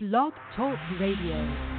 Blog Talk Radio.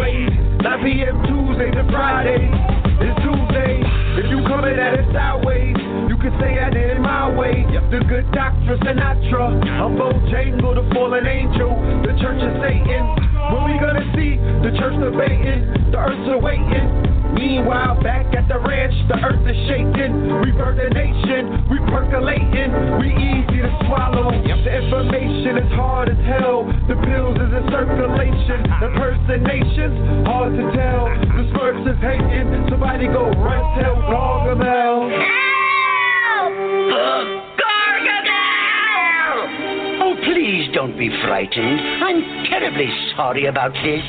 way. party about this.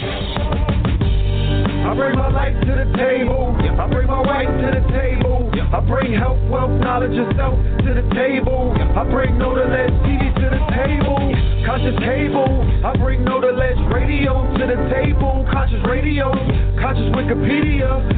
I bring my life to the table. I bring my wife to the table. I bring health, wealth, knowledge, and self to the table. I bring no to less TV to the table. Conscious cable. I bring no to less radio to the table. Conscious radio. Conscious Wikipedia.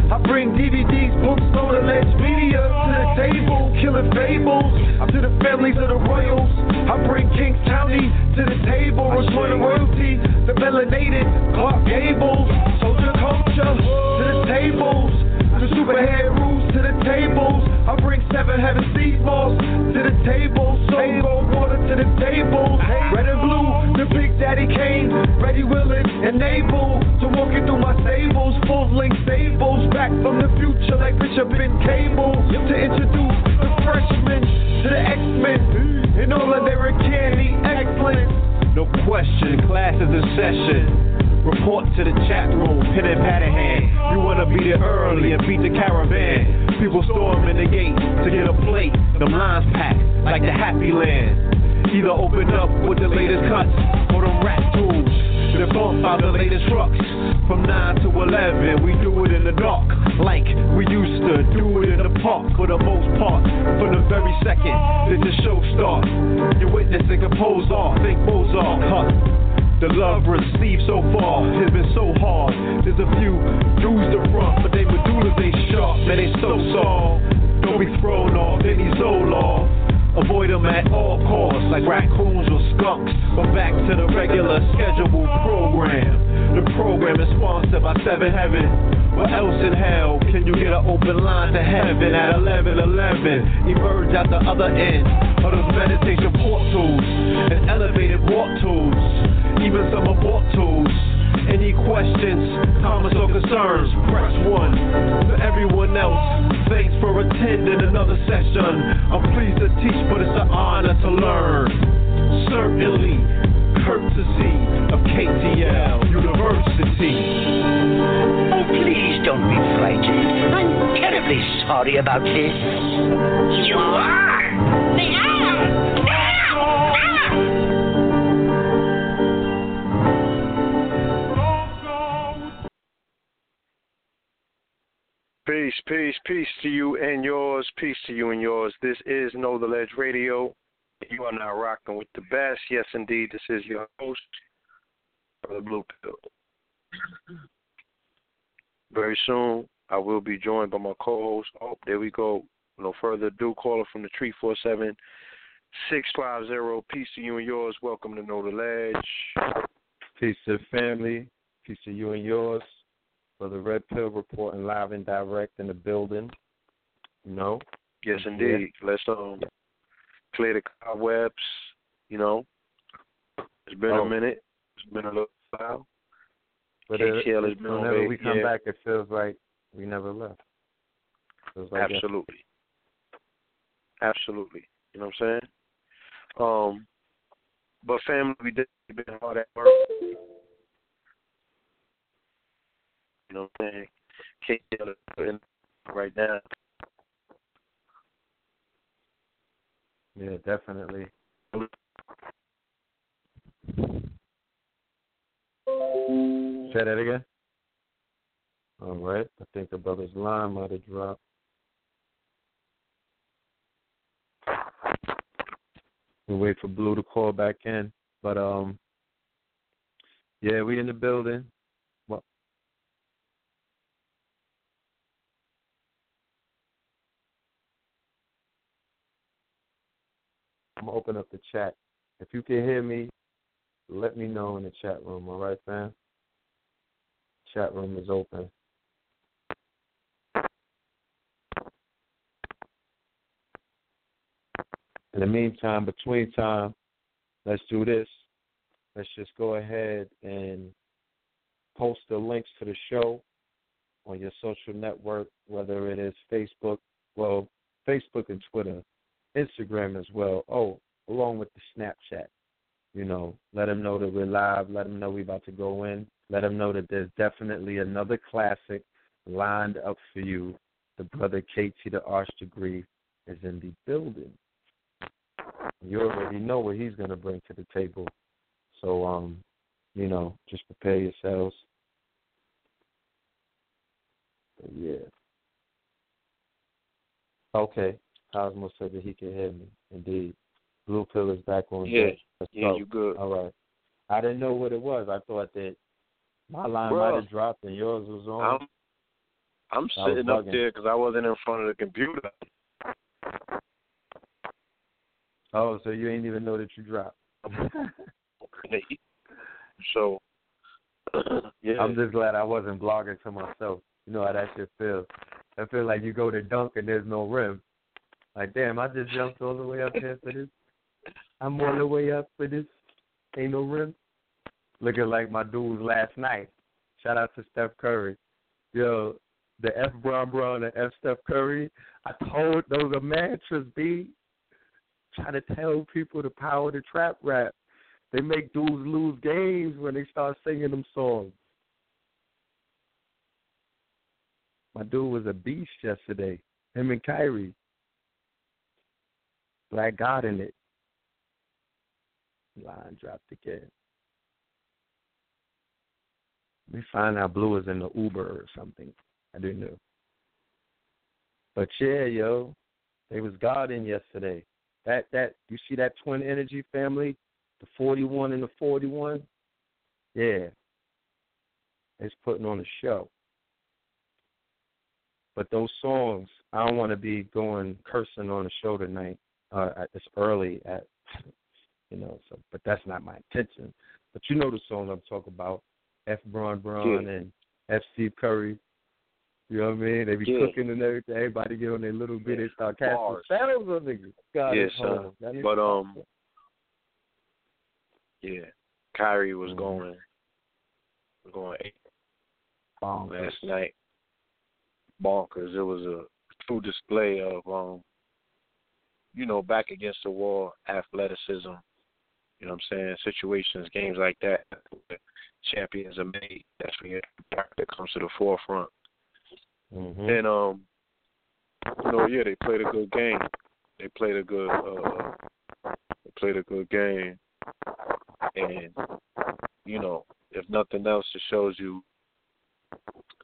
except by seven heaven. What else in hell? Can you get an open line to heaven at 11 11? Emerge at the other end of those meditation portals and elevated walk tools, even some abort tools. Any questions, comments, or concerns, press one. To everyone else, thanks for attending another session. I'm pleased to teach, but it's an honor to learn. Certainly, courtesy of KTL University. Oh, please don't be frightened. I'm terribly sorry about this. You are! They are! Peace, peace, peace to you and yours. Peace to you and yours. This is Know the Ledge Radio. You are now rocking with the best. Yes, indeed. This is your host, Brother Blue Pill. Very soon, I will be joined by my co-host. Oh, there we go. No further ado, caller from the tree four seven six five zero. Peace to you and yours. Welcome to Know the Ledge. Peace to the family. Peace to you and yours. For the Red Pill reporting live and direct in the building. You know? Yes, indeed. Yeah. Let's um clear the cobwebs. You know, it's been oh. a minute. It's been a little while. But it, has been whenever we come yeah. back, it feels like we never left. Like Absolutely. That. Absolutely. You know what I'm saying? Um, but family, we did been hard at work. You know what I'm saying? Tell it right now. Yeah, definitely. Say that again. All right. I think the brother's line might have dropped. We wait for Blue to call back in. But um yeah, we in the building. I'm gonna open up the chat. If you can hear me, let me know in the chat room, all right, fam? Chat room is open. In the meantime, between time, let's do this. Let's just go ahead and post the links to the show on your social network, whether it is Facebook, well, Facebook and Twitter, Instagram as well. Oh, along with the Snapchat. You know, let them know that we're live. Let them know we're about to go in. Let them know that there's definitely another classic lined up for you. The brother KT the Arch Degree is in the building. You already know what he's going to bring to the table. So, um, you know, just prepare yourselves. But yeah. Okay. Cosmo said that he can hear me. Indeed. Blue Pill is back on. Yeah. Yeah, you good. All right. I didn't know what it was. I thought that my line Bro, might have dropped and yours was on. I'm, I'm sitting up there because I wasn't in front of the computer. Oh, so you ain't even know that you dropped. so, yeah. I'm just glad I wasn't blogging to myself. You know how that shit feels. I feel like you go to dunk and there's no rim. Like, damn, I just jumped all the way up here for this. I'm all the way up for this. Ain't no rim. Looking like my dudes last night. Shout out to Steph Curry. Yo, the F Bron Bron and F Steph Curry. I told those are mantras, B trying to tell people the power of the trap rap. They make dudes lose games when they start singing them songs. My dude was a beast yesterday. Him and Kyrie. Black God in it. Line dropped again. We find out Blue is in the Uber or something. I didn't know. But yeah, yo, they was God in yesterday. That that you see that twin energy family, the forty one and the forty one, yeah. It's putting on a show. But those songs, I don't want to be going cursing on the show tonight. Uh, it's early at, you know. So, but that's not my intention. But you know the song I'm talking about, F. Bron Bron yeah. and F. Steph Curry. You know what I mean? They be yeah. cooking and everything. Everybody get on their little bit. They start casting Bars. spells on niggas. God yeah, is son. But um, yeah, Kyrie was Mhm. going was going eight bonkers. last night. Bonkers. It was a true display of um, you know, back against the wall athleticism. You know what I'm saying? Situations, games like that, where champions are made. That's when that comes to the forefront. Mm-hmm. And um, you know, yeah, they played a good game. They played a good uh, they played a good game, and you know, if nothing else, it shows you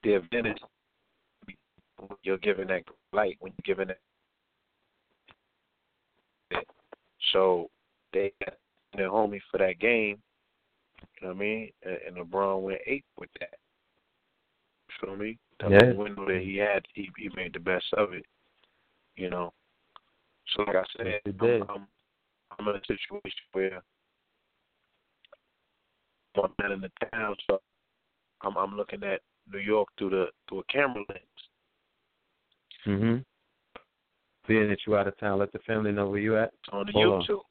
the advantage you're giving that light, when you're giving that. So they got their homie for that game. You know what I mean? And, and LeBron went eight with that. You feel me? The Yeah. window that he had, he he made the best of it. You know. So like I said. I'm, I'm I'm in a situation where I'm not in the town, so I'm I'm looking at New York through the through a camera lens. Mhm. Being that you out of town, let the family know where you at. on the Hold on. YouTube.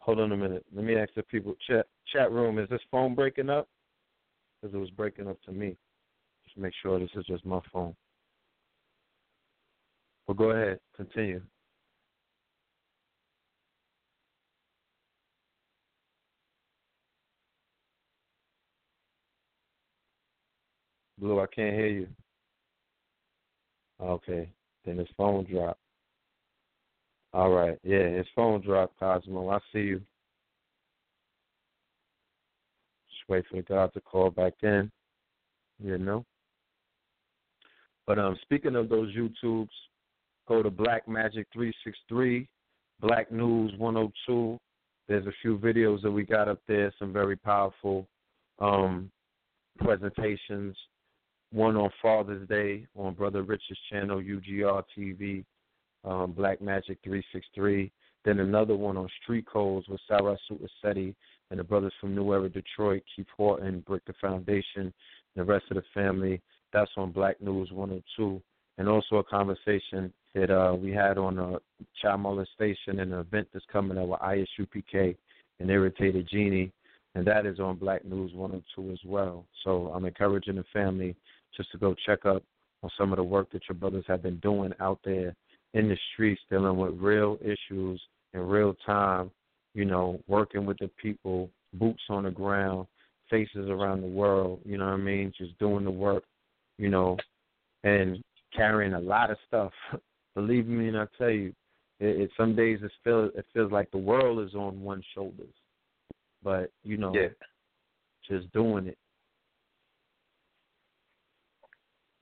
Hold on a minute. Let me ask the people chat chat room. Is this phone breaking up? Because it was breaking up to me. Just make sure this is just my phone. Well, go ahead. Continue. Blue, I can't hear you. Okay, then his phone dropped. All right, yeah, his phone dropped, Cosmo. I see you. Just wait for the guy to call back in. You know. But um, speaking of those YouTubes, go to Black Magic three six three, Black News one hundred two. There's a few videos that we got up there, some very powerful um, presentations. One on Father's Day on Brother Rich's channel, UGR TV, um, Black Magic 363. Then another one on Street Codes with Sarah Suasetti and the brothers from New Era Detroit, Keith Horton, Brick the Foundation, and the rest of the family. That's on Black News 102. And also a conversation that uh, we had on uh, child molestation and an event that's coming up with ISUPK and Irritated Genie. And that is on Black News 102 as well. So I'm encouraging the family just to go check up on some of the work that your brothers have been doing out there in the streets, dealing with real issues in real time, you know, working with the people, boots on the ground, faces around the world, you know what I mean? Just doing the work, you know, and carrying a lot of stuff. Believe me, and I tell you, it, it some days it feels it feels like the world is on one's shoulders, but you know, Yeah. just doing it.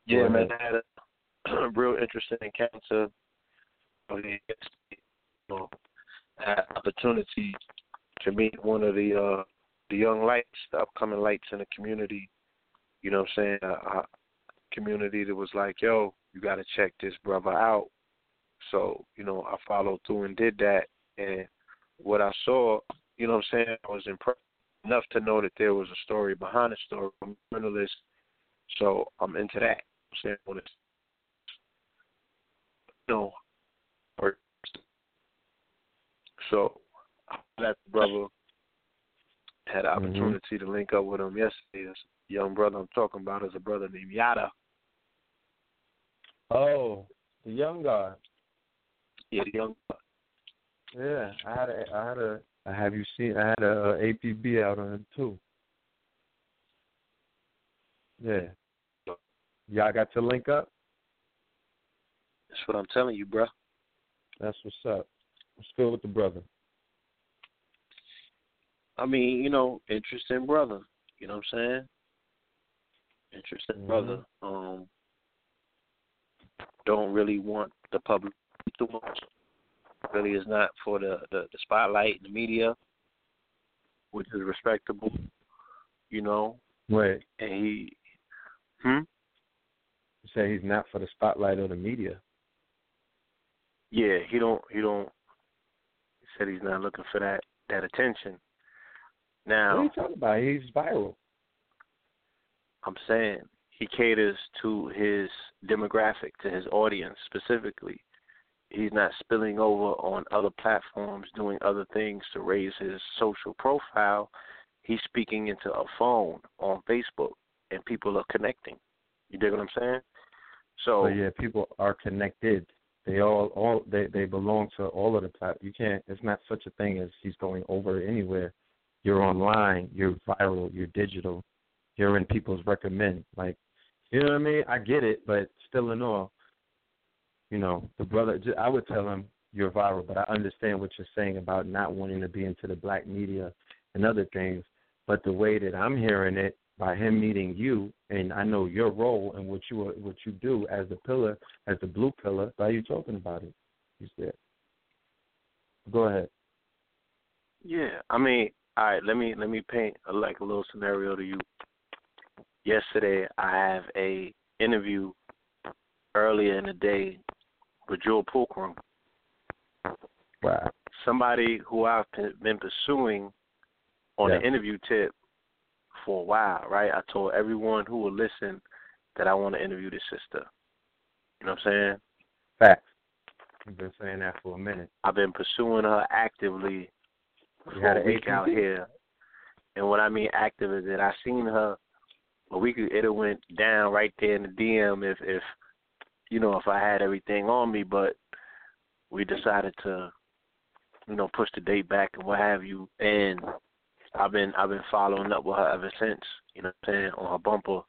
Yeah, man. I had a real interesting encounter. You know, I had opportunity to meet one of the uh the young lights, the upcoming lights in the community. You know what I'm saying? A, a community that was like, yo, you got to check this brother out. So, you know, I followed through and did that. And what I saw, you know what I'm saying, I was impressed enough to know that there was a story behind the story. I'm a journalist, so I'm into that. Saying when it's, know, or so that brother had an Mhm. opportunity to link up with him yesterday. This young brother I'm talking about is a brother named Yada. Oh, the young guy. Yeah, the young Yeah, I had a, I had a, I have you seen? I had a, uh APB out on him too. Yeah. Y'all got to link up. That's what I'm telling you, bruh. That's what's up. What's good with the brother? I mean, you know, interesting brother. You know what I'm saying? Interesting Mhm. brother. Um, don't really want the public too much. Really is not for the, the the spotlight and the media, which is respectable. You know, Wait, and he, hmm, say he's not for the spotlight or the media. yeah, he don't he don't. He said he's not looking for that that attention. Now, What are you talking about? He's viral. I'm saying he caters to his demographic, to his audience specifically. He's not spilling over on other platforms, doing other things to raise his social profile. He's speaking into a phone on Facebook, and people are connecting. You dig what I'm saying? So So yeah, people are connected. They all all they they belong to all of the plat. You can't. It's not such a thing as he's going over anywhere. You're online. You're viral. You're digital. You're in people's recommend. Like, you know what I mean? I get it, but still in all, you know, the brother. I would tell him you're viral, but I understand what you're saying about not wanting to be into the black media and other things. But the way that I'm hearing it, by him meeting you, and I know your role and what you are, what you do as the pillar, as the blue pillar. By you talking about it, you said. Go ahead. Yeah, I mean, all right. Let me let me paint a, like a little scenario to you. Yesterday, I have a interview earlier in the day with Jewel Pookrum. Wow. Somebody who I've been pursuing on yeah. the interview tip for a while, right? I told everyone who would listen that I want to interview this sister. You know what I'm saying? Facts. I've been saying that for a minute. I've been pursuing her actively for a week out here. And what I mean active is that I seen her a week it went down right there in the DM if if you know if I had everything on me, but we decided to you know push the date back and what have you. And I've been I've been following up with her ever since. You know what I'm saying on her bumper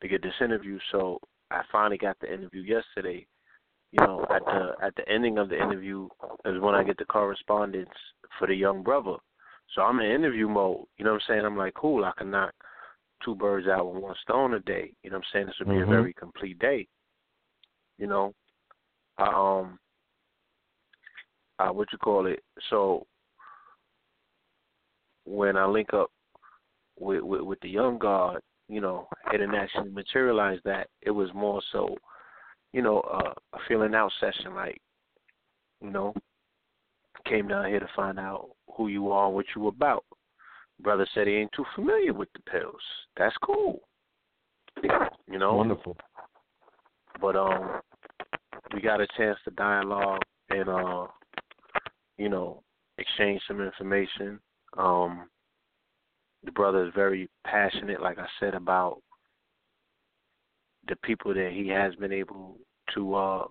to get this interview. So I finally got the interview yesterday. You know, at the at the ending of the interview is when I get the correspondence for the young brother. So I'm in interview mode. You know what I'm saying? I'm like, cool, I can knock two birds out with one stone a day. You know what I'm saying? This would be mm-hmm. a very complete day. You know, I, um, uh, what you call it? So when I link up with with, with the young guard, you know, it didn't actually materialize that. It was more so, you know, uh, a feeling out session. Like, you know, came down here to find out who you are, what you about. Brother said he ain't too familiar with the pills. That's cool. You know, wonderful. But um, we got a chance to dialogue and uh, you know, exchange some information. Um, the brother is very passionate, like I said, about the people that he has been able to uh,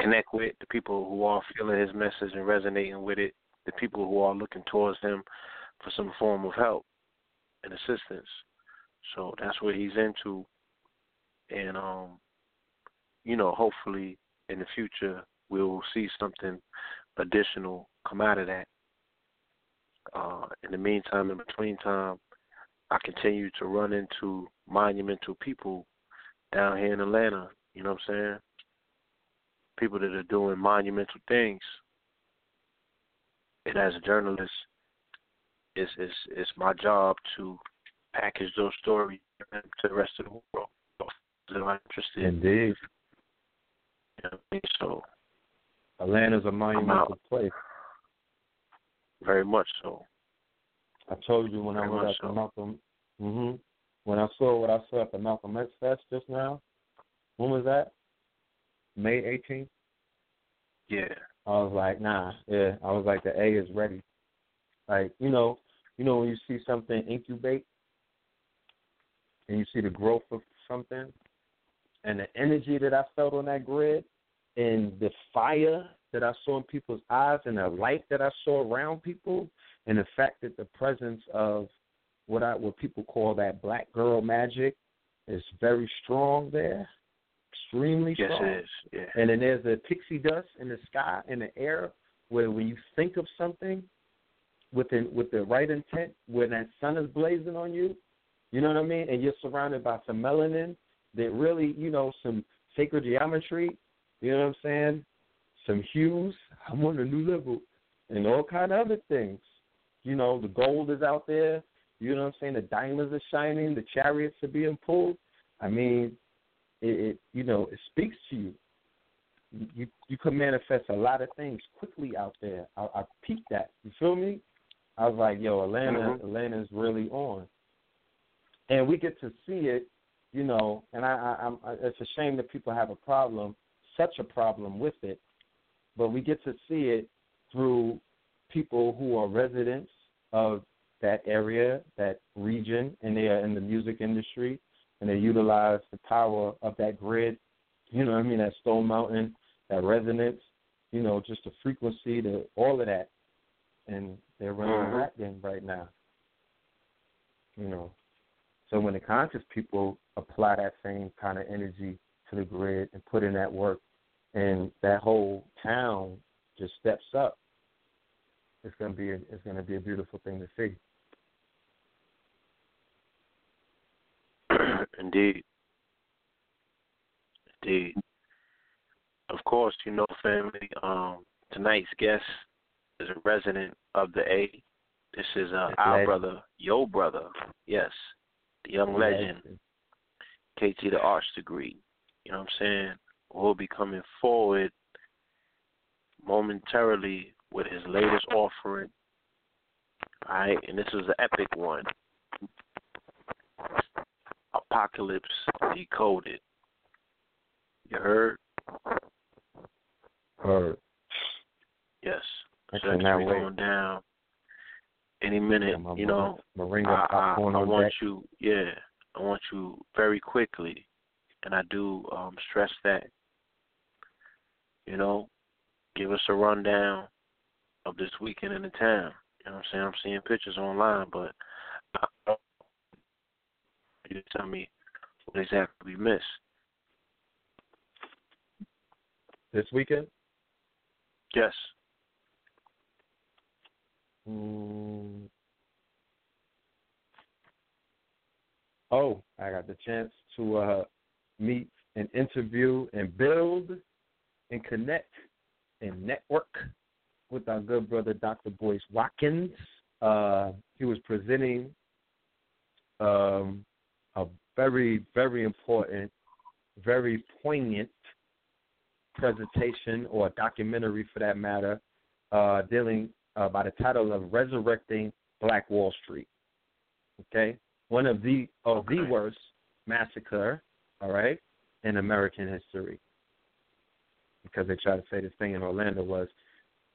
connect with, the people who are feeling his message and resonating with it, the people who are looking towards him for some form of help and assistance. So that's what he's into. And um, you know, hopefully in the future we'll see something additional come out of that. Uh, in the meantime, in between time, I continue to run into monumental people down here in Atlanta. You know what I'm saying? People that are doing monumental things. And as a journalist, it's it's it's my job to package those stories to the rest of the world that are interested. Indeed. You know, so Atlanta's a monumental place. Very much so. I told you when Very I was at so. the Malcolm. Mhm. When I saw what I saw at the Malcolm X Fest just now. When was that? May 18th. Yeah. I was like, nah, yeah. I was like, the A is ready. Like, you know, you know when you see something incubate, and you see the growth of something, and the energy that I felt on that grid, and the fire that I saw in people's eyes, and the light that I saw around people, and the fact that the presence of what I what people call that black girl magic is very strong there, extremely yes, strong. it is. Yeah. And then there's a pixie dust in the sky, in the air, where when you think of something with the, with the right intent, when that sun is blazing on you, you know what I mean, and you're surrounded by some melanin that really, you know, some sacred geometry, you know what I'm saying, some hues. I'm on a new level, and all kind of other things. You know, the gold is out there. You know what I'm saying? The diamonds are shining. The chariots are being pulled. I mean, it, it you know it speaks to you. You you can manifest a lot of things quickly out there. I, I peaked that. You feel me? I was like, yo, Atlanta, mm-hmm. Atlanta's really on, and we get to see it. You know, and I, I, I'm. It's a shame that people have a problem, such a problem with it, but we get to see it through people who are residents of that area, that region, and they are in the music industry, and they utilize the power of that grid. You know what I mean? That Stone Mountain, that resonance, you know, just the frequency, the all of that, and they're running Mhm. a rap game right now. You know, so when the conscious people apply that same kind of energy to the grid and put in that work, and that whole town just steps up, it's gonna be a, it's gonna be a beautiful thing to see. Indeed. Indeed. Of course, you know, family. Um, tonight's guest is a resident of the A. This is uh, our brother, your brother. Yes, the young legend, KT the Arch Degree. You know what I'm saying? Will be coming forward momentarily with his latest offering. All right, and this is an epic one. Apocalypse Decoded. You heard? Or Yes. I So that's cannot wait. going down any minute. Yeah, you know, Moringa I, I, I want deck. you, yeah, I want you very quickly, and I do um, stress that. You know, give us a rundown of this weekend in the town. You know what I'm saying? I'm seeing pictures online, but I, you tell me what exactly we missed. This weekend? Yes. Mm. Oh, I got the chance to uh, meet and interview and build and connect and network with our good brother Dr. Boyce Watkins. Uh, he was presenting um, a very, very important, very poignant presentation or documentary for that matter, uh, dealing uh, by the title of Resurrecting Black Wall Street. Okay? One of the of the worst massacre, all right, in American history. Because they try to say this thing in Orlando was,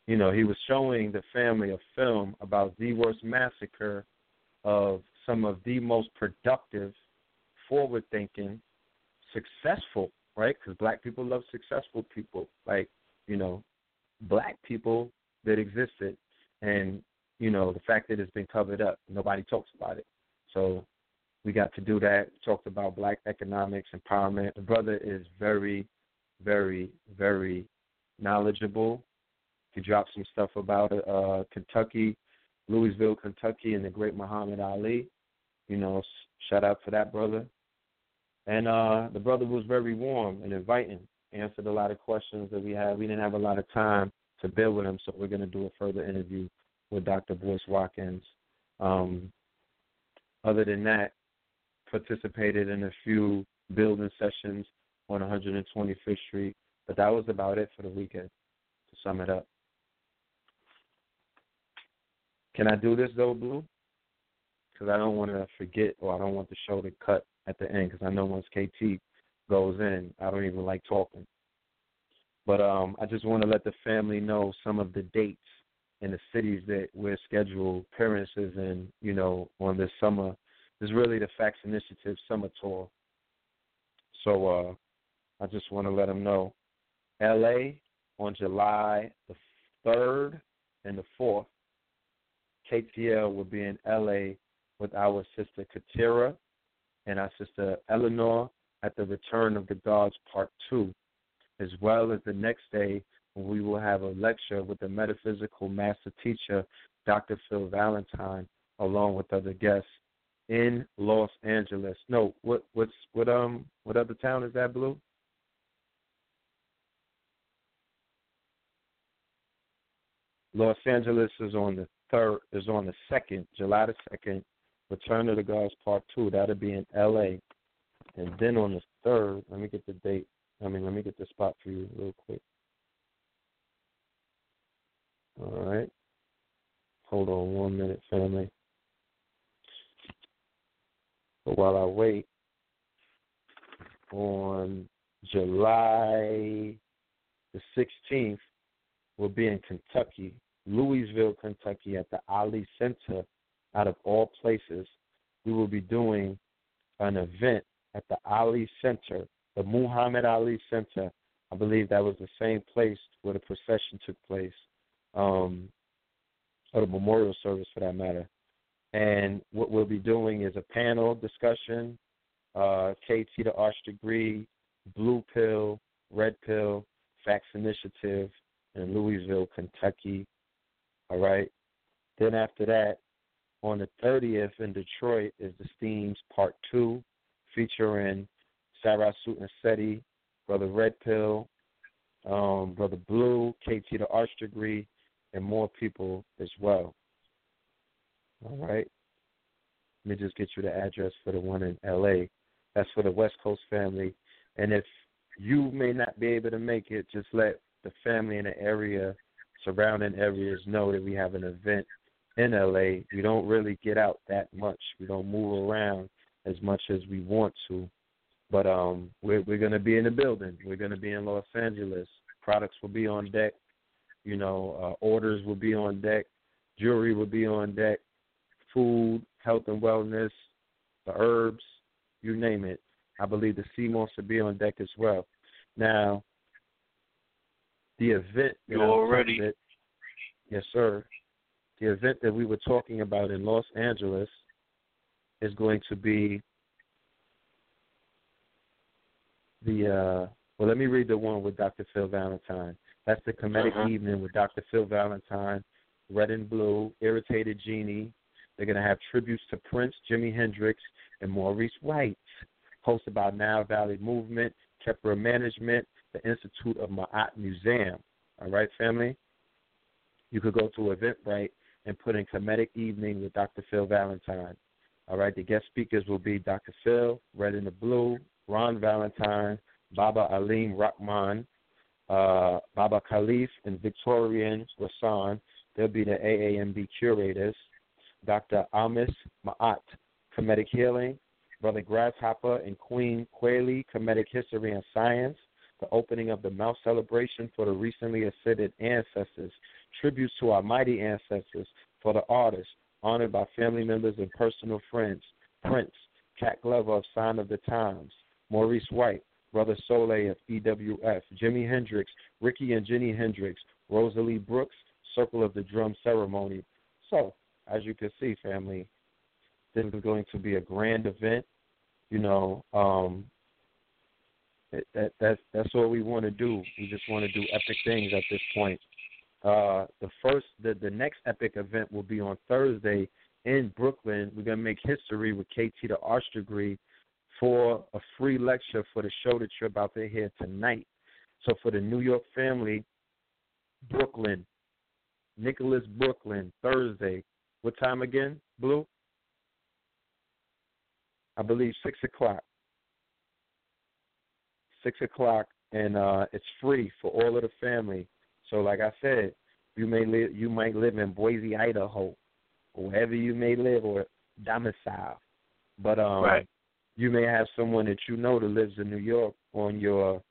you know, he was showing the family a film about the worst massacre of some of the most productive, forward thinking, successful, right? Because black people love successful people, like, you know, black people that existed. And, you know, the fact that it's been covered up, nobody talks about it. So we got to do that. Talked about black economics, empowerment. The brother is very, very, very knowledgeable. He dropped some stuff about uh, Kentucky, Louisville, Kentucky, and the great Muhammad Ali. You know, shout out to that brother. And uh, the brother was very warm and inviting. Answered a lot of questions that we had. We didn't have a lot of time to build with him, so we're going to do a further interview with Dr. Boyce Watkins. Um, other than that, participated in a few building sessions on 125th Street, but that was about it for the weekend. To sum it up, can I do this though, Blue? Because I don't want to forget, or I don't want the show to cut at the end. Because I know once KT goes in, I don't even like talking. But um, I just want to let the family know some of the dates in the cities that we're scheduled appearances in, you know, on this summer. This is really the Facts Initiative summer tour. So uh, I just want to let them know. LA on July the 3rd and the 4th. KTL will be in LA with our sister Katira and our sister Eleanor at the Return of the Gods Part 2, as well as the next day when we will have a lecture with the metaphysical master teacher, Dr. Phil Valentine, along with other guests in Los Angeles. No, what what's what um what other town is that, Blue? Los Angeles is on the third is on the second, July the second. Return of the Gods Part Two. That'll be in L.A. And then on the third, let me get the date. I mean, let me get the spot for you real quick. All right. Hold on one minute, family. But while I wait, on July the 16th, we'll be in Kentucky, Louisville, Kentucky, at the Ali Center. Out of all places, we will be doing an event at the Ali Center, the Muhammad Ali Center. I believe that was the same place where the procession took place, um, or the memorial service for that matter. And what we'll be doing is a panel discussion, uh, KT the Arch Degree, Blue Pill, Red Pill, Facts Initiative in Louisville, Kentucky. All right. Then after that, on the 30th in Detroit is the Steams Part 2 featuring Sarah Seti, Brother Red Pill, um, Brother Blue, KT the Arch Degree, and more people as well. All right. Let me just get you the address for the one in LA. That's for the West Coast family. And if you may not be able to make it, just let the family in the area, surrounding areas know that we have an event in LA. We don't really get out that much. We don't move around as much as we want to. But um we're we're gonna be in the building. We're gonna be in Los Angeles. Products will be on deck. You know, uh, orders will be on deck. Jewelry will be on deck. Food, health and wellness, the herbs, you name it. I believe the sea will be on deck as well. Now, the event you already that, yes, sir. The event that we were talking about in Los Angeles is going to be the uh well let me read the one with Dr. Phil Valentine. That's the comedic uh-huh. evening with Dr. Phil Valentine, Red and Blue, Irritated Genie. They're gonna have tributes to Prince, Jimi Hendrix, and Maurice White. Hosted by Nile Valley Movement, Kepler Management, the Institute of Ma'at Museum. All right, family? You could go to Eventbrite and put in Comedic Evening with Dr. Phil Valentine. All right, the guest speakers will be Dr. Phil, Red in the Blue, Ron Valentine, Baba Alim Rahman, uh, Baba Khalif, and Victorian Rasan. They'll be the AAMB curators. Dr. Amis Ma'at, Comedic Healing, Brother Grasshopper and Queen Quayle, Comedic History and Science, the opening of the Mount celebration for the recently ascended ancestors, tributes to our mighty ancestors for the artists, honored by family members and personal friends, Prince, Cat Glover of Sign of the Times, Maurice White, Brother Soleil of EWF, Jimi Hendrix, Ricky and Jenny Hendrix, Rosalie Brooks, Circle of the Drum Ceremony. So, as you can see, family, this is going to be a grand event. You know, um, that, that's that's all we want to do. We just want to do epic things at this point. Uh, the first, the the next epic event will be on Thursday in Brooklyn. We're gonna make history with KT the Arch Degree for a free lecture for the show that you're about to hear tonight. So for the New York family, Brooklyn, Nicholas Brooklyn, Thursday. What time again, Blue? I believe six o'clock. Six o'clock, and uh, it's free for all of the family. So, like I said, you may live, you might live in Boise, Idaho, or wherever you may live or domicile, but um, right. you may have someone that you know that lives in New York on your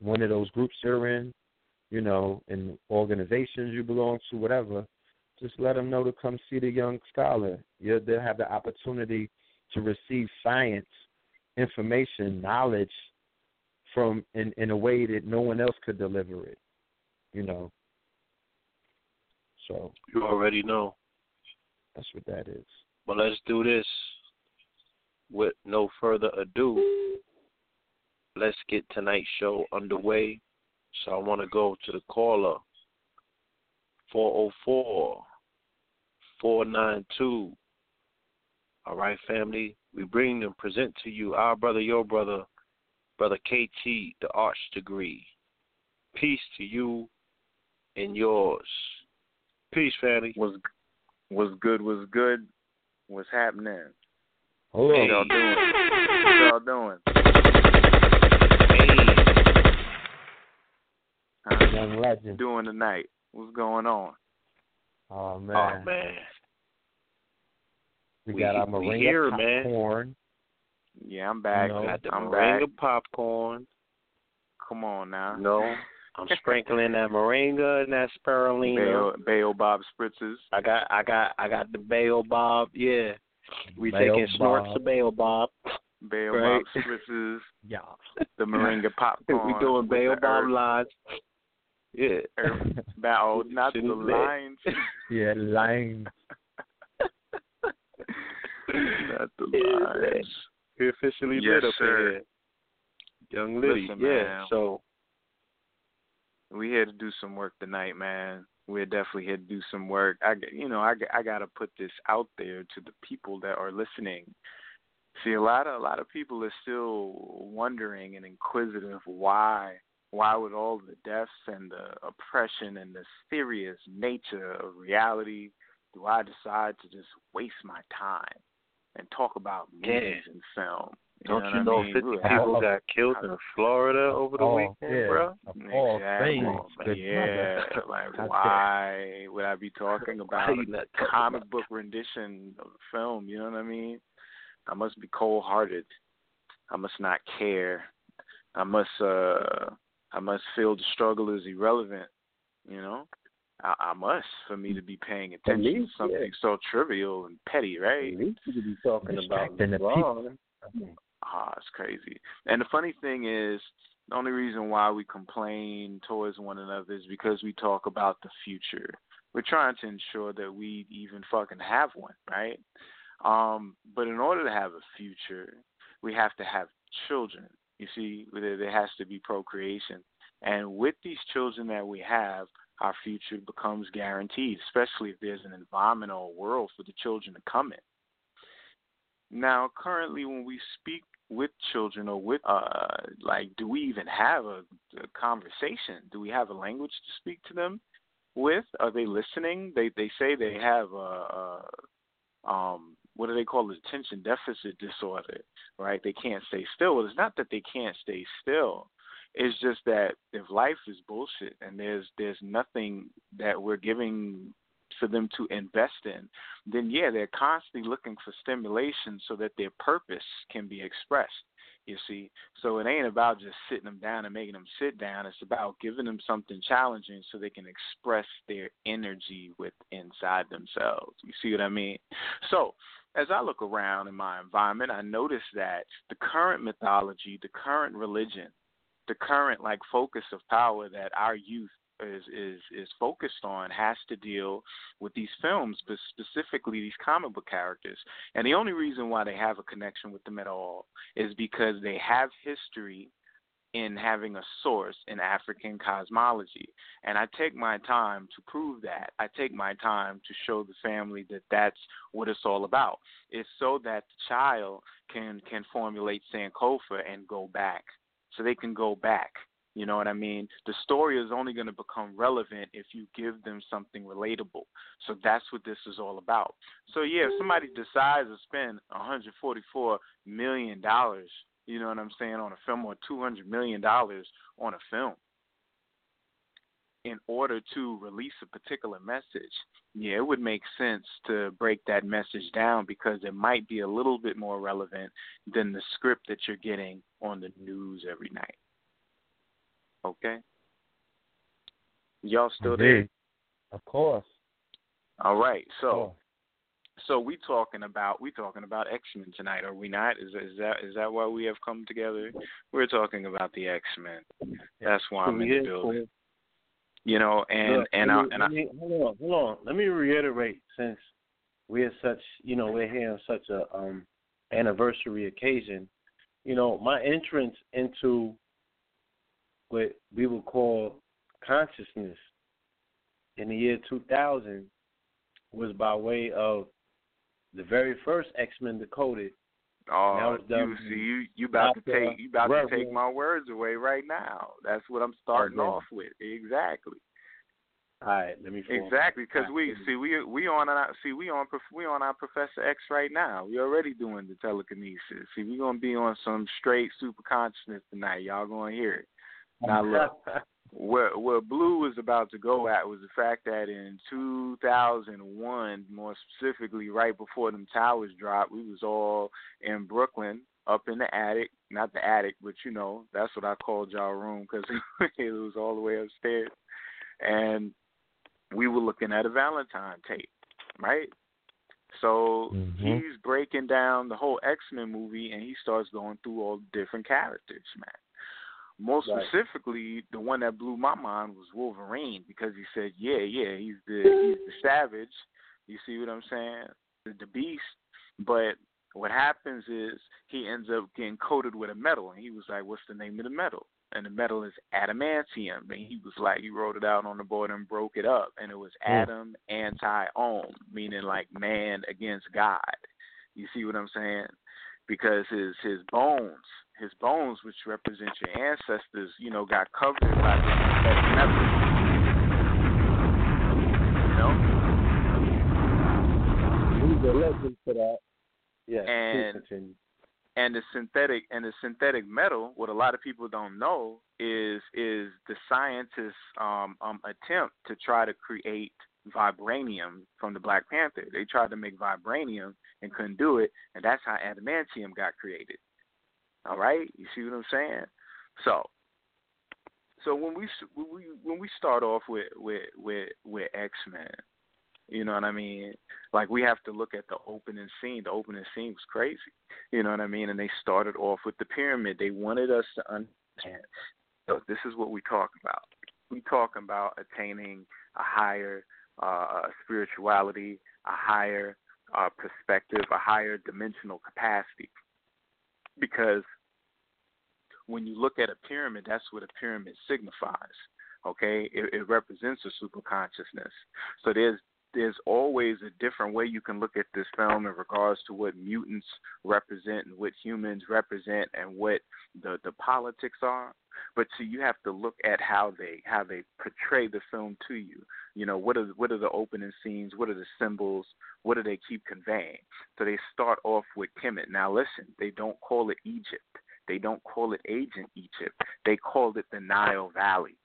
one of those groups you're in, you know, in organizations you belong to, whatever. Just let them know to come see the young scholar. you they'll have the opportunity to receive science, information, knowledge from in, in a way that no one else could deliver it. You know. So You already know. That's what that is. But let's do this with no further ado. Let's get tonight's show underway. So I want to go to the caller 404 492 all right, family. We bring and present to you our brother, your brother, brother KT, the Arch Degree. Peace to you and yours. Peace, family. Was was good? Was good? What's happening? Hello. What y'all doing? What y'all doing? Hey. How Young legend. doing tonight? What's going on? Oh, oh man. Oh man. We, We- got our we moringa here, man. Popcorn. Yeah, I'm back. No. Got the I'm moringa back. popcorn. Come on now. No. I'm sprinkling that moringa and that spirulina. Bail, Bail Bob spritzes. I got I got I got the bail bob, yeah. We Bail taking snorts of bail bob. Bail Right. Bob spritzes. Yeah. The moringa popcorn. we doing with bail bob herb- lines. Yeah. herb- Bow, oh, not the lines. yeah, lime. not the Yeah, lines. We officially Yes, lit up sir. in here. Young Liddy, Listen, yeah. man. So we here to do some work tonight, man. We're definitely here to do some work. I, you know, I, I got to put this out there to the people that are listening See, a lot of a lot of people are still wondering and inquisitive why why with all the deaths and the oppression and the serious nature of reality do I decide to just waste my time and talk about movies Yeah. and film? You Don't know you know I mean? 50 Really, people how- got killed in Florida over the Oh, weekend, yeah. bro? All Exactly. things, yeah, like I why would I be talking about a talking comic about book rendition of a film? You know what I mean? I must be cold hearted. I must not care. I must uh I must feel the struggle is irrelevant. You know? I, I must for me to be paying attention to something yeah. so trivial and petty, right? At least you could be talking about Distracting the LeBron. Ah, it's crazy. And the funny thing is, the only reason why we complain towards one another is because we talk about the future. We're trying to ensure that we even fucking have one, right? Um, but in order to have a future, we have to have children. You see, there, there has to be procreation. And with these children that we have, our future becomes guaranteed, especially if there's an environment or a world for the children to come in. Now, currently, when we speak with children or with, uh, like, do we even have a, a conversation? Do we have a language to speak to them with? Are they listening? They they say they have a, a um, what do they call it? Attention deficit disorder, right? They can't stay still. Well, it's not that they can't stay still. It's just that if life is bullshit and there's there's nothing that we're giving for them to invest in, then yeah, they're constantly looking for stimulation so that their purpose can be expressed. You see, so it ain't about just sitting them down and making them sit down. It's about giving them something challenging so they can express their energy with inside themselves. You see what I mean? So as I look around in my environment, I notice that the current mythology, the current religion, the current like focus of power that our youth is is is focused on has to deal with these films, but specifically these comic book characters. And the only reason why they have a connection with them at all is because they have history in having a source in African cosmology. And I take my time to prove that. I take my time to show the family that that's what it's all about. It's so that the child can can formulate Sankofa and go back. So they can go back. You know what I mean? The story is only going to become relevant if you give them something relatable. So that's what this is all about. So yeah, if somebody mm-hmm. decides to spend 144 million dollars, you know what I'm saying, on a film or 200 million dollars on a film in order to release a particular message, yeah, it would make sense to break that message down because it might be a little bit more relevant than the script that you're getting on the news every night. Okay? Y'all still there? Of course. All right. So so we talking about we talking about X Men tonight, are we not? Is is that is that why we have come together? We're talking about the X Men. That's why I'm in the building. You know, and Look, and I and I me, hold on, hold on. Let me reiterate since we're such, you know, we're here on such a um anniversary occasion. You know, my entrance into what we would call consciousness in the year 2000 was by way of the very first X Men Decoded. Oh, you see, you you about to take you about to take my words away right now. That's what I'm starting off with. Exactly, All right, let me. exactly. Because we see we we on our see we on we on our Professor X right now. We already doing the telekinesis. See, we gonna be on some straight super consciousness tonight. Y'all gonna hear it. Now look, where where Blue was about to go at was the fact that in 2001, more specifically, right before them towers dropped, we was all in Brooklyn, up in the attic. Not the attic, but you know that's what I called y'all room because it was all the way upstairs, and we were looking at a Valentine tape, right? So Mhm. he's breaking down the whole X Men movie, and he starts going through all the different characters, man. Most Right. specifically, the one that blew my mind was Wolverine because he said, "Yeah, yeah, he's the he's the savage." You see what I'm saying? The, the beast. But what happens is he ends up getting coated with a metal, and he was like, "What's the name of the metal?" And the metal is adamantium. And he was like, he wrote it out on the board and broke it up, and it was hmm. Adam anti Om, meaning like man against God. You see what I'm saying? because his his bones, his bones, which represent your ancestors, you know, got covered by this metal. You know. He's a legend for that. Yeah. And and the synthetic and the synthetic metal, what a lot of people don't know is is the scientists' um, um, attempt to try to create vibranium from the Black Panther. They tried to make vibranium and couldn't do it, and that's how adamantium got created. All right, you see what I'm saying? So, so when we when we start off with with with, with X Men, you know what I mean? Like we have to look at the opening scene. The opening scene was crazy. You know what I mean? And they started off with the pyramid. They wanted us to understand. So this is what we talk about. We talk about attaining a higher uh, spirituality, a higher uh, perspective, a higher dimensional capacity. Because when you look at a pyramid, that's what a pyramid signifies. Okay, it, it represents a super consciousness. So there's there's always a different way you can look at this film in regards to what mutants represent and what humans represent and what the the politics are. But so you have to look at how they how they portray the film to you. You know what are what are the opening scenes? What are the symbols? What do they keep conveying? So they start off with kemet. Now listen they don't call it egypt they don't call it ancient egypt they called it the nile valley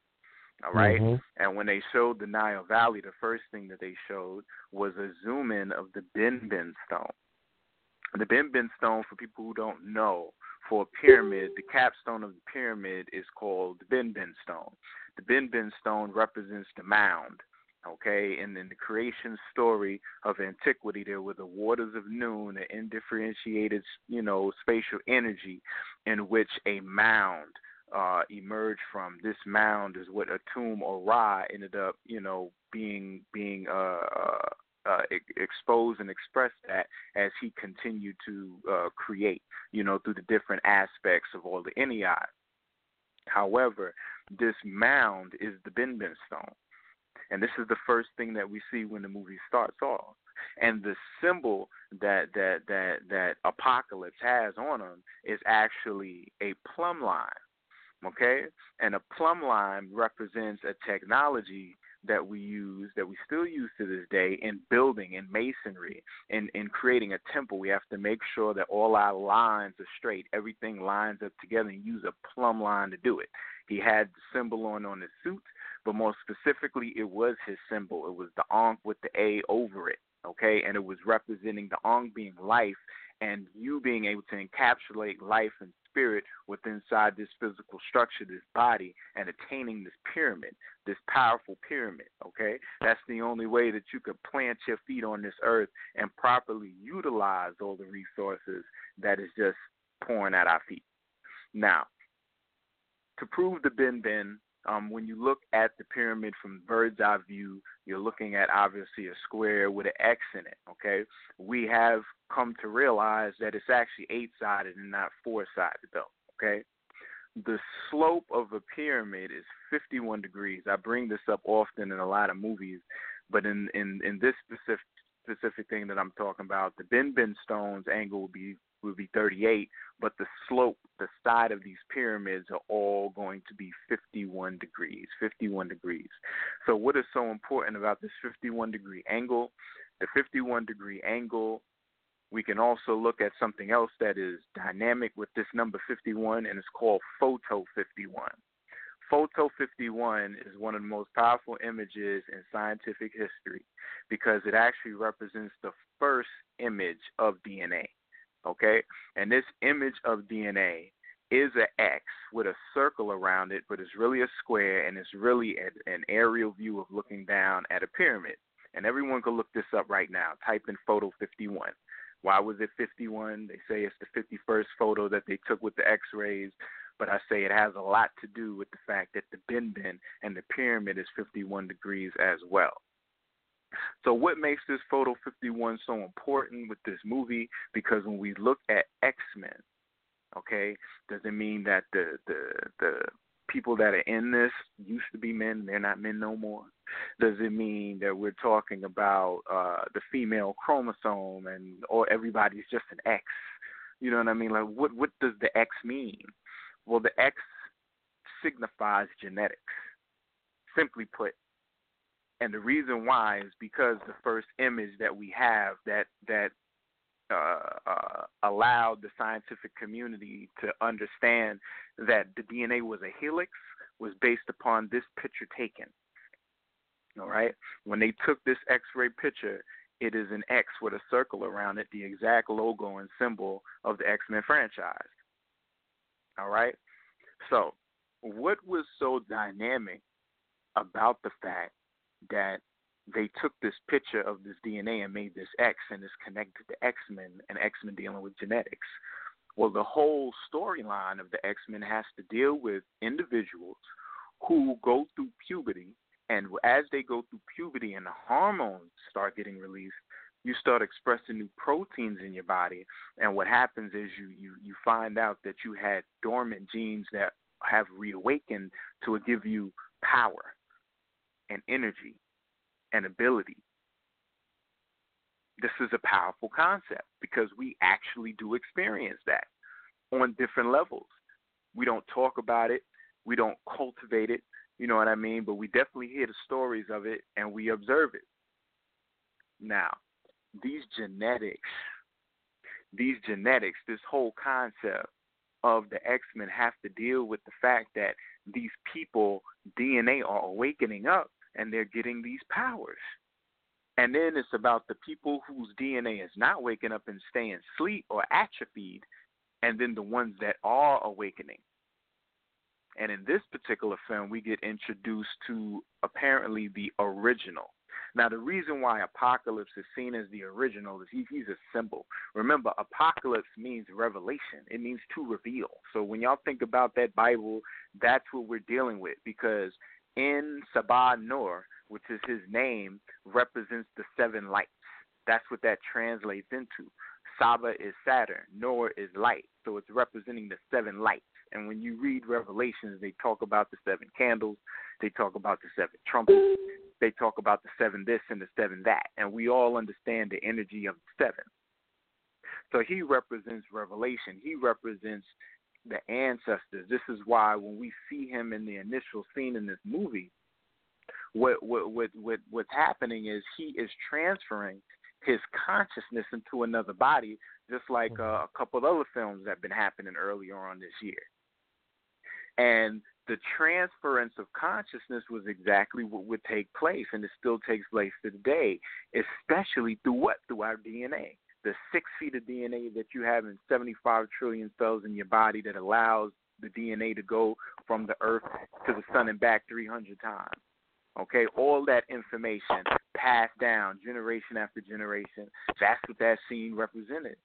all right? mm-hmm. And when they showed the Nile Valley, the first thing that they showed was a zoom in of the Bin stone. The Bin stone, for people who don't know, for a pyramid, the capstone of the pyramid is called the Bin stone. The Bin stone represents the mound. Okay, and in the creation story of antiquity, there were the waters of Nun, an indifferentiated, you know, spatial energy in which a mound uh, emerged from. This mound is what Atum or Ra ended up, you know, being being uh, uh, uh, exposed and expressed that as he continued to uh, create, you know, through the different aspects of all the Ennead. However, this mound is the Bin stone. And this is the first thing that we see when the movie starts off. And the symbol that that that that Apocalypse has on him is actually a plumb line okay? And a plumb line represents a technology that we use, that we still use to this day in building, in masonry, in, in creating a temple. We have to make sure that all our lines are straight, everything lines up together, and use a plumb line to do it. He had the symbol on on his suit, but more specifically, it was his symbol. It was the Ankh with the A over it, okay? And it was representing the Ankh being life and you being able to encapsulate life and spirit within inside this physical structure, this body, and attaining this pyramid, this powerful pyramid. Okay, that's the only way that you could plant your feet on this earth and properly utilize all the resources that is just pouring at our feet. Now, to prove the bin bin um, when you look at the pyramid from bird's eye view, you're looking at obviously a square with an X in it. Okay, we have come to realize that it's actually eight sided and not four sided though. Okay, the slope of a pyramid is 51 degrees. I bring this up often in a lot of movies, but in in in this specific specific thing that I'm talking about, the Bin Bin stones angle will be would be 38, but the slope, the side of these pyramids are all going to be 51 degrees, 51 degrees. So what is so important about this 51 degree angle? The 51 degree angle, we can also look at something else that is dynamic with this number 51, and it's called photo 51. Photo 51 is one of the most powerful images in scientific history because it actually represents the first image of DNA. Okay? And this image of DNA is an X with a circle around it, but it's really a square and it's really an aerial view of looking down at a pyramid. And everyone can look this up right now. Type in photo 51. Why was it 51? They say it's the 51st photo that they took with the X rays, but I say it has a lot to do with the fact that the Bin Bin and the pyramid is 51 degrees as well. So, what makes this photo 51 so important with this movie? Because when we look at X Men, okay, does it mean that the the the people that are in this used to be men, they're not men no more? Does it mean that we're talking about uh, the female chromosome and or everybody's just an X? You know what I mean? Like, what what does the X mean? Well, the X signifies genetics, simply put. And the reason why is because the first image that we have that that uh, uh, allowed the scientific community to understand that the DNA was a helix was based upon this picture taken. All right, when they took this X-ray picture, it is an X with a circle around it, the exact logo and symbol of the X Men franchise. All right, so what was so dynamic about the fact that they took this picture of this DNA and made this X and it's connected to X Men and X Men dealing with genetics. Well, the whole storyline of the X Men has to deal with individuals who go through puberty, and as they go through puberty and the hormones start getting released, you start expressing new proteins in your body, and what happens is you you you find out that you had dormant genes that have reawakened to give you power and energy and ability. This is a powerful concept because we actually do experience that on different levels. We don't talk about it, we don't cultivate it, you know what I mean? But we definitely hear the stories of it and we observe it. Now, these genetics, these genetics, this whole concept of the X Men have to deal with the fact that these people DNA are awakening up and they're getting these powers. And then it's about the people whose DNA is not waking up and staying asleep or atrophied, and then the ones that are awakening. And in this particular film, we get introduced to apparently the original. Now, the reason why Apocalypse is seen as the original is he, he's a symbol. Remember, Apocalypse means revelation, it means to reveal. So when y'all think about that Bible, that's what we're dealing with because En Sabah Nur, which is his name, represents the seven lights. That's what that translates into. Saba is Saturn, Nur is light. So it's representing the seven lights. And when you read Revelations, they talk about the seven candles, they talk about the seven trumpets, they talk about the seven this and the seven that. And we all understand the energy of the seven. So he represents revelation. He represents the ancestors. This is why when we see him in the initial scene in this movie, what what what, what what's happening is he is transferring his consciousness into another body, just like uh, a couple of other films that have been happening earlier on this year. And the transference of consciousness was exactly what would take place, and it still takes place today, especially through what? Through our DNA the six feet of DNA that you have in 75 trillion cells in your body that allows the DNA to go from the earth to the sun and back 300 times. Okay, all that information passed down generation after generation. That's what that scene represented.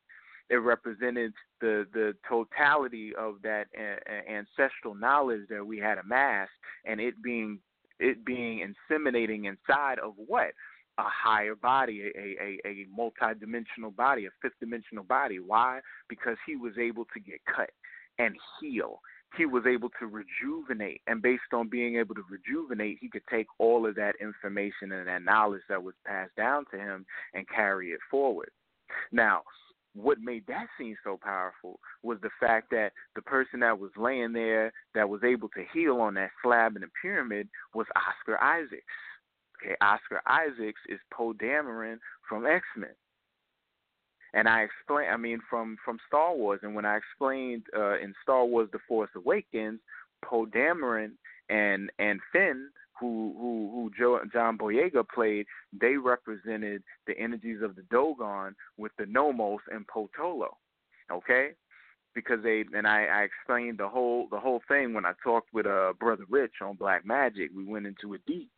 It represented the the totality of that a- ancestral knowledge that we had amassed, and it being it being inseminating inside of what a higher body, a, a, a multi-dimensional body, a fifth-dimensional body. Why? Because he was able to get cut and heal. He was able to rejuvenate, and based on being able to rejuvenate, he could take all of that information and that knowledge that was passed down to him and carry it forward. Now, what made that scene so powerful was the fact that the person that was laying there that was able to heal on that slab in the pyramid was Oscar Isaacs. Okay, Oscar Isaacs is Poe Dameron from X Men. And I explain, I mean, from from Star Wars, and when I explained uh, in Star Wars: The Force Awakens, Poe Dameron and and Finn, who who who Joe, John Boyega played, they represented the energies of the Dogon with the Nomos and Potolo. Okay, because they and I, I explained the whole the whole thing when I talked with uh brother Rich on Black Magic. We went into it deep.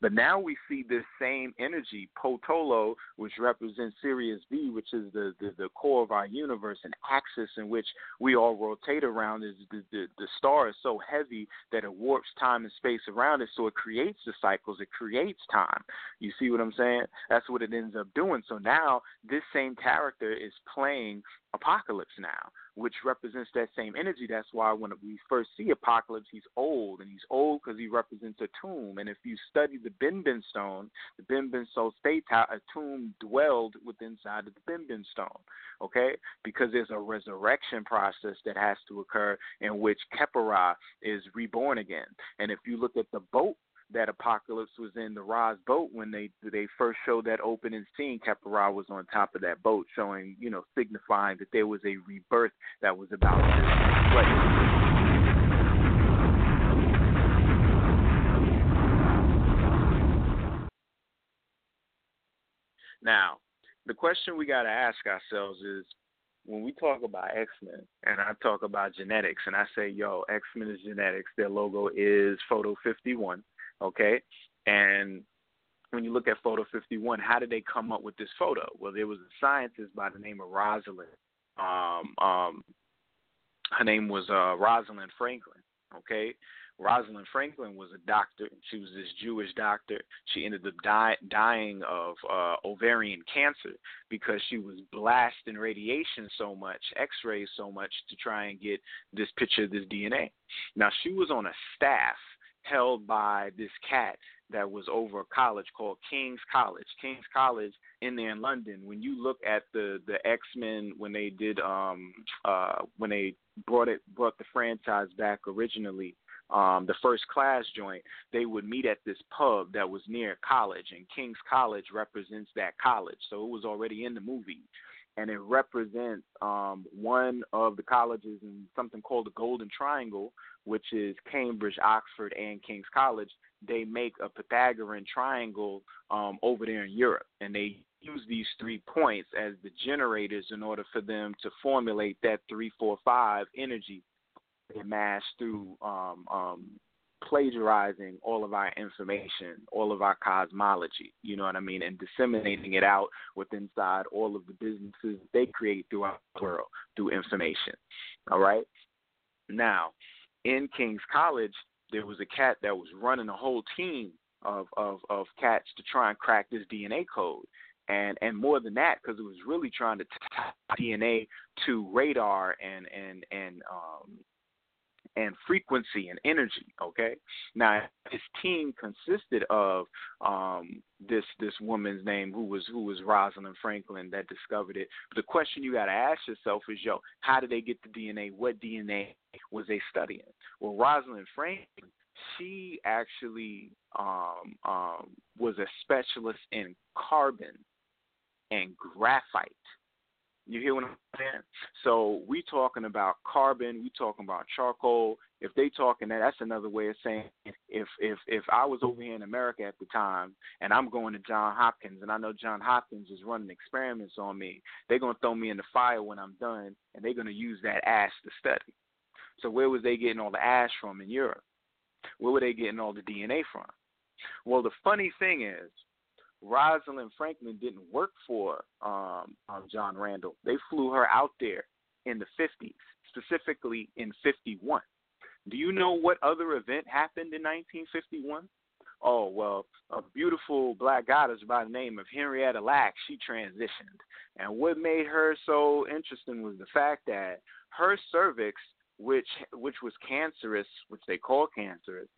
But now we see this same energy, Potolo, which represents Sirius B, which is the, the, the core of our universe, an axis in which we all rotate around. Is the, the, the star is so heavy that it warps time and space around it, so it creates the cycles, it creates time. You see what I'm saying? That's what it ends up doing. So now this same character is playing Apocalypse now, which represents that same energy. That's why when we first see Apocalypse, he's old, and he's old because he represents a tomb. And if you study the Benben stone, the Benben stone states how a tomb dwelled within inside of the Benben stone. Okay, because there's a resurrection process that has to occur in which Khepera is reborn again. And if you look at the boat that Apocalypse was in the Ra's boat when they they first showed that opening scene. Khepera was on top of that boat, showing you know signifying that there was a rebirth that was about to take place. Now, the question we got to ask ourselves is when we talk about X Men and I talk about genetics and I say, yo, X Men is genetics, their logo is Photo 51. Okay, and when you look at Photo 51, how did they come up with this photo? Well, there was a scientist by the name of Rosalind. Um, um, her name was uh, Rosalind Franklin. Okay, Rosalind Franklin was a doctor. She was this Jewish doctor. She ended up dying of uh, ovarian cancer because she was blasting radiation so much, X-rays so much, to try and get this picture of this DNA. Now she was on a staff held by this cat that was over a college called King's College. King's College in there in London. When you look at the the X Men when they did um uh when they brought it brought the franchise back originally, um the first class joint, they would meet at this pub that was near college and King's College represents that college. So it was already in the movie and it represents um, one of the colleges in something called the Golden Triangle, which is Cambridge, Oxford, and King's College. They make a Pythagorean triangle um, over there in Europe, and they use these three points as the generators in order for them to formulate that three, four, five energy mass through um, um, plagiarizing all of our information, all of our cosmology, you know what I mean, and disseminating it out with inside all of the businesses they create throughout the world through information. All right. Now, in King's College, there was a cat that was running a whole team of of of cats to try and crack this DNA code. And and more than that, because it was really trying to tie DNA to radar and and and um, and frequency and energy. Okay, now his team consisted of um, this this woman's name who was who was Rosalind Franklin that discovered it. But the question you got to ask yourself is, yo, how did they get the DNA? What DNA was they studying? Well, Rosalind Franklin, she actually um, um, was a specialist in carbon and graphite. You hear what I'm saying? So we talking about carbon, we talking about charcoal. If they talking that, that's another way of saying if if if I was over here in America at the time and I'm going to John Hopkins and I know John Hopkins is running experiments on me, they're gonna throw me in the fire when I'm done and they're gonna use that ash to study. So where was they getting all the ash from in Europe? Where were they getting all the DNA from? Well, the funny thing is, Rosalind Franklin didn't work for um, um, John Randall. They flew her out there in the 50s, specifically in 51. Do you know what other event happened in 1951? Oh, well, a beautiful black goddess by the name of Henrietta Lacks, she transitioned. And what made her so interesting was the fact that her cervix, which which was cancerous, which they call cancerous,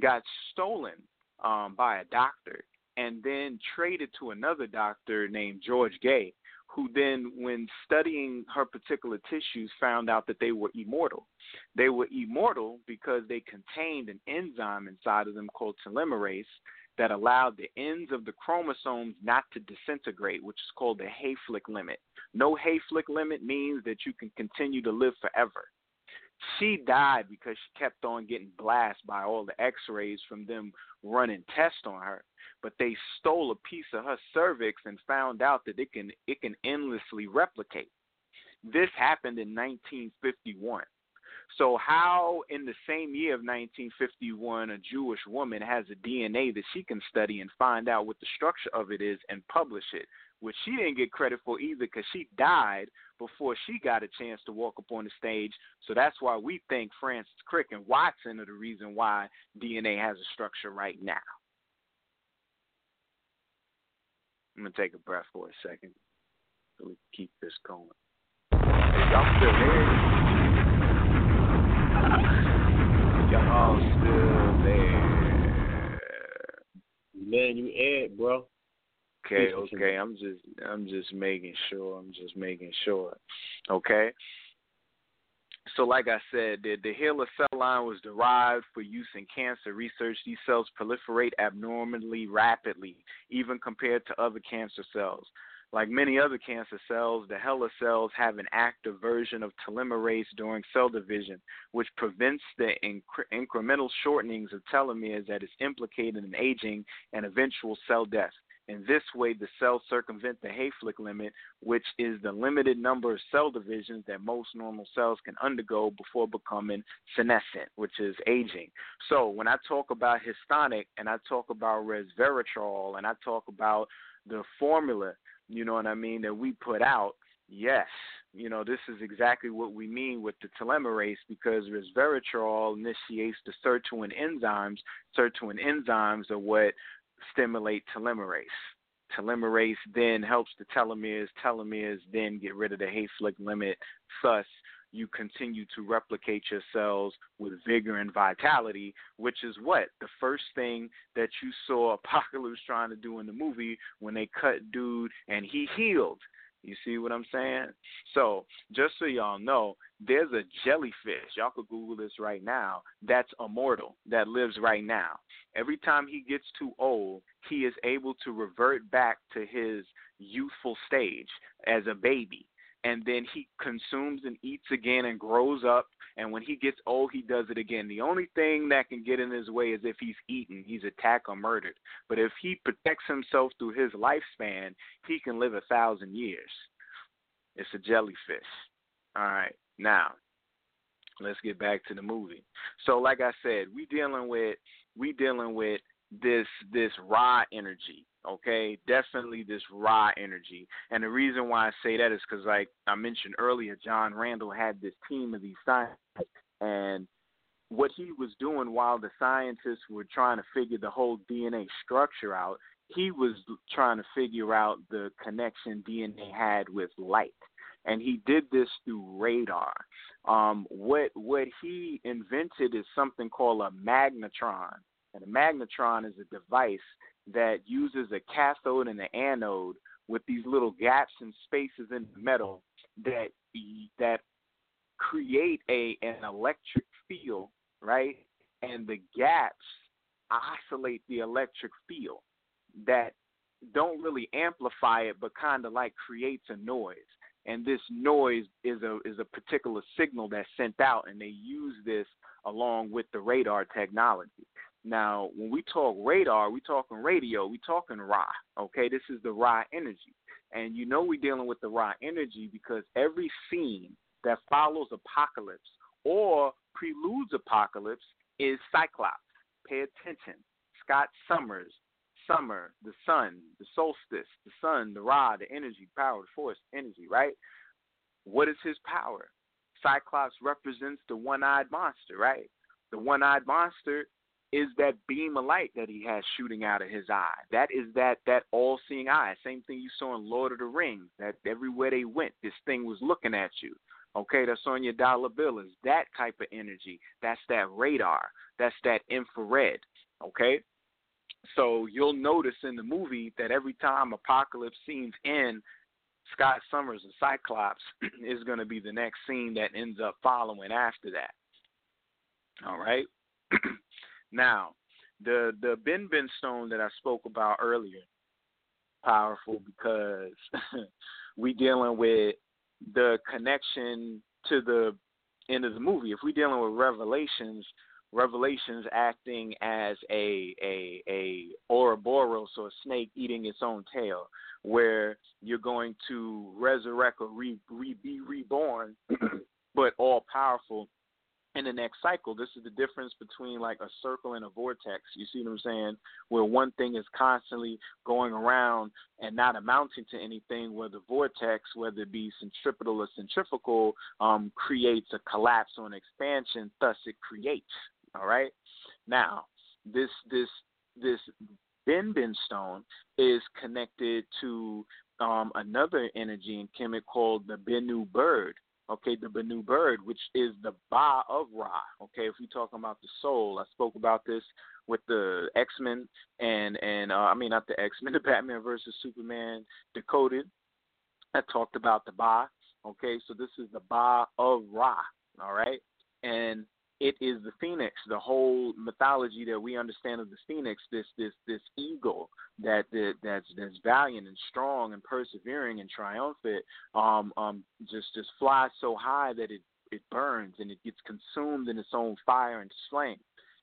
got stolen um, by a doctor and then traded to another doctor named George Gey, who then, when studying her particular tissues, found out that they were immortal. They were immortal because they contained an enzyme inside of them called telomerase that allowed the ends of the chromosomes not to disintegrate, which is called the Hayflick limit. No Hayflick limit means that you can continue to live forever. She died because she kept on getting blasted by all the x rays from them running tests on her but they stole a piece of her cervix and found out that it can it can endlessly replicate. This happened in 1951. So how in the same year of 1951 a Jewish woman has a DNA that she can study and find out what the structure of it is and publish it, which she didn't get credit for either because she died before she got a chance to walk up on the stage. So that's why we think Francis Crick and Watson are the reason why DNA has a structure right now. I'm gonna take a breath for a second so we keep this going. Y'all still there? Y'all still there? Man, you Ed, bro. Okay, okay. I'm just I'm just making sure. I'm just making sure. Okay. So, like I said, the, the HeLa cell line was derived for use in cancer research. These cells proliferate abnormally rapidly, even compared to other cancer cells. Like many other cancer cells, the HeLa cells have an active version of telomerase during cell division, which prevents the incre- incremental shortenings of telomeres that is implicated in aging and eventual cell death. In this way, the cells circumvent the Hayflick limit, which is the limited number of cell divisions that most normal cells can undergo before becoming senescent, which is aging. So when I talk about histonic and I talk about resveratrol and I talk about the formula, you know what I mean, that we put out, yes, you know, this is exactly what we mean with the telomerase because resveratrol initiates the sirtuin enzymes. Sirtuin enzymes are what stimulate telomerase. Telomerase then helps the telomeres. Telomeres then get rid of the Hayflick limit. Thus, you continue to replicate your cells with vigor and vitality, which is what the first thing that you saw Apocalypse trying to do in the movie when they cut dude and he healed. You see what I'm saying? So, just so y'all know, there's a jellyfish. Y'all could Google this right now. That's immortal. That lives right now. Every time he gets too old, he is able to revert back to his youthful stage as a baby and then he consumes and eats again and grows up and when he gets old he does it again. The only thing that can get in his way is if he's eaten he's attacked or murdered. But if he protects himself through his lifespan he can live a thousand years. It's a jellyfish. All right now let's get back to the movie. So like i said we dealing with we dealing with this this raw energy okay? Definitely this raw energy. And the reason why i say that is because like i mentioned earlier john randall had this team of these scientists and what he was doing while the scientists were trying to figure the whole dna structure out he was trying to figure out the connection dna had with light. And he did this through radar. Um, what what he invented is something called a magnetron. And a magnetron is a device that uses a cathode and an anode with these little gaps and spaces in the metal that that create a an electric field, right? And the gaps oscillate the electric field that don't really amplify it but kind of like creates a noise and this noise is a is a particular signal that's sent out and they use this along with the radar technology now, when we talk radar, we talking radio, we talking raw. Okay, this is the raw energy, and you know we're dealing with the raw energy because every scene that follows apocalypse or preludes apocalypse is Cyclops. Pay attention. Scott Summers, summer, the sun, the solstice, the sun, the raw, the energy, power, the force, energy, right? What is his power? Cyclops represents the one eyed monster, right? The one eyed monster is that beam of light that he has shooting out of his eye. That is that that all seeing eye. Same thing you saw in Lord of the Rings. That everywhere they went, this thing was looking at you. Okay, that's on your dollar bill. Is that type of energy? That's that radar. That's that infrared. Okay, so you'll notice in the movie that every time apocalypse scenes end, Scott Summers and Cyclops is going to be the next scene that ends up following after that. All right. Now, the the Ben Ben Stone that I spoke about earlier, powerful because we dealing with the connection to the end of the movie. If we're dealing with Revelations, Revelations acting as a a a Ouroboros or a snake eating its own tail, where you're going to resurrect or re, re be reborn, but all powerful in the next cycle. This is the difference between like a circle and a vortex. You see what I'm saying? Where one thing is constantly going around and not amounting to anything, where the vortex, whether it be centripetal or centrifugal, um, creates a collapse or an expansion. Thus, it creates. All right. Now, this this this Ben Ben stone is connected to um, another energy in Kemet called the Bennu bird okay, the Benu bird, which is the Ba of Ra. Okay, if we talking about the soul, I spoke about this with the X Men and and uh, I mean not the X Men, the Batman versus Superman Decoded. I talked about the Ba. Okay, so this is the Ba of Ra. All right, and it is the phoenix, the whole mythology that we understand of the phoenix, this this this eagle that, that that's that's valiant and strong and persevering and triumphant, um, um, just just flies so high that it it burns and it gets consumed in its own fire and flame,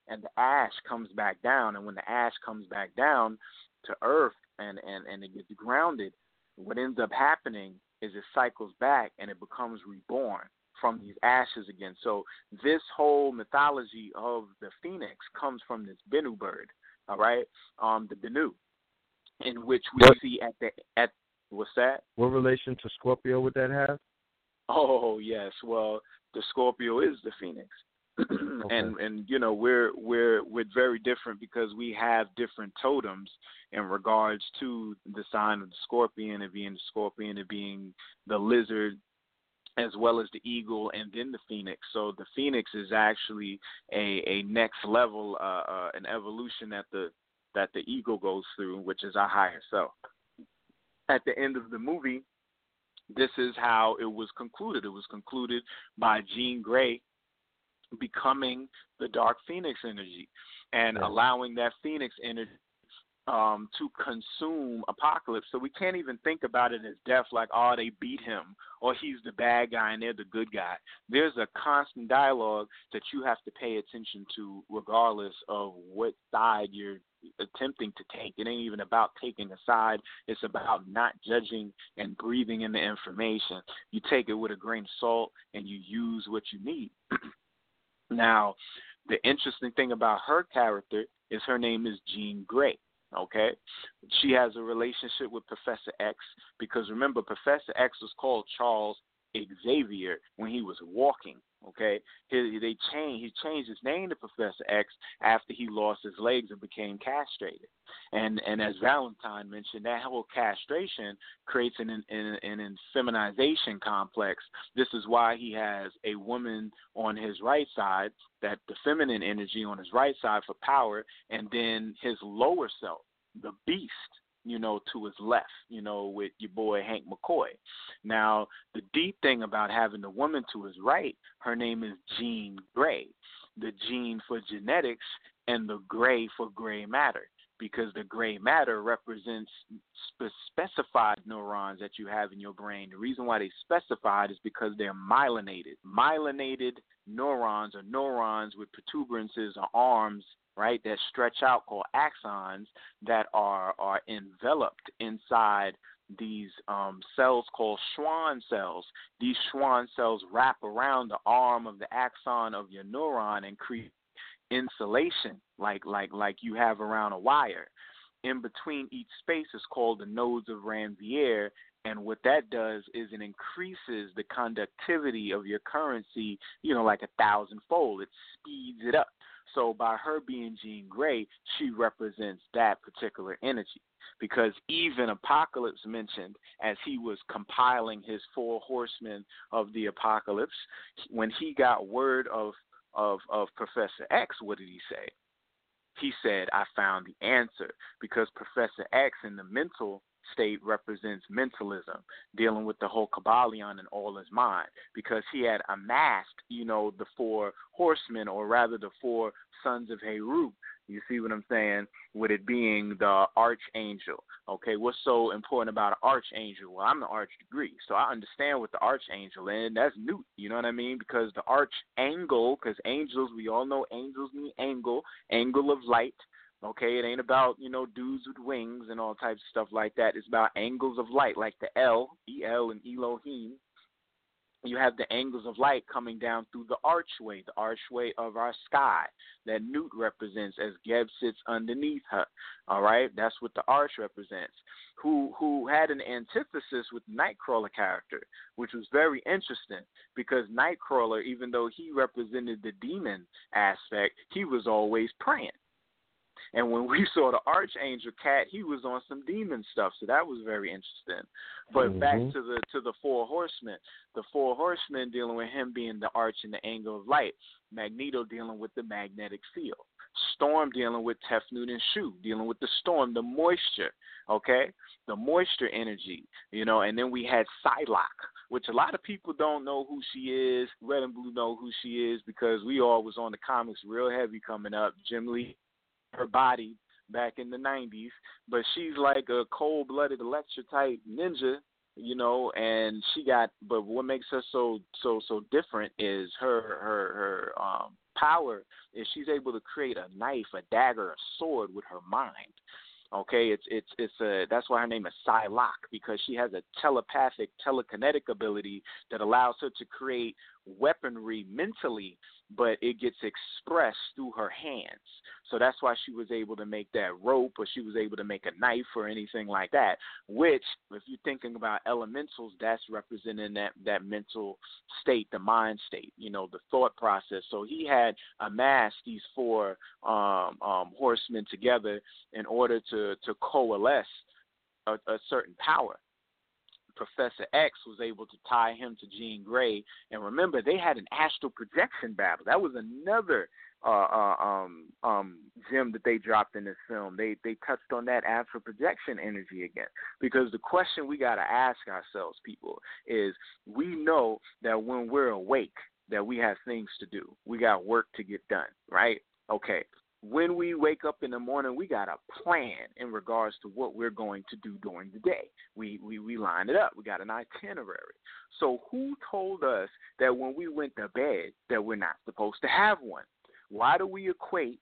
and the ash comes back down, and when the ash comes back down to earth and and and it gets grounded, what ends up happening is it cycles back and it becomes reborn from these ashes again. So this whole mythology of the phoenix comes from this Benu bird, all right, um, the Benu, in which we what? see at the at what's that? What relation to Scorpio would that have? Oh yes, well the Scorpio is the phoenix. okay. and and you know we're we're we're very different because we have different totems in regards to the sign of the scorpion and being the scorpion and being the lizard as well as the eagle and then the phoenix. So the phoenix is actually a, a next level, uh, uh, an evolution that the that the eagle goes through, which is our higher self. At the end of the movie, this is how it was concluded. It was concluded by Jean Grey becoming the Dark Phoenix energy and allowing that Phoenix energy um, to consume Apocalypse. So we can't even think about it as death, like, oh, they beat him, or he's the bad guy and they're the good guy. There's a constant dialogue that you have to pay attention to, regardless of what side you're attempting to take. It ain't even about taking a side, it's about not judging and breathing in the information. You take it with a grain of salt and you use what you need. now, the interesting thing about her character is her name is Jean Grey. Okay, she has a relationship with Professor X because remember, Professor X was called Charles Xavier when he was walking. Okay, he, they changed. He changed his name to Professor X after he lost his legs and became castrated. And and as Valentine mentioned, that whole castration creates an an, an infeminization complex. This is why he has a woman on his right side, that the feminine energy on his right side for power, and then his lower self, the beast, you know, to his left, you know, with your boy Hank McCoy. Now, the deep thing about having the woman to his right, her name is Jean Grey. The gene for genetics and the gray for gray matter because the gray matter represents spe- specified neurons that you have in your brain. The reason why they specified is because they're myelinated. Myelinated neurons are neurons with protuberances or arms, right, that stretch out called axons that are are enveloped inside these um, cells called Schwann cells. These Schwann cells wrap around the arm of the axon of your neuron and create insulation like like like you have around a wire. In between each space is called the nodes of Ranvier, and what that does is it increases the conductivity of your currency, you know, like a thousandfold. It speeds it up. So by her being Jean Grey, she represents that particular energy. Because even Apocalypse mentioned as he was compiling his four horsemen of the apocalypse, when he got word of of of Professor X, what did he say? He said, "I found the answer." Because Professor X in the mental state represents mentalism, dealing with the whole Kybalion and all his mind, because he had amassed, you know, the four horsemen, or rather the four sons of Heru. You see what I'm saying? With it being the archangel. Okay, what's so important about an archangel? Well, I'm an arch degree, so I understand what the archangel and that's Nut. You know what I mean? Because the archangel, because angels, we all know angels mean angle, angle of light. Okay, it ain't about you know dudes with wings and all types of stuff like that. It's about angles of light, like the L, E L, and Elohim. You have the angles of light coming down through the archway, the archway of our sky that Nut represents as Geb sits underneath her. All right, that's what the arch represents. Who who had an antithesis with Nightcrawler character, which was very interesting because Nightcrawler, even though he represented the demon aspect, he was always praying And when we saw the Archangel cat, he was on some demon stuff, so that was very interesting. But mm-hmm. back to the to the four horsemen, the four horsemen dealing with him being the arch and the angle of light, Magneto dealing with the magnetic field, Storm dealing with Tefnut and Shu, dealing with the storm, the moisture, okay, the moisture energy, you know, and then we had Psylocke, which a lot of people don't know who she is. Red and Blue know who she is because we all was on the comics real heavy coming up. Jim Lee, her body back in the 90s, but she's like a cold-blooded Elektra type ninja, you know, and she got. But what makes her so so so different is her her her um power is she's able to create a knife, a dagger, a sword with her mind. Okay, it's it's it's a that's why her name is Psylocke because she has a telepathic, telekinetic ability that allows her to create weaponry mentally, but it gets expressed through her hands. So that's why she was able to make that rope or she was able to make a knife or anything like that. Which, if you're thinking about elementals, that's representing that, that mental state, the mind state, you know, the thought process. So he had amassed these four um, um, horsemen together in order to, to coalesce a, a certain power. Professor X was able to tie him to Jean Grey. And remember, they had an astral projection battle. That was another uh, uh, um, um, gem that they dropped in this film. They they touched on that astral projection energy again. Because the question we got to ask ourselves, people, is we know that when we're awake, that we have things to do. We got work to get done, right? Okay when we wake up in the morning, we got a plan in regards to what we're going to do during the day. We we we line it up. We got an itinerary. So who told us that when we went to bed that we're not supposed to have one? Why do we equate,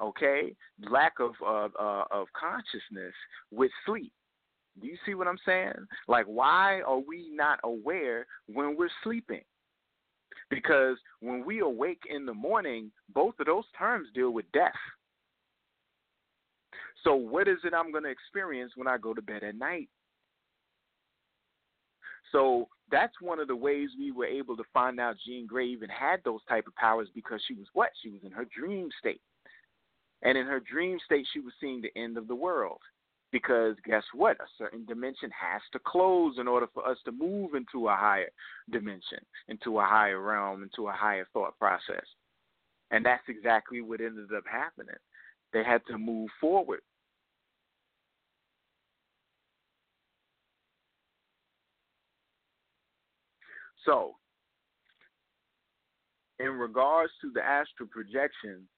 okay, lack of of uh, of consciousness with sleep? Do you see what I'm saying? Like, why are we not aware when we're sleeping? Because when we awake in the morning, both of those terms deal with death. So, what is it I'm going to experience when I go to bed at night? So that's one of the ways we were able to find out Jean Grey even had those type of powers because she was what? She was in her dream state. And in her dream state she was seeing the end of the world because guess what? A certain dimension has to close in order for us to move into a higher dimension, into a higher realm, into a higher thought process. And that's exactly what ended up happening. They had to move forward. So, in regards to the astral projection,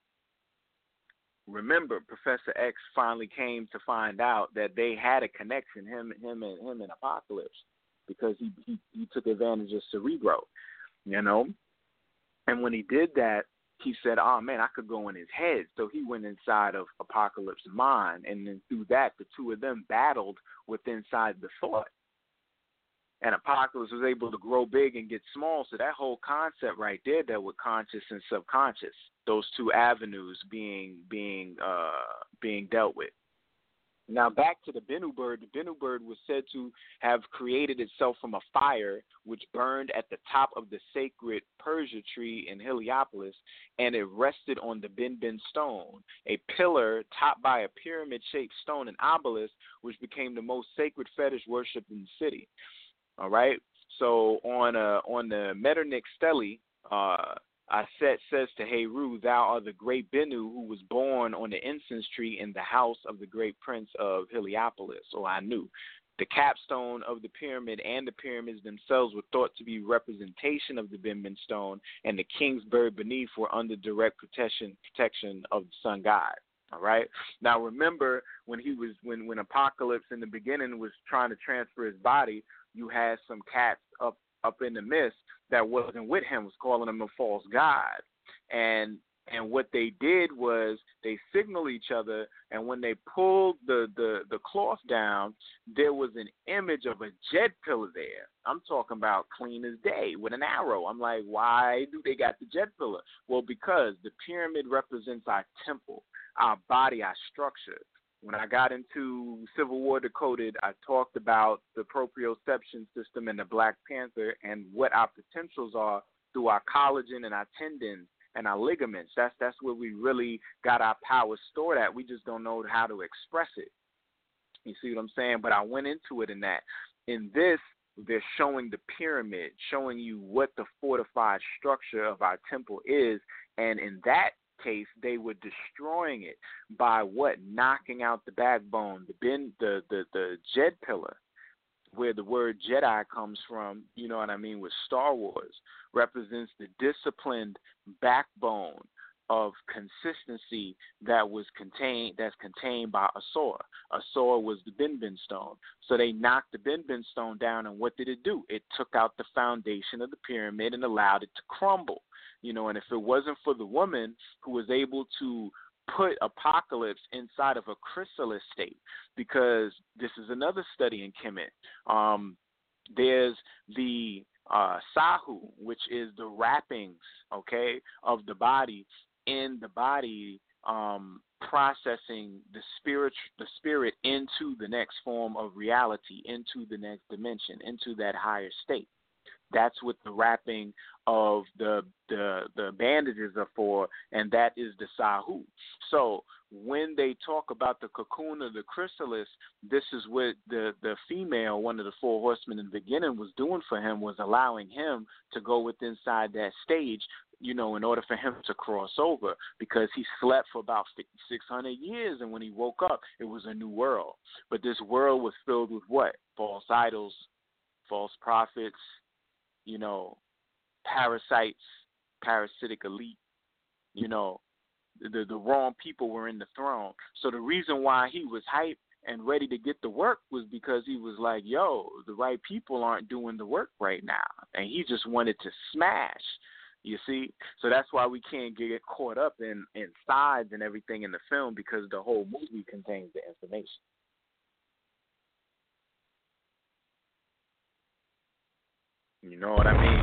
remember Professor X finally came to find out that they had a connection, him him and him and Apocalypse, because he, he, he took advantage of Cerebro, you know? And when he did that, he said, Oh man, I could go in his head. So he went inside of Apocalypse's mind and then through that the two of them battled with inside the thought and Apocalypse was able to grow big and get small. So that whole concept right there that with conscious and subconscious, those two avenues being being uh, being dealt with. Now back to the Bennu bird. The Bennu bird was said to have created itself from a fire which burned at the top of the sacred persea tree in Heliopolis, and it rested on the Benben stone, a pillar topped by a pyramid-shaped stone and obelisk, which became the most sacred fetish worship in the city. All right. So on uh on the Metternich Stele, uh Aset says to Heru, Thou art the great Bennu who was born on the incense tree in the house of the great prince of Heliopolis, or Anu. The capstone of the pyramid and the pyramids themselves were thought to be representation of the Benben stone, and the king's bird beneath were under direct protection protection of the sun god. All right. Now remember when he was when when Apocalypse in the beginning was trying to transfer his body, you had some cats up up in the mist that wasn't with him was calling him a false god. And and what they did was they signaled each other and when they pulled the the the cloth down there was an image of a Jed pillar there. I'm talking about clean as day with an arrow. I'm like why do they got the Jed pillar? Well because the pyramid represents our temple our body our structure when I got into Civil War Decoded, I talked about the proprioception system and the Black Panther and what our potentials are through our collagen and our tendons and our ligaments. That's that's where we really got our power stored at. We just don't know how to express it. You see what I'm saying? But I went into it in that. In this, they're showing the pyramid, showing you what the fortified structure of our temple is, and in that case, they were destroying it by what? Knocking out the backbone, the bin, the the the Jed pillar, where the word Jedi comes from. You know what I mean? With Star Wars represents the disciplined backbone of consistency that was contained that's contained by Asor. Asor was the Benben stone. So they knocked the Benben stone down and what did it do? It took out the foundation of the pyramid and allowed it to crumble. You know, and if it wasn't for the woman who was able to put apocalypse inside of a chrysalis state, because this is another study in Kemet. Um, there's the uh, sahu, which is the wrappings, okay, of the body in the body um, processing the spirit the spirit into the next form of reality, into the next dimension, into that higher state. That's what the wrapping of the the the bandages are for, and that is the sahu. So when they talk about the cocoon of the chrysalis, this is what the the female, one of the four horsemen in the beginning, was doing for him was allowing him to go within inside that stage you know, in order for him to cross over because he slept for about 600 years and when he woke up, it was a new world. But this world was filled with what? False idols, false prophets, you know, parasites, parasitic elite, you know, the the wrong people were in the throne. So the reason why he was hyped and ready to get the work was because he was like, yo, the right people aren't doing the work right now. And he just wanted to smash. You see, so that's why we can't get caught up in in sides and everything in the film because the whole movie contains the information. You know what I mean?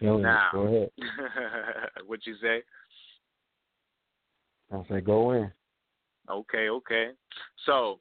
now, go ahead. what you say? I say go in. Okay, okay. So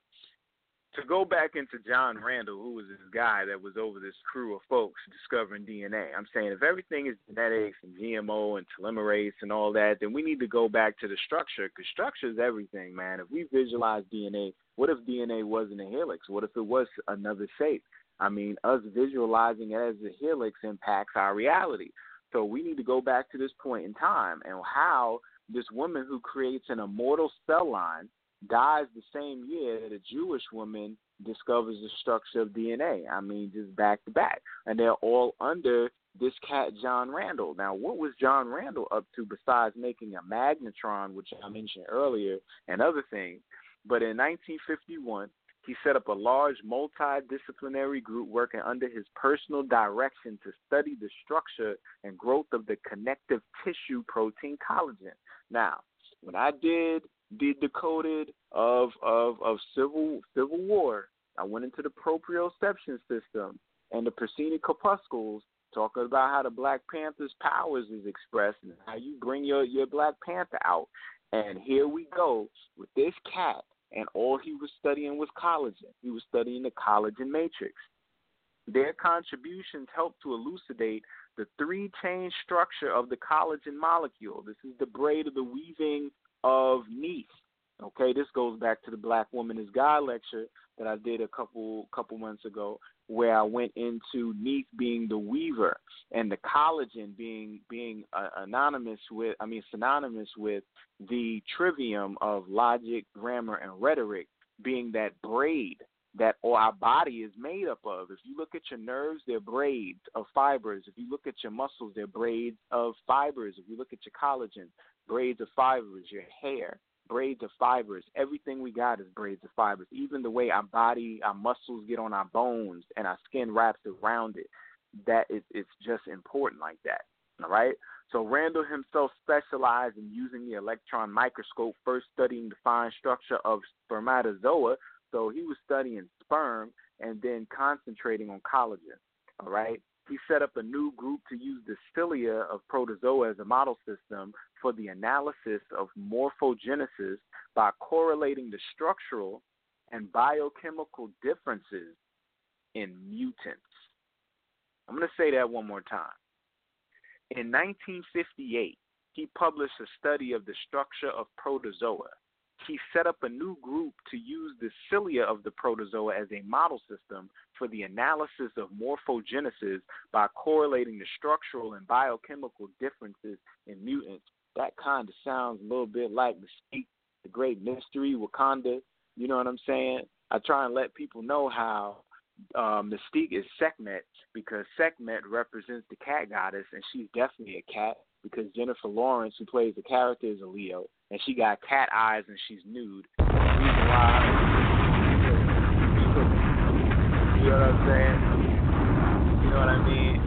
to go back into John Randall, who was this guy that was over this crew of folks discovering DNA, I'm saying if everything is genetics and GMO and telomerase and all that, then we need to go back to the structure because structure is everything, man. If we visualize DNA, what if DNA wasn't a helix? What if it was another shape? I mean, us visualizing it as a helix impacts our reality. So we need to go back to this point in time and how this woman who creates an immortal cell line dies the same year that a Jewish woman discovers the structure of DNA. I mean, just back to back. And they're all under this cat, John Randall. Now, what was John Randall up to besides making a magnetron, which I mentioned earlier, and other things? But in 1951, he set up a large multidisciplinary group working under his personal direction to study the structure and growth of the connective tissue protein collagen. Now, when I did the decoded of of of civil civil war. I went into the proprioception system and the preceding corpuscles, talking about how the Black Panther's powers is expressed and how you bring your your Black Panther out. And here we go with this cat, and all he was studying was collagen. He was studying the collagen matrix. Their contributions helped to elucidate the three chain structure of the collagen molecule. This is the braid of the weaving of Neith. Okay, this goes back to the Black Woman is God lecture that I did a couple couple months ago, where I went into Neith being the weaver and the collagen being being uh, anonymous with, I mean synonymous with the trivium of logic, grammar, and rhetoric being that braid that our body is made up of. If you look at your nerves, they're braids of fibers. If you look at your muscles, they're braids of fibers. If you look at your collagen, braids of fibers, your hair, braids of fibers. Everything we got is braids of fibers. Even the way our body, our muscles get on our bones and our skin wraps around it. That is it's just important like that. All right. So Randall himself specialized in using the electron microscope, first studying the fine structure of spermatozoa. So he was studying sperm and then concentrating on collagen. All right. He set up a new group to use the cilia of protozoa as a model system for the analysis of morphogenesis by correlating the structural and biochemical differences in mutants. I'm going to say that one more time. In 1958, he published a study of the structure of protozoa. He set up a new group to use the cilia of the protozoa as a model system for the analysis of morphogenesis by correlating the structural and biochemical differences in mutants. That kind of sounds a little bit like Mystique, the Great Mystery, Wakanda. You know what I'm saying? I try and let people know how uh, Mystique is Sekhmet because Sekhmet represents the cat goddess, and she's definitely a cat because Jennifer Lawrence, who plays the character, is a Leo, and she got cat eyes and she's nude. You know what I'm saying? You know what I mean?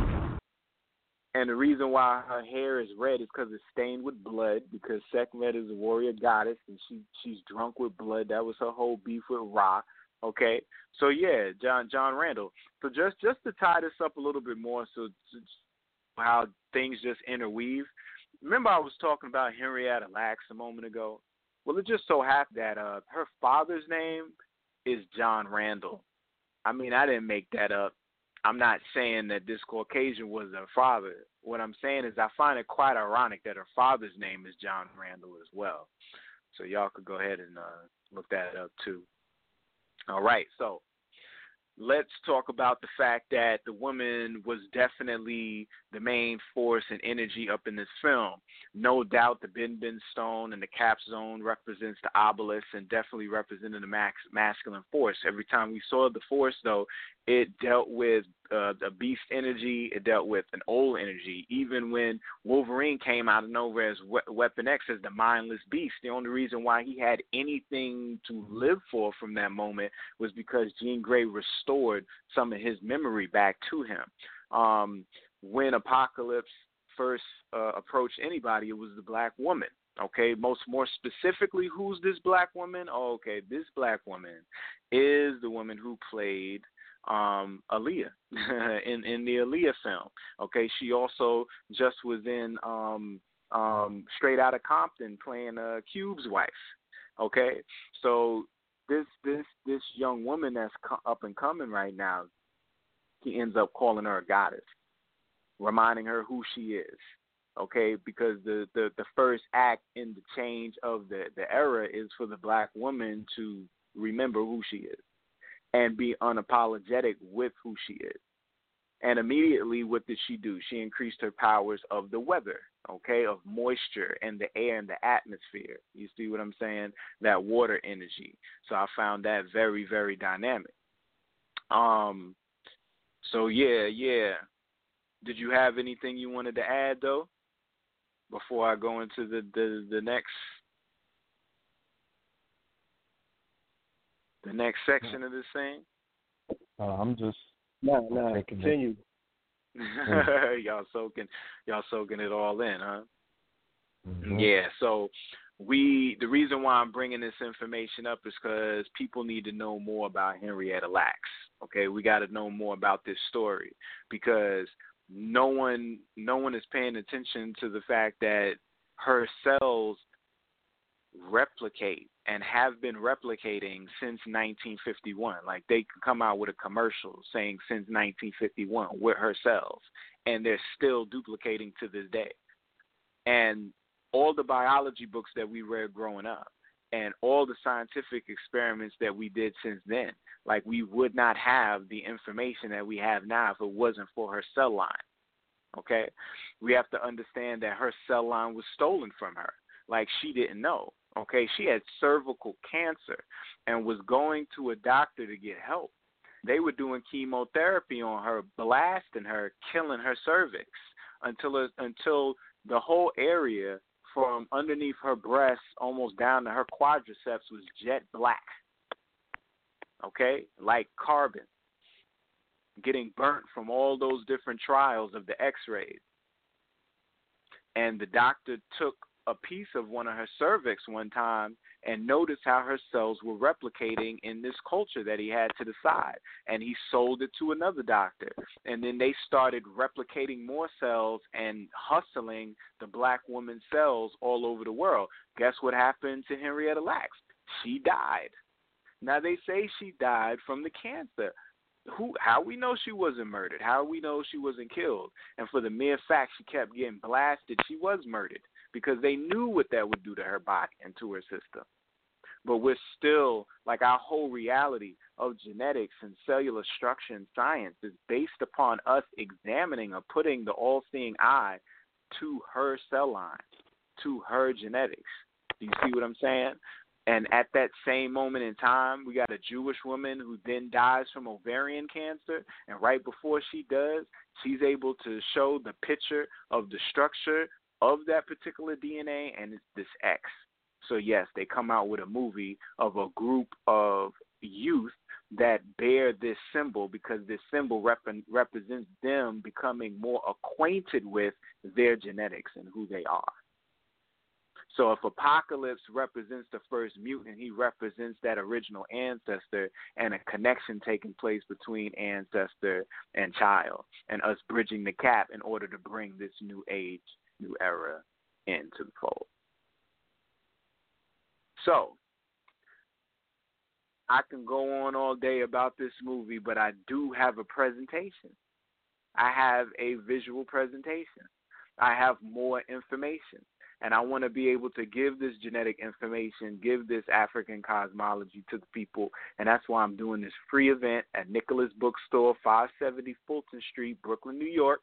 And the reason why her hair is red is because it's stained with blood. Because Sekhmet is a warrior goddess, and she she's drunk with blood. That was her whole beef with Ra. Okay, so yeah, John John Randall. So just just to tie this up a little bit more, so how things just interweave. Remember, I was talking about Henrietta Lacks a moment ago. Well, it just so happened that uh, her father's name is John Randall. I mean, I didn't make that up. I'm not saying that this Caucasian was her father. What I'm saying is I find it quite ironic that her father's name is John Randall as well. So y'all could go ahead and uh, look that up too. All right, so let's talk about the fact that the woman was definitely the main force and energy up in this film. No doubt the Benben Stone and the Cap Zone represents the obelisk and definitely represented the max, masculine force. Every time we saw the force, though, it dealt with uh, a beast energy. It dealt with an old energy. Even when Wolverine came out of nowhere as we- Weapon X as the mindless beast, the only reason why he had anything to live for from that moment was because Jean Grey restored some of his memory back to him. Um, when Apocalypse first uh, approached anybody, it was the black woman. Okay, most more specifically, who's this black woman? Oh, okay, this black woman is the woman who played um Aaliyah in in the Aaliyah film. Okay, she also just was in um um Straight Outta Compton playing uh Cube's wife. Okay, so this this this young woman that's co- up and coming right now, he ends up calling her a goddess, reminding her who she is. Okay, because the, the the first act in the change of the the era is for the black woman to remember who she is and be unapologetic with who she is. And immediately, what did she do? She increased her powers of the weather, okay, of moisture and the air and the atmosphere. You see what I'm saying? That water energy. So I found that very, very dynamic. Um. So yeah, yeah. Did you have anything you wanted to add though? Before I go into the the, the next the next section of this thing? Uh, I'm just No, no, continue. y'all soaking y'all soaking it all in, huh? mhm. Yeah, so we the reason why I'm bringing this information up is because people need to know more about Henrietta Lacks. Okay, we got to know more about this story because no one no one is paying attention to the fact that her cells replicate and have been replicating since 1951. Like they come out with a commercial saying since 1951 with her cells, and they're still duplicating to this day. And all the biology books that we read growing up, and all the scientific experiments that we did since then, like we would not have the information that we have now if it wasn't for her cell line. Okay, we have to understand that her cell line was stolen from her. Like she didn't know. Okay, she had cervical cancer and was going to a doctor to get help. They were doing chemotherapy on her, blasting her, killing her cervix until until the whole area from underneath her breast almost down to her quadriceps was jet black. Okay, like carbon, getting burnt from all those different trials of the X-rays. And the doctor took a piece of one of her cervix one time and noticed how her cells were replicating in this culture that he had to the side. And he sold it to another doctor. And then they started replicating more cells and hustling the black woman's cells all over the world. Guess what happened to Henrietta Lacks? She died. Now they say she died from the cancer. who how we know she wasn't murdered? How we know she wasn't killed? And for the mere fact she kept getting blasted, she was murdered because they knew what that would do to her body and to her system. But we're still like our whole reality of genetics and cellular structure and science is based upon us examining or putting the all-seeing eye to her cell line, to her genetics. Do you see what I'm saying? And at that same moment in time, we got a Jewish woman who then dies from ovarian cancer. And right before she does, she's able to show the picture of the structure of that particular DNA, and it's this X. So, yes, they come out with a movie of a group of youth that bear this symbol because this symbol rep- represents them becoming more acquainted with their genetics and who they are. So if Apocalypse represents the first mutant, he represents that original ancestor and a connection taking place between ancestor and child, and us bridging the gap in order to bring this new age, new era into the fold. So I can go on all day about this movie, but I do have a presentation. I have a visual presentation. I have more information and I want to be able to give this genetic information, give this African cosmology to the people, and that's why I'm doing this free event at Nicholas Bookstore, 570 Fulton Street, Brooklyn, New York,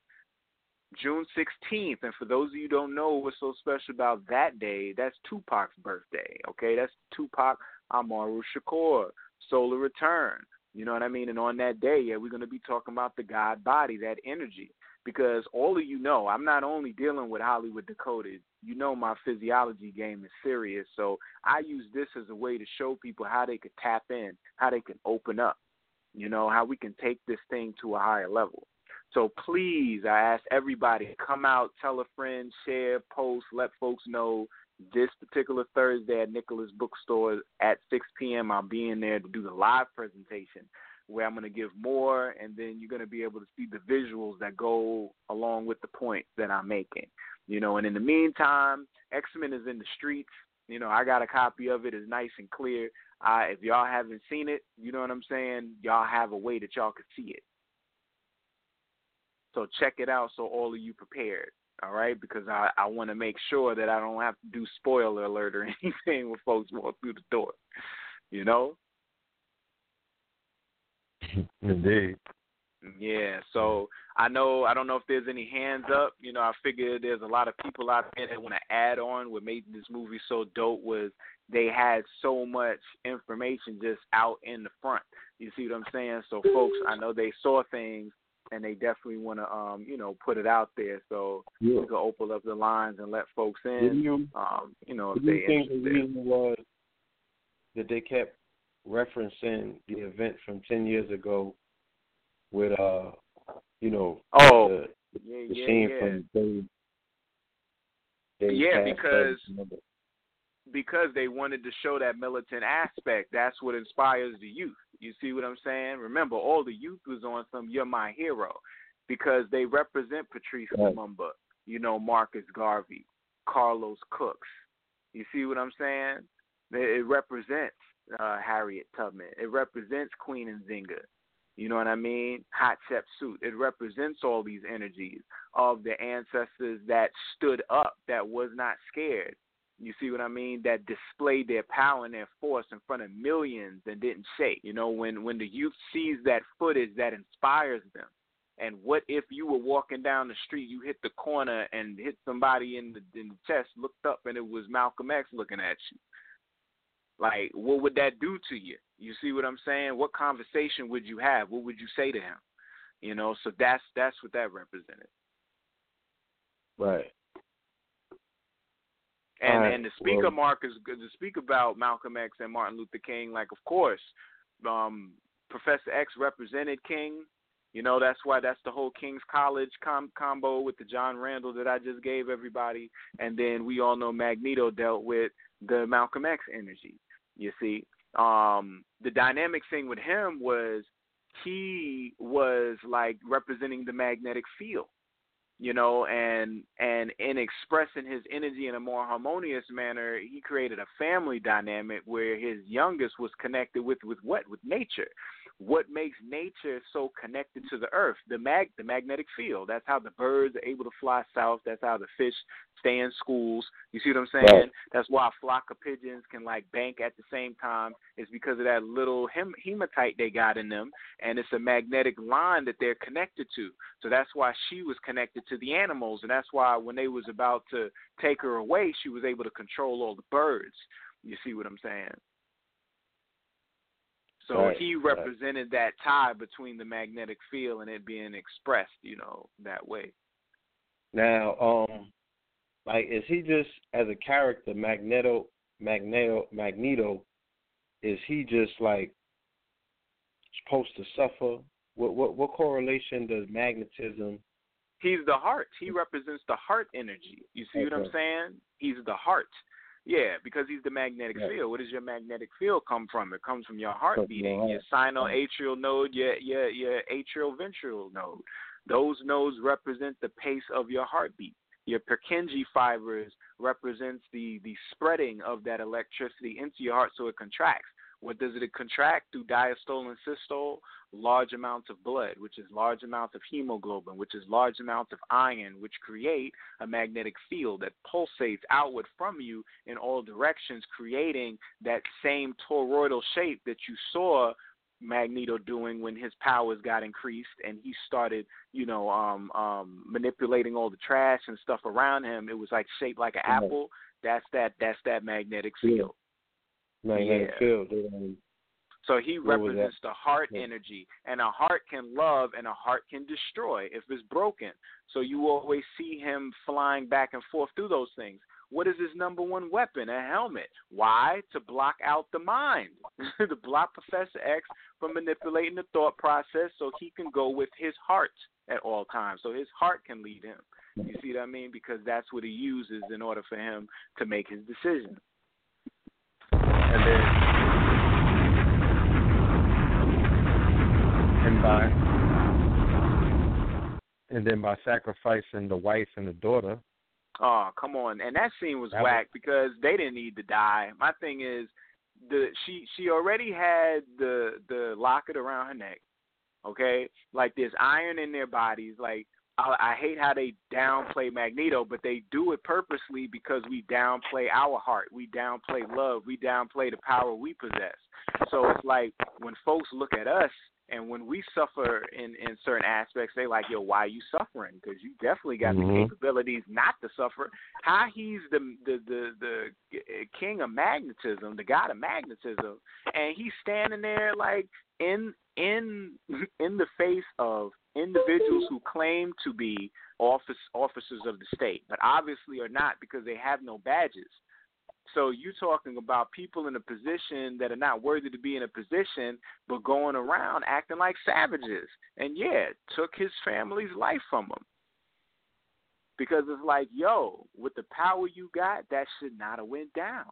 June 16th. And for those of you who don't know what's so special about that day, that's Tupac's birthday. Okay, that's Tupac Amaru Shakur, Solar Return. You know what I mean? And on that day, yeah, we're going to be talking about the God body, that energy because all of you know I'm not only dealing with Hollywood Decoded, you know my physiology game is serious. So I use this as a way to show people how they could tap in, how they can open up, you know, how we can take this thing to a higher level. So please, I ask everybody come out, tell a friend, share, post, let folks know this particular Thursday at Nicholas Bookstore at 6 p.m. I'll be in there to do the live presentation where I'm going to give more, and then you're going to be able to see the visuals that go along with the point that I'm making. You know, and in the meantime, X Men is in the streets. You know, I got a copy of it. It's nice and clear. Uh, if y'all haven't seen it, you know what I'm saying. Y'all have a way that y'all can see it. So check it out, so all of you prepared. All right, because I I want to make sure that I don't have to do spoiler alert or anything when folks walk through the door. You know. Indeed. Yeah, so I know I don't know if there's any hands up. You know, I figure there's a lot of people out there that want to add on. What made this movie so dope was they had so much information just out in the front. You see what I'm saying? So folks, I know they saw things and they definitely want to um, you know, put it out there so yeah. we can open up the lines and let folks in. You, um, you know, if they think the reason was that they kept referencing the event from ten years ago with uh you know oh the, yeah, the yeah, scene yeah. from Dave yeah because because they wanted to show that militant aspect. That's what inspires the youth. You see what I'm saying? Remember, all the youth was on some "You're My Hero" because they represent Patrice right. Lumumba, you know, Marcus Garvey, Carlos Cooks. You see what I'm saying? It represents uh, Harriet Tubman. It represents Queen Nzinga. You know what I mean? Hatshepsut. It represents all these energies of the ancestors that stood up, that was not scared. You see what I mean? That displayed their power and their force in front of millions and didn't shake. You know, when when the youth sees that footage, that inspires them. And what if you were walking down the street, you hit the corner and hit somebody in the in the chest, looked up, and it was Malcolm X looking at you? Like, what would that do to you? You see what I'm saying? What conversation would you have? What would you say to him? You know, so that's that's what that represented. Right. And right. and to speak well, of Marcus, to speak about Malcolm X and Martin Luther King, like of course, um, Professor X represented King. You know that's why that's the whole King's College com- combo with the John Randall that I just gave everybody, and then we all know Magneto dealt with the Malcolm X energy. You see, um, the dynamic thing with him was he was like representing the magnetic field, you know, and and in expressing his energy in a more harmonious manner, he created a family dynamic where his youngest was connected with with what with nature, what makes nature so connected to the earth? The mag the magnetic field. That's how the birds are able to fly south. That's how the fish stay in schools. You see what I'm saying? Right. That's why a flock of pigeons can like bank at the same time. It's because of that little hem- hematite they got in them, and it's a magnetic line that they're connected to. So that's why she was connected to the animals, and that's why when they was about to take her away, she was able to control all the birds. You see what I'm saying? So Right, he right. represented that tie between the magnetic field and it being expressed, you know, that way. Now, um, like, is he just as a character, Magneto, Magneto, Magneto? Is he just like supposed to suffer? What what what correlation does magnetism? He's the heart. He mm. represents the heart energy. You see what I'm saying? He's the heart. Yeah, because he's the magnetic Yeah. field. Where does your magnetic field come from? It comes from your heart beating, your your heart. sinoatrial node, your your your atrial ventral node. Those nodes represent the pace of your heartbeat. Your Purkinje fibers represents the the spreading of that electricity into your heart so it contracts. What does it contract through diastole and systole? Large amounts of blood, which is large amounts of hemoglobin, which is large amounts of iron, which create a magnetic field that pulsates outward from you in all directions, creating that same toroidal shape that you saw Magneto doing when his powers got increased and he started, you know, um, um, manipulating all the trash and stuff around him. It was like shaped like an Right. apple. That's that. That's that magnetic field. Magnetic Yeah. field. So he represents the heart Yeah. energy, and a heart can love and a heart can destroy if it's broken. So you always see him flying back and forth through those things. What is his number one weapon? A helmet. Why? To block out the mind, to block Professor X from manipulating the thought process, so he can go with his heart at all times, so his heart can lead him. You see what I mean? Because that's what he uses in order for him to make his decision. And then and by and then by sacrificing the wife and the daughter. Oh, come on. And that scene was That was- whack because they didn't need to die. My thing is the she she already had the the locket around her neck. Okay? Like there's iron in their bodies. Like I, I hate how they downplay Magneto, but they do it purposely because we downplay our heart. We downplay love. We downplay the power we possess. So it's like when folks look at us and when we suffer in in certain aspects, they like, yo, why are you suffering? Because you definitely got the Mhm. capabilities not to suffer. How he's the the the the king of magnetism, the god of magnetism, and he's standing there like in in in the face of individuals who claim to be office officers of the state, but obviously are not because they have no badges. So you talking about people in a position that are not worthy to be in a position, but going around acting like savages, and yeah, took his family's life from him. Because it's like, yo, with the power you got, that should not have went down.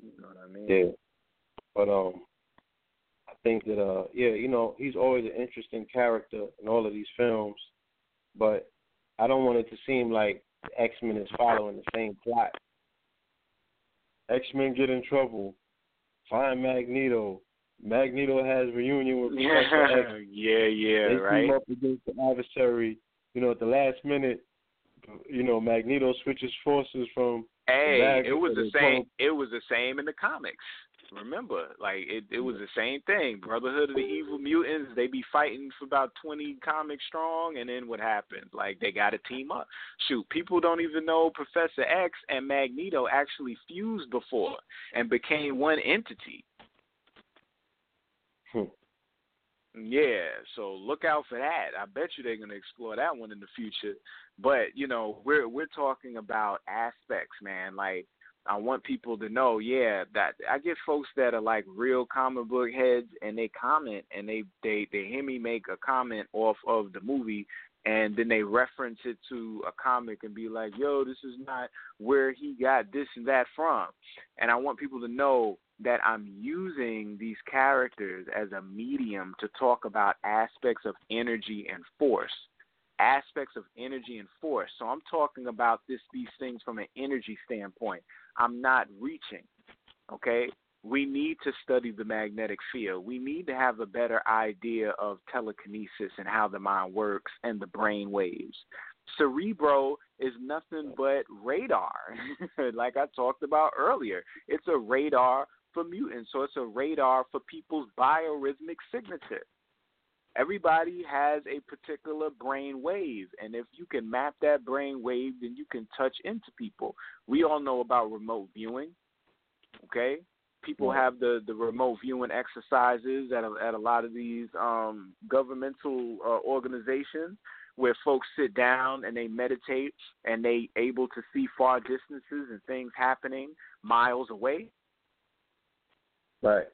You know what I mean? Yeah. But um think that uh yeah, you know, he's always an interesting character in all of these films, but I don't want it to seem like X Men is following the same plot. X Men get in trouble, find Magneto. Magneto has reunion with Professor X. yeah, yeah, they right. team up against the adversary. You know, at the last minute, you know, Magneto switches forces from Hey, it was the same. It was the same in the comics. Remember, like it, it was the same thing. Brotherhood of the Evil Mutants. They be fighting for about twenty comics strong, and then what happens? Like they got to team up. Shoot, people don't even know Professor X and Magneto actually fused before and became one entity. Hmm. Yeah, so look out for that. I bet you they're going to explore that one in the future. But you know, we're we're talking about aspects, man. Like I want people to know, yeah, that I get folks that are like real comic book heads, and they comment and they they they hear me make a comment off of the movie, and then they reference it to a comic and be like, yo, this is not where he got this and that from. And I want people to know that I'm using these characters as a medium to talk about aspects of energy and force. Aspects of energy and force. So I'm talking about this these things from an energy standpoint. I'm not reaching. Okay? We need to study the magnetic field. We need to have a better idea of telekinesis and how the mind works and the brain waves. Cerebro is nothing but radar, like I talked about earlier. It's a radar for mutants, so it's a radar for people's biorhythmic signature. Everybody has a particular brain wave, and if you can map that brain wave, then you can touch into people. We all know about remote viewing, okay? People have the, the remote viewing exercises at a, at a lot of these um, governmental uh, organizations where folks sit down and they meditate and they able to see far distances and things happening miles away. Right.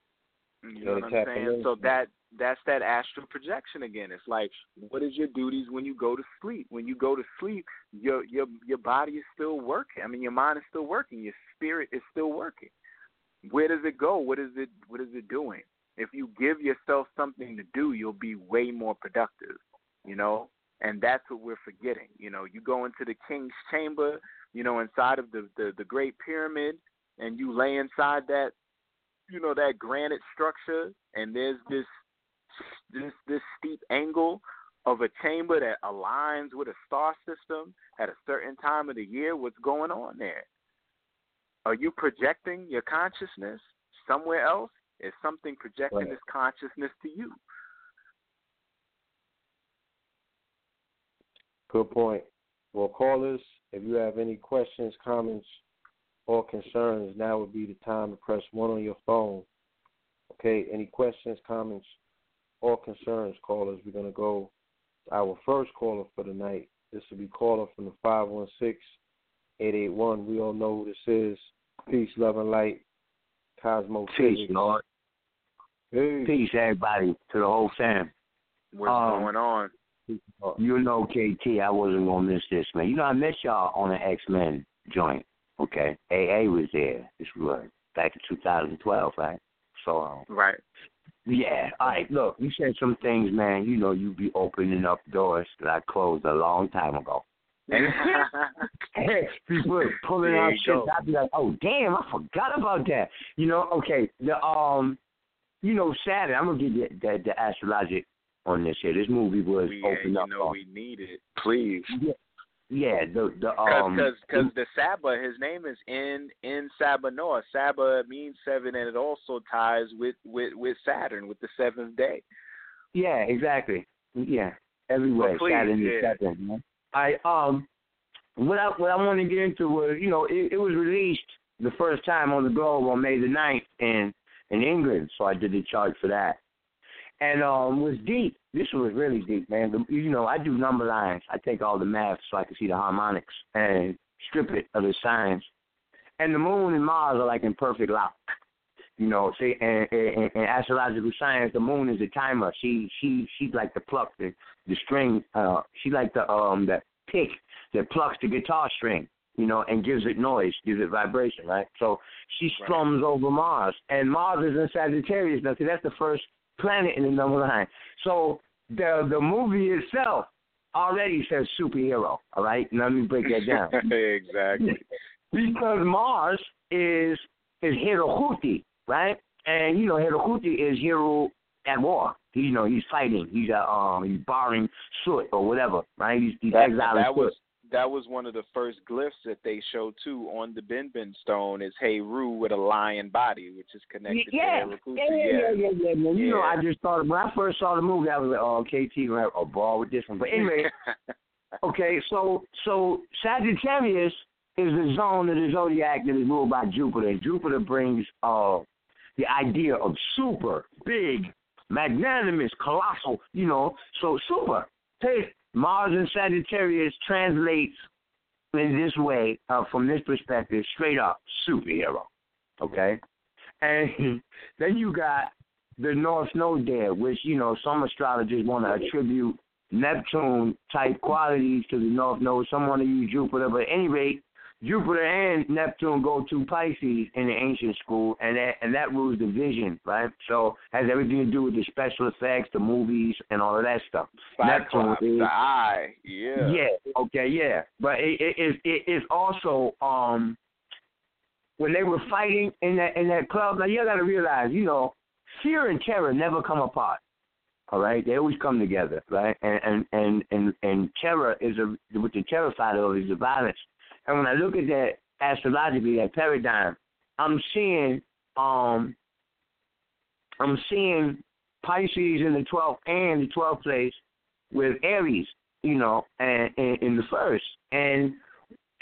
You know what I'm saying? So that that's that astral projection again. It's like what is your duties when you go to sleep? When you go to sleep, your your your body is still working. I mean your mind is still working, your spirit is still working. Where does it go? What is it what is it doing? If you give yourself something to do, you'll be way more productive, you know? And that's what we're forgetting. You know, you go into the king's chamber, you know, inside of the, the, the great pyramid and you lay inside that you know that granite structure and there's this this this steep angle of a chamber that aligns with a star system at a certain time of the year what's going on there are you projecting your consciousness somewhere else is something projecting right. this consciousness to you Good point. Well, callers, if you have any questions, comments, or concerns, now would be the time to press one on your phone. Okay, any questions, comments, or concerns, callers? We're going to go to our first caller for the night. This will be caller from the 516 881. We all know who this is. Peace, love, and light. Cosmo Peace, Physics. Lord. Hey. Peace, everybody, to the whole fam. what's Um, going on You know, KT, I wasn't gonna miss this, man. You know, I met y'all on an X Men joint. Okay, AA was there. This was back in 2012, right? So, um, right yeah. All right, look, you said some things, man. You know, you be opening up doors that I closed a long time ago. People pulling out shit. I'd be like, oh damn, I forgot about that. You know, okay, the um, you know, Saturday. I'm gonna give you the, the astrologic on this here. This movie was yeah, opened you up. know on- we need it please yeah, the the um, because because the Saba, his name is in En Sabah Nur. Saba means seven, and it also ties with with with Saturn with the seventh day. Yeah, exactly. Yeah, everywhere. please, Saturn is yeah. Saturn. man. I um, what I what I want to get into was you know it, it was released the first time on the globe on May the 9th in in England, so I did the chart for that, and um was deep. This was really deep, man. The, you know I do number lines. I take all the math so I can see the harmonics and strip it of the science. And the moon and Mars are like in perfect lock. You know, see, and, and, and astrological science, the moon is the timer. She she she's like the pluck, the the string. Uh, she like the um the pick that plucks the guitar string. You know, and gives it noise, gives it vibration, right? So she Right. strums over Mars, and Mars is in Sagittarius. Now, see, that's the first planet in the number line. So the the movie itself already says superhero. All right, now let me break that down exactly. because Mars is is Hirohuti, right? And you know Hirohuti is hero at war. He, You know he's fighting. He's uh, um he's barring soot or whatever, right? He's, he's That, exiling that was soot. That was one of the first glyphs that they showed too on the Benben stone is Heru with a lion body, which is connected yeah, to Herakuti. yeah, yeah, yeah, yeah, yeah, man. You know, I just thought when I first saw the movie, I was like, oh, KT gonna have a ball with this one. But anyway, Okay, so so Sagittarius is the zone of the zodiac that is ruled by Jupiter, and Jupiter brings uh the idea of super, big, magnanimous, colossal, you know. So super. Hey, Mars and Sagittarius translates in this way, uh, from this perspective, straight up superhero. Okay? And then you got the North Node there, which, you know, some astrologers want to attribute Neptune type qualities to the North Node. Some want to use Jupiter, but at any rate, Jupiter and Neptune go to Pisces in the ancient school, and that and that rules the vision, right? So has everything to do with the special effects, the movies, and all of that stuff. Cyclops, Neptune is, the eye. Yeah. yeah, okay, yeah, but it it it, it is also um when they were fighting in that in that club. Now you got to realize, you know, fear and terror never come apart. All right, they always come together, right? And and and and, and terror is a what the terror side of it is the violence. And when I look at that astrologically, that paradigm, I'm seeing um I'm seeing Pisces in the twelfth and the twelfth place with Aries, you know, and, and in the first. And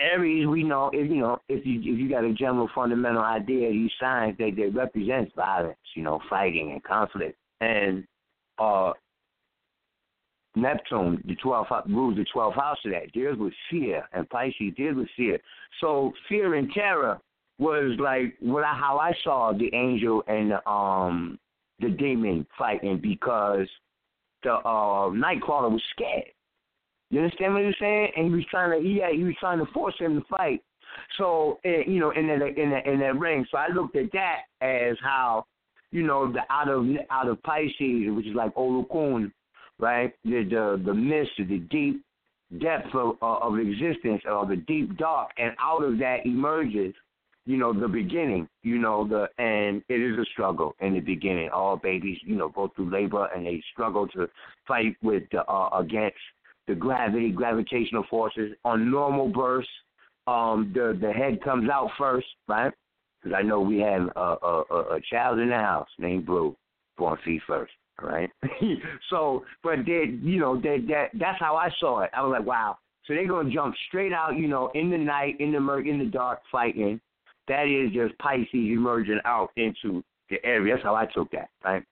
Aries, we know if you know if you if you got a general fundamental idea, these signs they they represent violence, you know, fighting and conflict. And uh Neptune, the 12th rules the 12th house of that, deals with fear, and Pisces deals with fear. So fear and terror was like what I, how I saw the angel and the, um the demon fighting because the uh, Nightcrawler was scared. You understand what I'm saying? And he was trying to, yeah, he was trying to force him to fight. So, eh, you know, in that in that in that ring. So I looked at that as how, you know, the out of out of Pisces, which is like Olokun, right? The the the mist, the deep depth of of existence, or the deep dark, and out of that emerges, you know, the beginning. You know, the and it is a struggle in the beginning. All babies, you know, go through labor and they struggle to fight with the, uh, against the gravity, gravitational forces. On normal births, um, the the head comes out first, right? Because I know we have a, a, a child in the house named Blue, born feet first. Right. so, but they, you know, that that that's how I saw it. I was like, wow. So they're gonna jump straight out, you know, in the night, in the murk, in the dark, fighting. That is just Pisces emerging out into the area. That's how I took that, right?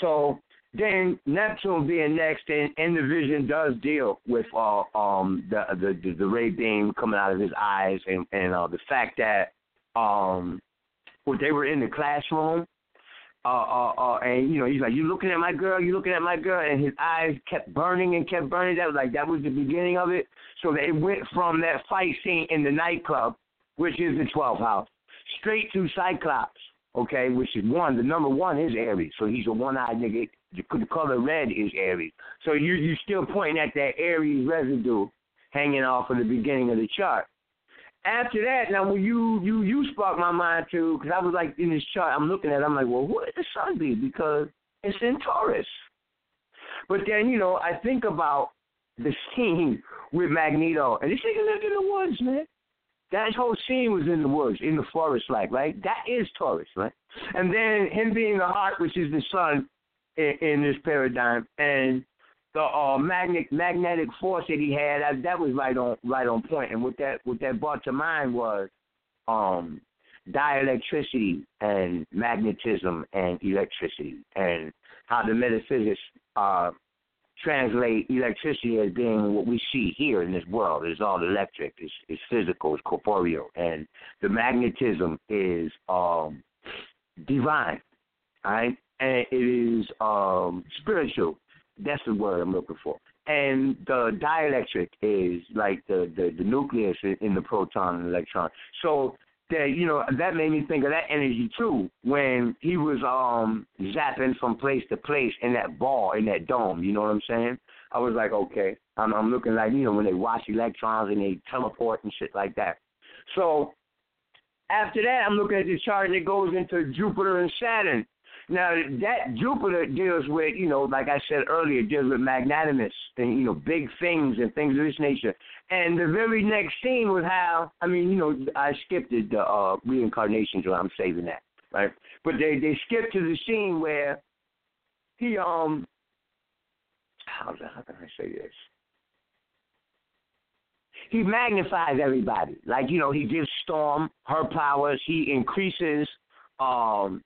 So then Neptune being next, and, and the vision does deal with uh, um the, the the the ray beam coming out of his eyes, and and uh, the fact that um when they were in the classroom, uh, uh, uh, and you know he's like, "You looking at my girl? You looking at my girl?" And his eyes kept burning and kept burning. That was like that was the beginning of it. So they went from that fight scene in the nightclub, which is the 12th house, straight to Cyclops. Okay, which is one. The number one is Aries, so he's a one-eyed nigga. The color red is Aries. So you you still pointing at that Aries residue hanging off of the beginning of the chart. After that, now when you you you sparked my mind too, because I was like in this chart, I'm looking at, I'm like, well, what would the sun be? Because it's in Taurus. But then you know, I think about the scene with Magneto, and this nigga lived in the woods, man. That whole scene was in the woods, in the forest, like right. That is Taurus, right? And then him being the heart, which is the sun, in, in this paradigm, and the uh, magnetic magnetic force that he had, that, that was right on right on point. And what that what that brought to mind was um, dielectricity and magnetism and electricity, and how the metaphysics uh, translate electricity as being what we see here in this world. It's all electric. It's, it's physical. It's corporeal, and the magnetism is um, divine. Right, and it is um, spiritual. That's the word I'm looking for. And the dielectric is like the, the, the nucleus in the proton and electron. So that you know that made me think of that energy too when he was um zapping from place to place in that ball in that dome. You know what I'm saying? I was like, okay, I'm, I'm looking like you know when they watch electrons and they teleport and shit like that. So after that, I'm looking at the chart and it goes into Jupiter and Saturn. Now that Jupiter deals with, you know, like I said earlier, deals with magnanimous and you know big things and things of this nature. And the very next scene was how, I mean, you know, I skipped the uh, reincarnation, so I'm saving that, right? But they they skipped to the scene where he um, how how can I say this? He magnifies everybody. Like, you know, he gives Storm her powers. He increases um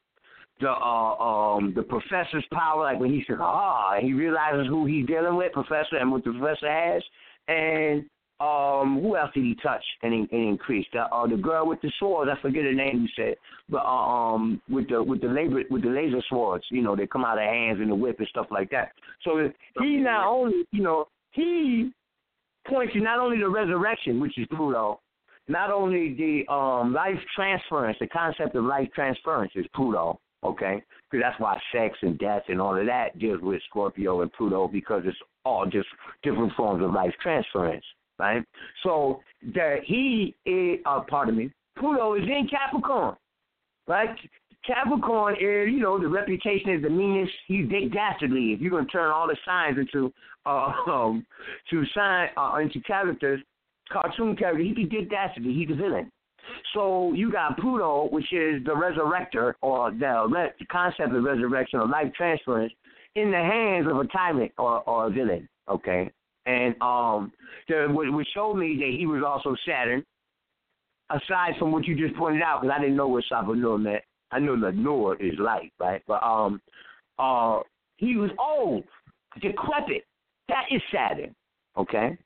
the uh, um the professor's power, like when he says, ah, he realizes who he's dealing with, professor, and what the professor has, and um who else did he touch and, and increase? The uh, the girl with the swords, I forget her name. You said, but uh, um with the with the laser with the laser swords, you know, they come out of hands and the whip and stuff like that. So he not only, you know, he points to not only the resurrection, which is Pluto, not only the um, life transference, the concept of life transference is Pluto, okay? Because that's why sex and death and all of that deals with Scorpio and Pluto because it's all just different forms of life transference, right? So that he is, uh, pardon me, Pluto is in Capricorn, right? Capricorn is, you know, the reputation is the meanest. He's Dick Dastardly. If you're gonna turn all the signs into uh, um to sign uh, into characters, cartoon character, he'd be Dick Dastardly. He's the villain. So you got Pluto, which is the resurrector or the, re- the concept of resurrection or life transference in the hands of a tyrant or, or a villain. Okay, and um, the, which showed me that he was also Saturn. Aside from what you just pointed out, because I didn't know what Sabah Nur meant. I know that Noah is light, right? But um, uh, he was old, decrepit. That is Saturn. Okay,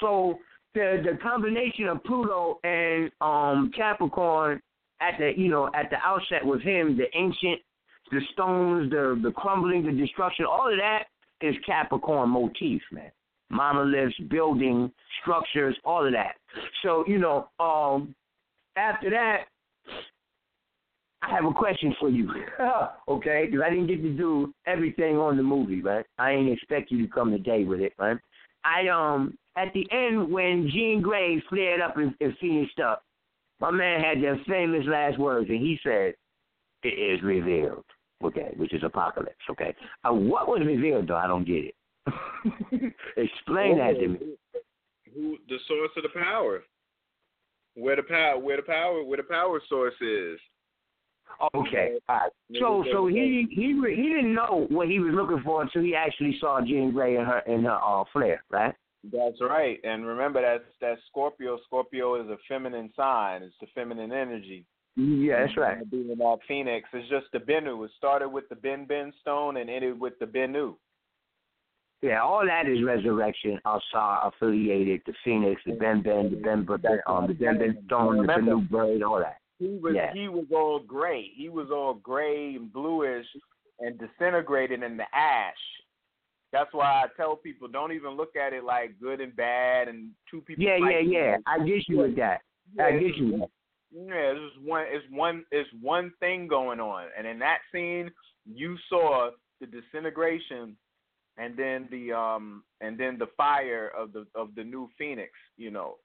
so the the combination of Pluto and um Capricorn at the you know at the outset with him, the ancient, the stones, the the crumbling, the destruction, all of that is Capricorn motif, man. Monoliths, building, structures, all of that. So you know, um, after that, I have a question for you, okay? Because I didn't get to do everything on the movie, right? I ain't expect you to come today with it, right? I um at the end when Jean Grey flared up and, and finished up, my man had the famous last words, and he said, "It is revealed." Okay, which is apocalypse. Okay, uh, what was revealed though? I don't get it. Explain that to me. Who the source of the power? Where the power? Where the power? Where the power source is? Okay, all right. So, so he he he didn't know what he was looking for until he actually saw Jean Grey in her in her uh, flare, right? That's right. And remember that's that's Scorpio. Scorpio is a feminine sign. It's the feminine energy. Yeah, that's right. Being that Phoenix, it's just the Bennu. It started with the Benben stone and ended with the Bennu. Yeah, all that is resurrection. Asar affiliated, the Phoenix, the Benben, the Ben um, the Benben stone, the Bennu bird, all that. He was Yeah. he was all gray. He was all gray and bluish and disintegrated in the ash. That's why I tell people don't even look at it like good and bad and two people. Yeah, yeah, yeah. I get you with that. I get you. with that. Yeah, it's just one. It's one. It's one thing going on, and in that scene, you saw the disintegration, and then the um, and then the fire of the of the new phoenix. You know,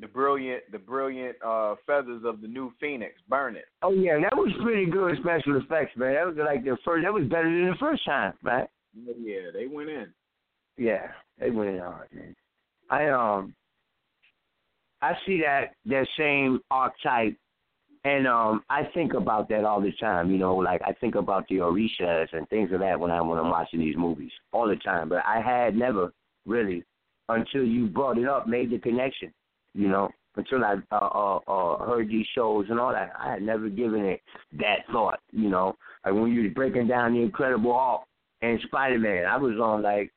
the brilliant, the brilliant uh feathers of the new phoenix burning. Oh yeah, that was pretty good special effects, man. That was like the first. That was better than the first time, right? Yeah, they went in. Yeah, they went in hard, man. I um, I see that that same archetype, and um, I think about that all the time. You know, like I think about the Orishas and things of that when I when I'm watching these movies all the time. But I had never really until you brought it up, made the connection. You know, until I uh, uh, uh, heard these shows and all that, I had never given it that thought. You know, like when you were breaking down the Incredible Hulk and Spider Man, I was on like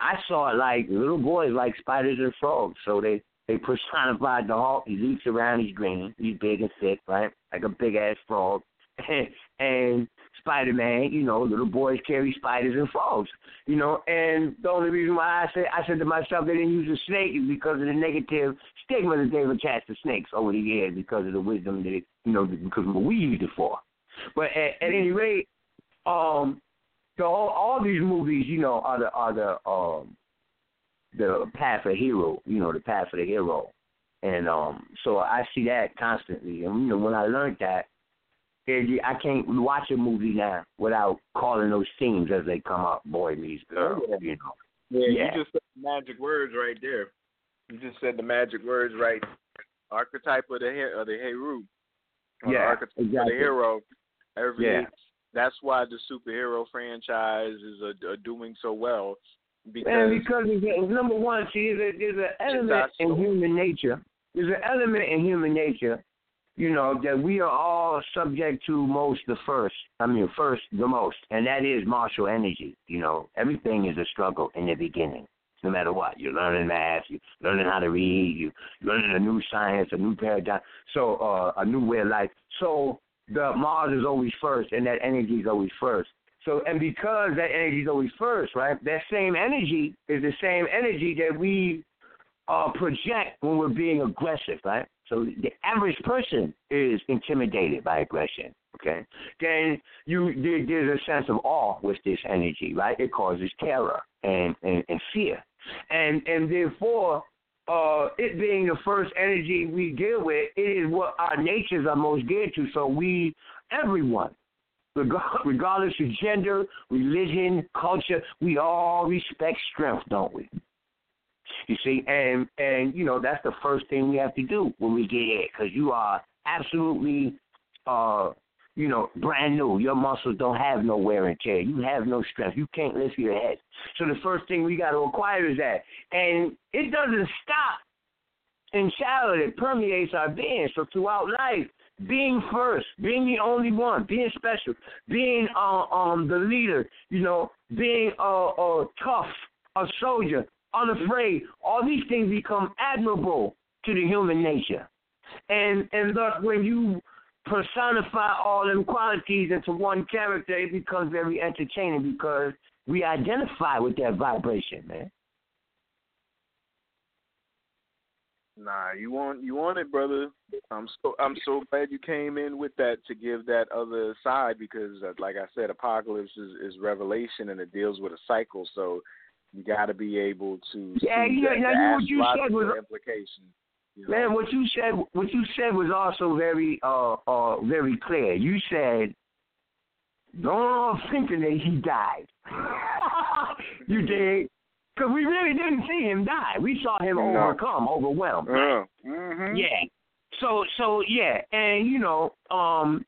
I saw it like little boys like spiders and frogs. So they they personified the Hulk. He leaps around. He's green. He's big and thick, right? Like a big ass frog. And, Spider Man, you know, little boys carry spiders and frogs. You know, and the only reason why I said I said to myself they didn't use a snake is because of the negative stigma that they've attached to snakes over the years because of the wisdom that it, you know because of what we used it for. But at, at any rate, um, so all, all these movies, you know, are the are the um the path of hero, you know, the path of the hero. And um so I see that constantly. And you know, when I learned that, it, I can't watch a movie now without calling those themes as they come up. Boy meets girl, Yeah. you know. Yeah, Yeah. you just said the magic words right there. You just said the magic words right. Archetype of the he- of the hero. Yeah, archetype of exactly. the hero. Every Yeah. That's why the superhero franchise is uh, uh, doing so well because And because number one, see, there's, a, there's an element in human nature. There's an element in human nature, you know, that we are all subject to most the first. I mean, first the most, and that is martial energy. You know, everything is a struggle in the beginning. No matter what, you're learning math, you're learning how to read, you're learning a new science, a new paradigm, so uh, a new way of life. So the Mars is always first, and that energy is always first. So, and because that energy is always first, right? That same energy is the same energy that we uh, project when we're being aggressive, right? So the average person is intimidated by aggression. Okay, then you there, there's a sense of awe with this energy, right? It causes terror and and, and fear, and and therefore uh, it being the first energy we deal with, it is what our natures are most geared to. So we, everyone, regardless of gender, religion, culture, we all respect strength, don't we? You see, and and you know that's the first thing we have to do when we get here, because you are absolutely, uh, you know, brand new. Your muscles don't have no wear and tear. You have no strength. You can't lift your head. So the first thing we got to acquire is that, and it doesn't stop in childhood. It permeates our being. So throughout life, being first, being the only one, being special, being uh, um the leader, you know, being uh, uh tough, a soldier, unafraid. All these things become admirable to the human nature, and and thus when you personify all them qualities into one character, it becomes very entertaining because we identify with that vibration, man. Nah, you want you want it, brother. I'm so I'm so glad you came in with that to give that other side because, uh, like I said, apocalypse is, is revelation and it deals with a cycle. So you got to be able to yeah, yeah, yeah. What you said was implication. You know? man. What you said, what you said was also very, uh, uh, very clear. You said, "Don't thinking that he died." you did. Because we really didn't see him die. We saw him No. overcome, overwhelmed. Uh, hmm Yeah. So so yeah, and you know, um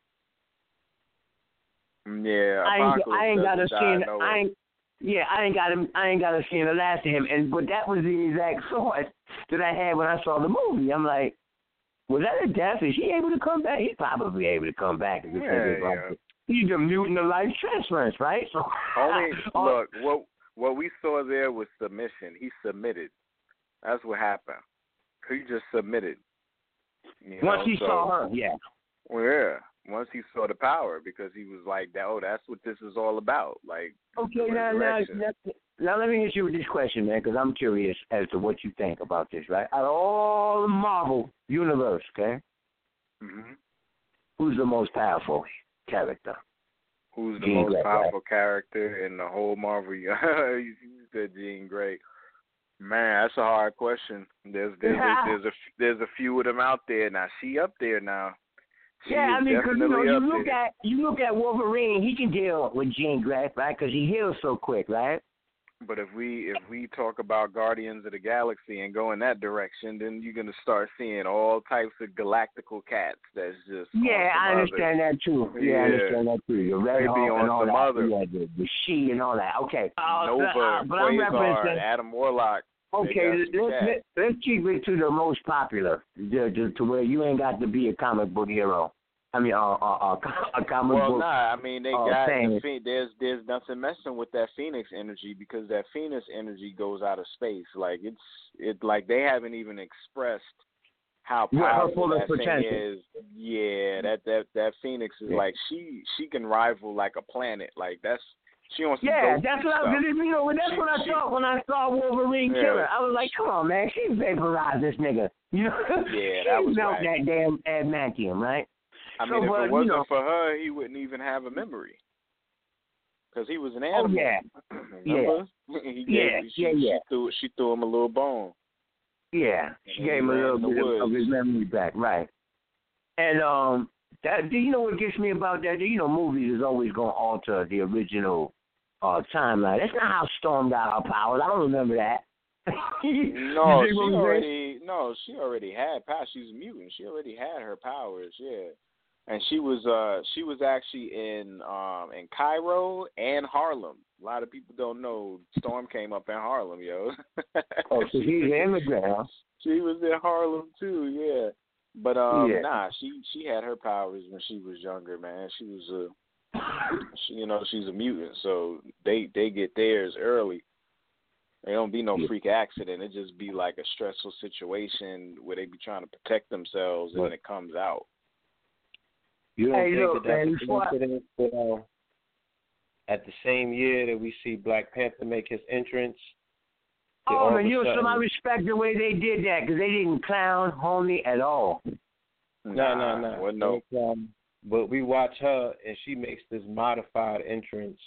Yeah, I ain't, I ain't got a scene. I ain't yeah, I ain't got him I ain't got a scene the last of him and but that was the exact thought that I had when I saw the movie. I'm like, was that a death? Is he able to come back? He's probably able to come back Yeah, like yeah. he's a mutant of life transference, right? So Only look what what we saw there was submission. He submitted. That's what happened. He just submitted. You once know, he so, saw her, yeah. Well, yeah. Once he saw the power, because he was like, "Oh, that's what this is all about." Like, Okay, now, now, now, now let me hit you with this question, man, because I'm curious as to what you think about this, right? Out of all the Marvel universe, okay, hmm who's the most powerful character? who's the Jean most Grey, powerful character in the whole Marvel? you said Jean Grey. Man, that's a hard question. There's there's a, there's a there's a few of them out there now. She up there now. She yeah, I mean, because you know, you look there. at you look at Wolverine, he can deal with Jean Grey, right? Because he heals so quick, right? But if we if we talk about Guardians of the Galaxy and go in that direction, then you're gonna start seeing all types of galactical cats. That's just Yeah, some I other- understand that too. Yeah, I understand that too. You're very Maybe on and all some that. other- Yeah, the, the she and all that. Okay. Uh, Nova, uh, but I'm Quasar. Adam Warlock. Okay, let's let, let's keep it to the most popular, to, to, to where you ain't got to be a comic book hero. I mean, a, a, a, a comic Well, book. Well, nah, I mean they uh, got the Phe- there's there's nothing messing with that Phoenix energy because that Phoenix energy goes out of space. Like it's it like they haven't even expressed how Yeah, powerful fullest that thing is. Yeah, that that that Phoenix is Yeah. like she she can rival like a planet. Like that's she some Yeah, that's what I stuff. was. You know, that's She- what I she- thought when I saw Wolverine Yeah. kill her. I was like, come on, man, she vaporized this nigga. You know, Yeah, she that was whack. that damn adamantium, right? I So, mean, if but, it you wasn't know- for her, he wouldn't even have a memory. Because he was an animal. Oh animal. yeah, Remember? he gave, Yeah, she, yeah, yeah. She threw, she threw him a little bone. yeah. She And gave him a little bit of his memory back, right? And um, that do you know what gets me about that? You know, movies is always gonna alter the original uh timeline. That's not how Storm got her powers. I don't remember that. No, she already no, she already had powers. She's a mutant. She already had her powers, yeah. And she was uh she was actually in um in Cairo and Harlem. A lot of people don't know Storm came up in Harlem, yo. Oh, so she's an immigrant, huh? She was in Harlem too, yeah. But um Yeah. nah, she she had her powers when she was younger, man. She was a she, you know, she's a mutant, so they they get theirs early. There don't be no freak accident. It just be like a stressful situation where they be trying to protect themselves and Right. it comes out. You don't Hey, think look, that that's man, a before coincidence that uh, at the same year that we see Black Panther make his entrance, Oh all of man, you know, sudden- some I respect the way they did that because they didn't clown homie at all. No, no, no. Well, no. Um, but we watch her, and she makes this modified entrance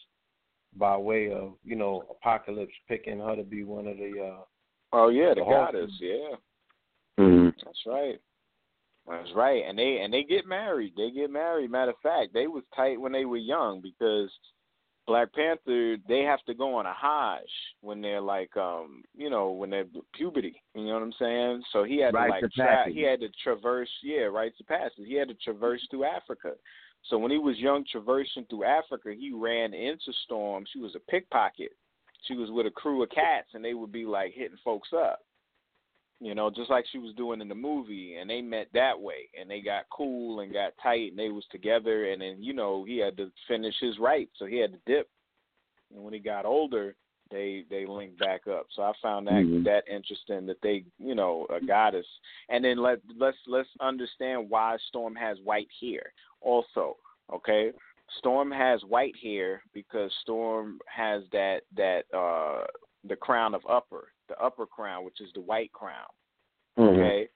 by way of, you know, Apocalypse picking her to be one of the. uh Oh yeah, the The whole goddess. Yeah, Mm-hmm. that's right. That's right. And they and they get married. They get married. Matter of fact, they was tight when they were young because Black Panther they have to go on a Hajj when they're like um you know when they're puberty. You know what I'm saying? So he had Rites to like tra- he had to traverse yeah rites of passage. He had to traverse through Africa. So when he was young, traversing through Africa, he ran into Storm. She was a pickpocket. She was with a crew of cats, and they would be like hitting folks up you know, just like she was doing in the movie, and they met that way, and they got cool and got tight, and they was together, and then you know he had to finish his rites, so he had to dip. And when he got older, they they linked back up. So I found that Mhm. that interesting that they you know a goddess, and then let let's let's understand why Storm has white hair also. Okay, Storm has white hair because Storm has that that uh the crown of upper, the upper crown, which is the white crown. Mm-hmm. Okay,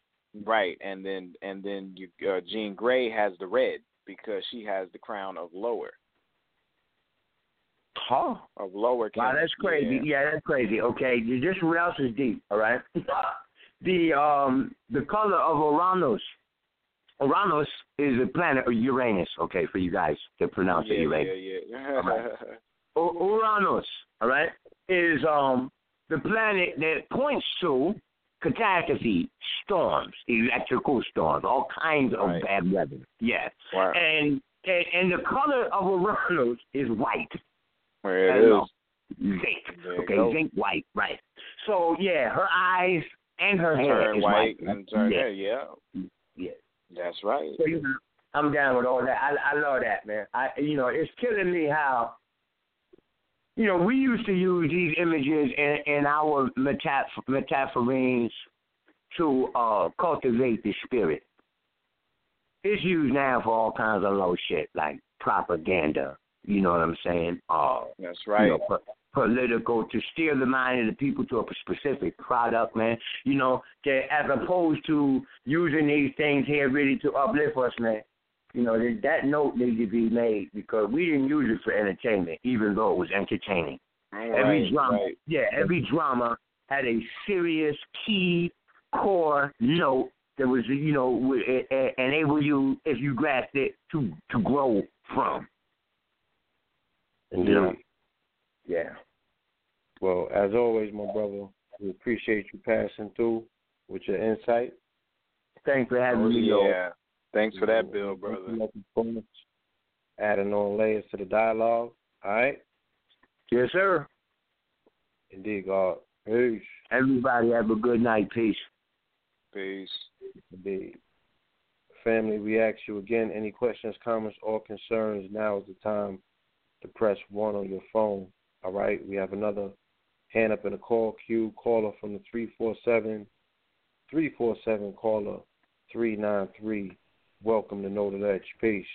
right, and then and then you, uh, Jean Grey has the red because she has the crown of lower Huh? of lower. Wow, that's crazy. Yeah. Yeah, that's crazy. Okay, this else is deep. All right, the um the color of Uranus. Uranus is a planet of Uranus. Okay, for you guys to pronounce yeah, it Uranus. yeah, yeah. Uranus, all right, is um the planet that points to catastrophe, storms, electrical storms, all kinds of Right. bad weather. Yes. Wow. and, and and the color of Uranus is white. There I it is. Zinc. There okay, zinc white, right. So yeah, her eyes and her hair Turn is white white. and turn yeah. yeah. yeah. Yeah. That's right. So you know, I'm down with all that. I I love that, man. I you know, it's killing me how you know, we used to use these images in, in our metaph- metaphoremes to uh, cultivate the spirit. It's used now for all kinds of low shit like propaganda. You know what I'm saying? Uh, That's you right. know, po- political to steer the mind of the people to a specific product, man. You know, that as opposed to using these things here really to uplift us, man. You know, that, that note needs to be made because we didn't use it for entertainment, even though it was entertaining. every drama, right. yeah, every drama had a serious key core note that was, you know, would enable you, if you grasped it, to to grow from. Indeed. You know? Yeah. Well, as always, my brother, we appreciate you passing through with your insight. Thanks for having Oh, me, though. yeah. Thanks for that, Bill, brother. Adding on layers to the dialogue. All right? Yes, sir. Indeed, God. Peace. Everybody have a good night. Peace. Peace. Indeed. Family, we ask you again any questions, comments, or concerns. Now is the time to press one on your phone. All right? We have another hand up in the call queue. Caller from the 347 347 caller 393. Welcome to Know the Edge. Peace.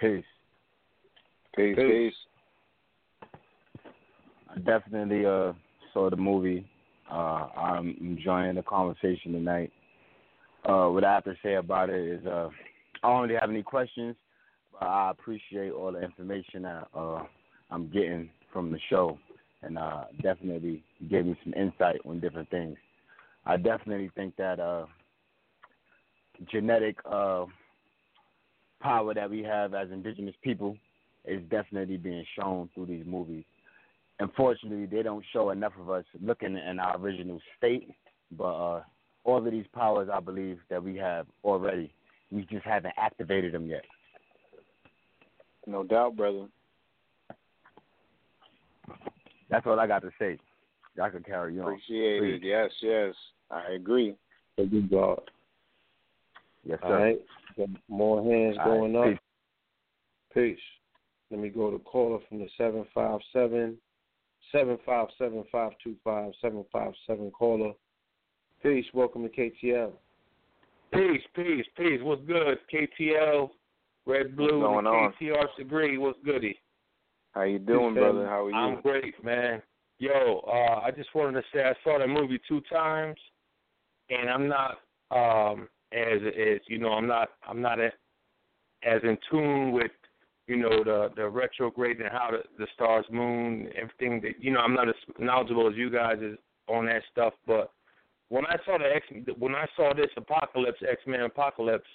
Peace. Peace, Peace. peace. I definitely uh saw the movie. Uh I'm enjoying the conversation tonight. Uh what I have to say about it is uh I don't really have any questions, but I appreciate all the information that uh I'm getting from the show and uh definitely gave me some insight on different things. I definitely think that uh genetic uh power that we have as indigenous people is definitely being shown through these movies. Unfortunately, they don't show enough of us looking in our original state, but uh, all of these powers, I believe, that we have already, we just haven't activated them yet. No doubt, brother. That's all I got to say. Y'all can carry on. Appreciate it. Yes, yes. I agree. Thank you, God. Yes, sir. right. Got more hands All going right, up. Peace. Let me go to caller from the 757 757 525 757 caller. Peace. Welcome to KTL. Peace, peace, peace. What's good? KTL, Red Blue, going the on? KTR Degree. What's goody? How you doing, Peace, brother? How are you? I'm great, man. Yo, uh, I just wanted to say I saw the movie two times, and I'm not um, as as you know I'm not I'm not a, as in tune with you know the the retrograde and how the, the stars moon everything that you know I'm not as knowledgeable as you guys is on that stuff but when I saw the X when I saw this apocalypse X Men apocalypse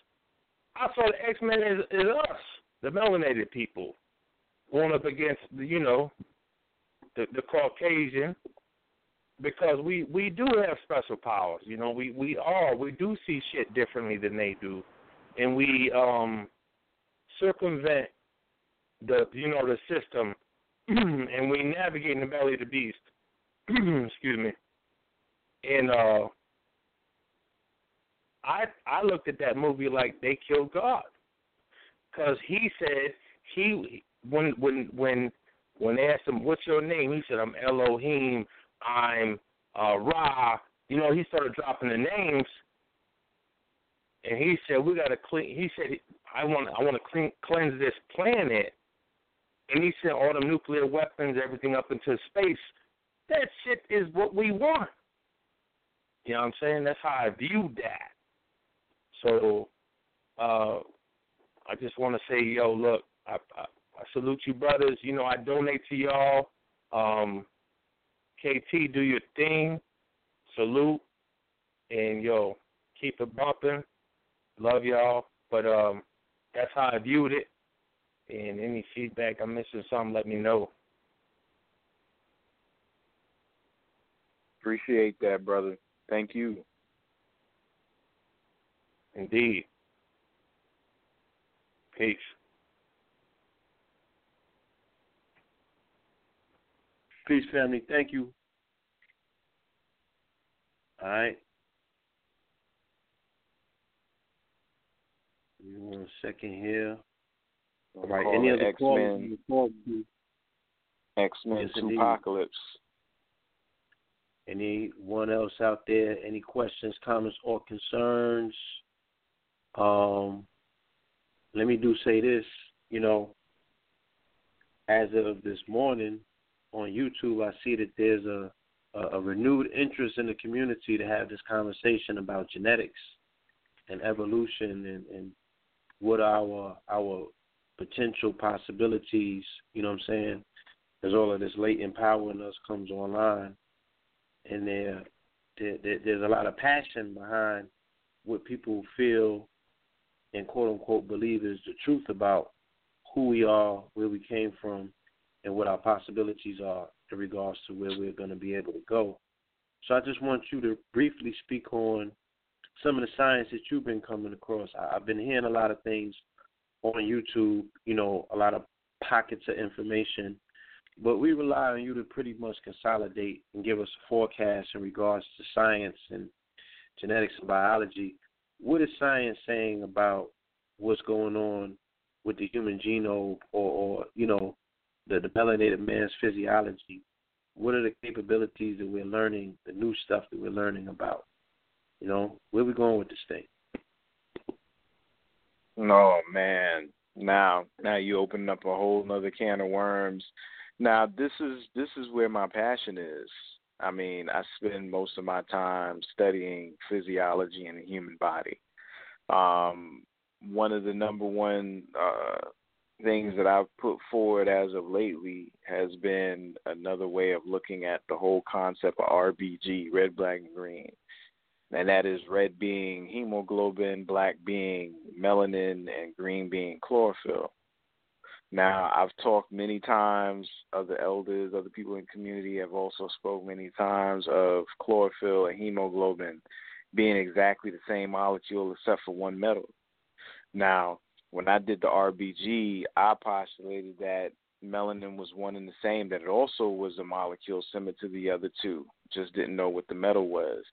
I saw the X Men as, as us the melanated people going up against the you know the, the Caucasian because we we do have special powers. You know, we we are we do see shit differently than they do, and we um circumvent the you know the system, and we navigate in the belly of the beast. Excuse me. And uh, I I looked at that movie like they killed God, because he said he when when when when they asked him, "What's your name?" He said, "I'm Elohim. I'm uh, Ra." You know, he started dropping the names, and he said, "We got to clean." He said, "I want, I want to clean, cleanse this planet." And he said, "All the nuclear weapons, everything up into space. That shit is what we want." You know what I'm saying? That's how I viewed that. So, uh, I just want to say, yo, look, I, I I salute you, brothers. You know, I donate to y'all. Um, KT, do your thing. Salute. And yo, keep it bumping. Love y'all. But um, that's how I viewed it. And any feedback I'm missing something, let me know. Appreciate that, brother. Thank you. Indeed. Peace. Peace, family. Thank you. All right. Give me one second here. All right. Any other X-Men. calls? X Men Yes. Apocalypse. Anyone else out there? Any questions, comments, or concerns? Um, let me do say this. You know, as of this morning on YouTube, I see that there's a, a, a renewed interest in the community to have this conversation about genetics and evolution and, and what our our potential possibilities. You know what I'm saying? As all of this latent power in us comes online, and there, there there's a lot of passion behind what people feel and quote unquote believe is the truth about who we are, where we came from, and what our possibilities are in regards to where we're going to be able to go. So I just want you to briefly speak on some of the science that you've been coming across. I've been hearing a lot of things on YouTube, you know, a lot of pockets of information, but we rely on you to pretty much consolidate and give us a forecast in regards to science and genetics and biology. What is science saying about what's going on with the human genome or, or you know, the, the melanated man's physiology? What are the capabilities that we're learning, the new stuff that we're learning about? You know, where we going with this thing? Oh man. Now now you open up a whole nother can of worms. Now this is this is where my passion is. I mean, I spend most of my time studying physiology in the human body. Um, one of the number one uh, things that I've put forward as of lately has been another way of looking at the whole concept of RBG, red, black, and green. And that is red being hemoglobin, black being melanin, and green being chlorophyll. Now, I've talked many times, other elders, other people in the community have also spoke many times of chlorophyll and hemoglobin being exactly the same molecule except for one metal. Now, when I did the RBG, I postulated that melanin was one and the same, that it also was a molecule similar to the other two, just didn't know what the metal was.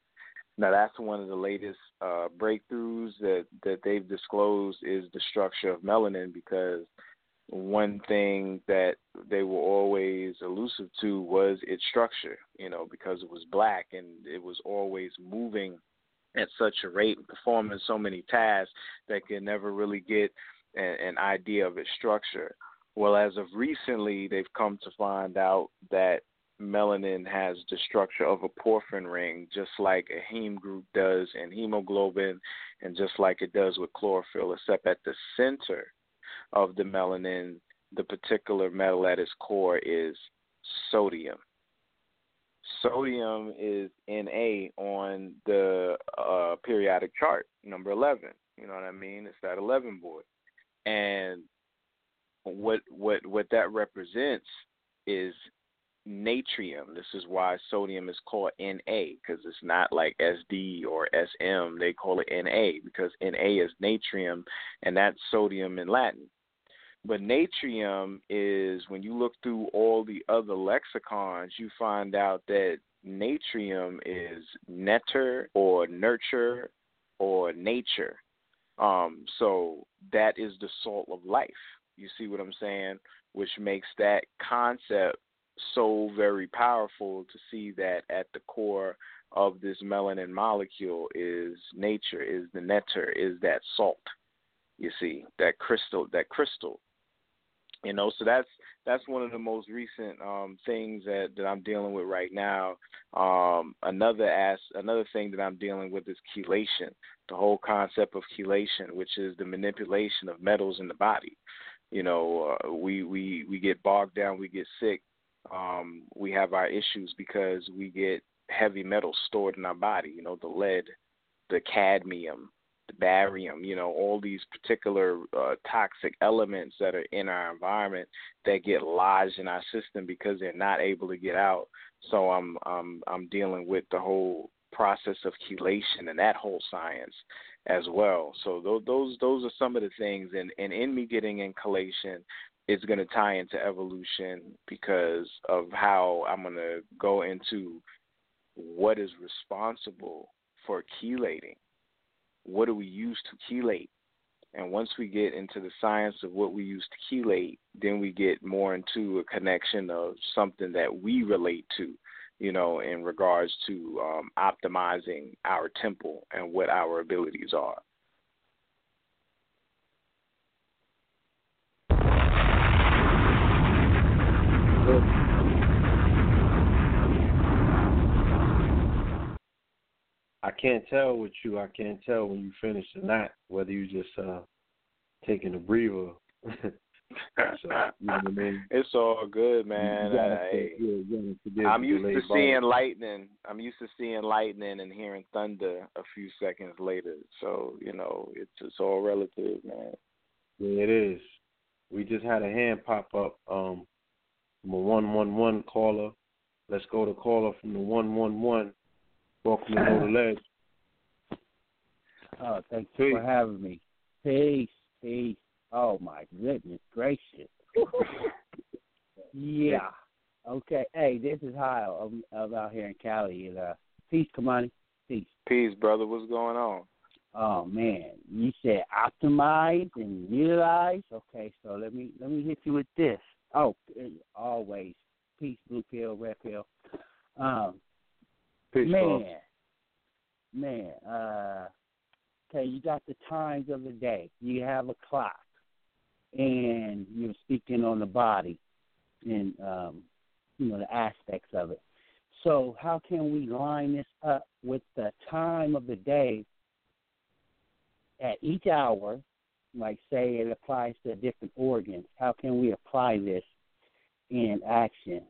Now that's one of the latest uh, breakthroughs that that they've disclosed is the structure of melanin because one thing that they were always elusive to was its structure, you know, because it was black and it was always moving at such a rate, and performing so many tasks that can never really get an, an idea of its structure. Well, as of recently, they've come to find out that melanin has the structure of a porphyrin ring, just like a heme group does in hemoglobin, and just like it does with chlorophyll, except at the center of the melanin, the particular metal at its core is sodium. Sodium is Na on the uh, periodic chart, number 11. You know what I mean? It's that 11 boy. And what what what that represents is natrium. This is why sodium is called Na because it's not like SD or SM. They call it Na because Na is natrium, and that's sodium in Latin. But natrium is when you look through all the other lexicons, you find out that natrium is netter or nurture or nature. Um, so that is the salt of life. You see what I'm saying? Which makes that concept so very powerful to see that at the core of this melanin molecule is nature, is the netter, is that salt. You see that crystal, that crystal. You know, so that's that's one of the most recent um, things that, that I'm dealing with right now. Um, another as another thing that I'm dealing with is chelation, the whole concept of chelation, which is the manipulation of metals in the body. You know, uh, we we we get bogged down, we get sick um, we have our issues because we get heavy metals stored in our body. You know, the lead, the cadmium, barium. You know, all these particular uh, toxic elements that are in our environment that get lodged in our system because they're not able to get out. So I'm I'm I'm dealing with the whole process of chelation and that whole science as well. So those those those are some of the things and and in me getting in chelation it's going to tie into evolution because of how I'm going to go into what is responsible for chelating. What do we use to chelate? And once we get into the science of what we use to chelate, then we get more into a connection of something that we relate to, you know, in regards to um, optimizing our temple and what our abilities are. Can't tell with you. I can't tell when you finish or not whether you just uh taking a breather. so, you know what I mean? It's all good, man. I, I'm used to seeing lightning. I'm used to seeing lightning and hearing thunder a few seconds later. So you know, it's it's all relative, man. Yeah, it is. We just had a hand pop up um from a one one one caller. Let's go to caller from the one one one. Welcome to Know the Ledge. Oh, thanks Peace. for having me. Peace, peace. Oh my goodness gracious. yeah. Okay. Hey, this is Kyle. I'm, I'm out here in Cali. And, uh, peace, Kamani. Peace. Peace, brother. What's going on? Oh man, you said optimize and utilize. Okay, so let me let me hit you with this. Oh, always peace, blue pill, red pill. Um, Peace, man, man. Uh, okay, you got the times of the day. You have a clock, and you're speaking on the body, and um, you know the aspects of it. So, how can we line this up with the time of the day at each hour? Like, say it applies to different organs. How can we apply this in action?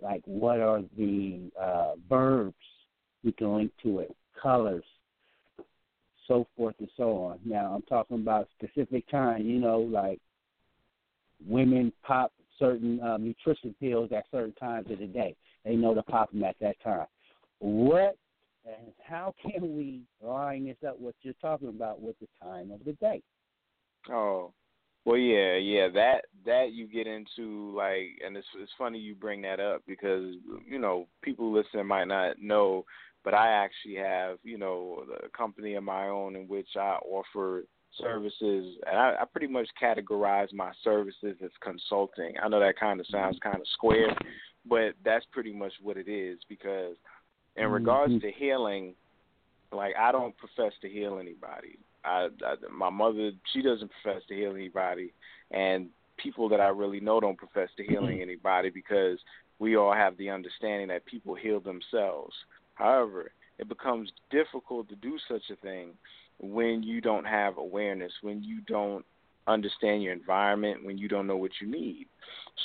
Like, what are the uh, verbs we can link to it, colors, so forth and so on. Now I'm talking about specific time, you know, like women pop certain um, nutrition pills at certain times of the day. They know to pop them at that time. What and how can we line this up what you're talking about with the time of the day? Oh, well, yeah, yeah. That that you get into like, and it's it's funny you bring that up because you know people listening might not know but I actually have, you know, a company of my own in which I offer services, and I, I pretty much categorize my services as consulting. I know that kind of sounds kind of square, but that's pretty much what it is because in mm-hmm. regards to healing, like I don't profess to heal anybody. I, I my mother, she doesn't profess to heal anybody, and people that I really know don't profess to healing anybody because we all have the understanding that people heal themselves. However, it becomes difficult to do such a thing when you don't have awareness, when you don't understand your environment, when you don't know what you need.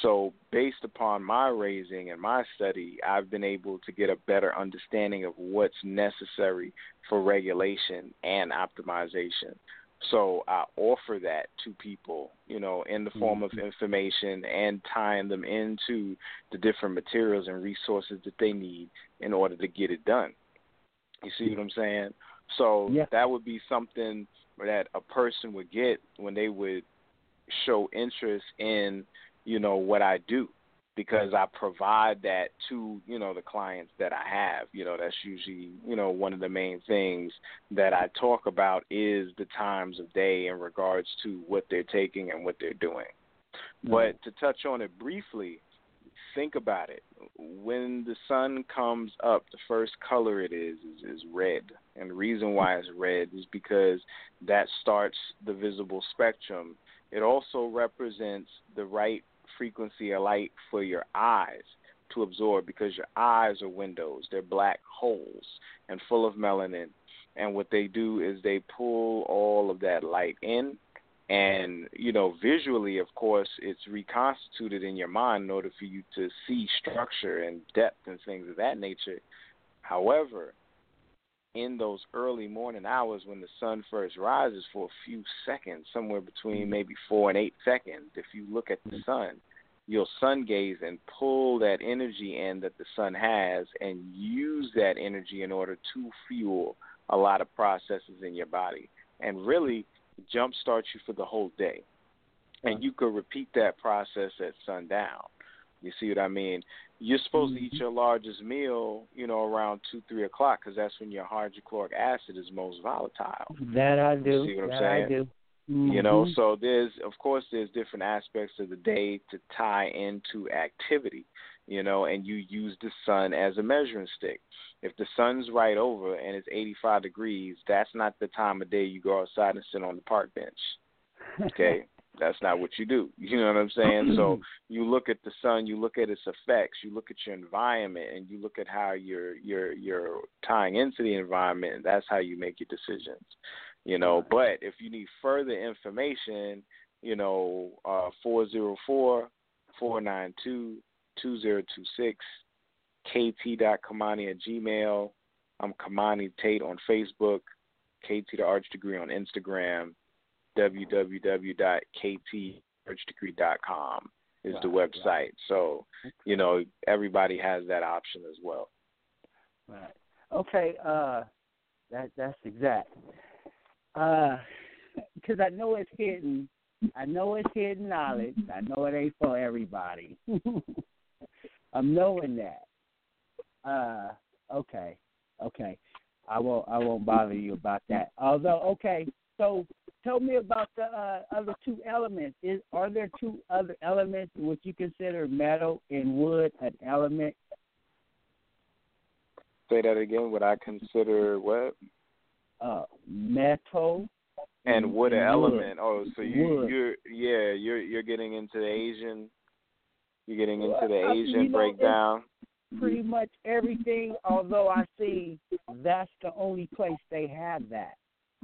So, based upon my raising and my study, I've been able to get a better understanding of what's necessary for regulation and optimization. So I offer that to people, you know, in the form of mm-hmm. information and tying them into the different materials and resources that they need in order to get it done. You see what I'm saying? So Yeah. that would be something that a person would get when they would show interest in, you know, what I do because I provide that to, you know, the clients that I have. You know, that's usually, you know, one of the main things that I talk about is the times of day in regards to what they're taking and what they're doing. Mm-hmm. But to touch on it briefly, think about it. When the sun comes up, the first color it is is, is red. And the reason why it's red is because that starts the visible spectrum. It also represents the right frequency of light for your eyes to absorb because your eyes are windows. They're black holes and full of melanin. And what they do is they pull all of that light in and you know visually of course it's reconstituted in your mind in order for you to see structure and depth and things of that nature however in those early morning hours when the sun first rises for a few seconds somewhere between mm-hmm. maybe 4 and 8 seconds if you look at the mm-hmm. sun you'll sun gaze and pull that energy in that the sun has and use that energy in order to fuel a lot of processes in your body and really jumpstart you for the whole day. And you could repeat that process at sundown. You see what I mean? You're supposed to eat your largest meal, you know, around two, three o'clock, because that's when your hydrochloric acid is most volatile. That I do. You see what I'm that saying? I do. You know, Mhm. so there's of course there's different aspects of the day to tie into activity, you know, and you use the sun as a measuring stick. If the sun's right over and it's 85 degrees, that's not the time of day you go outside and sit on the park bench. Okay? that's not what you do. You know what I'm saying? So you look at the sun, you look at its effects, you look at your environment and you look at how you're you're you're tying into the environment and that's how you make your decisions you know. But if you need further information, you know, uh, 404 492 2026, kt.kamani at gmail. I'm Kamani Tate on Facebook, KT the Arch Degree on Instagram, www.ktarchdegree.com is the Right, website. So, you know, everybody has that option as well. Right. Okay. Uh, that that's exact. Uh, because I know it's hidden. I know it's hidden knowledge. I know it ain't for everybody. I'm knowing that. Uh, okay, okay. I won't. I won't bother you about that. Although, okay. So, tell me about the uh, other two elements. Is are there two other elements which you consider metal and wood an element? Say that again. Would I consider what? Uh, metal And wood an Wood. element. Oh, so you Wood. you're yeah you're you're getting into the Asian. You're getting into the Asian you know, breakdown. pretty much everything. Although I see that's the only place they have that.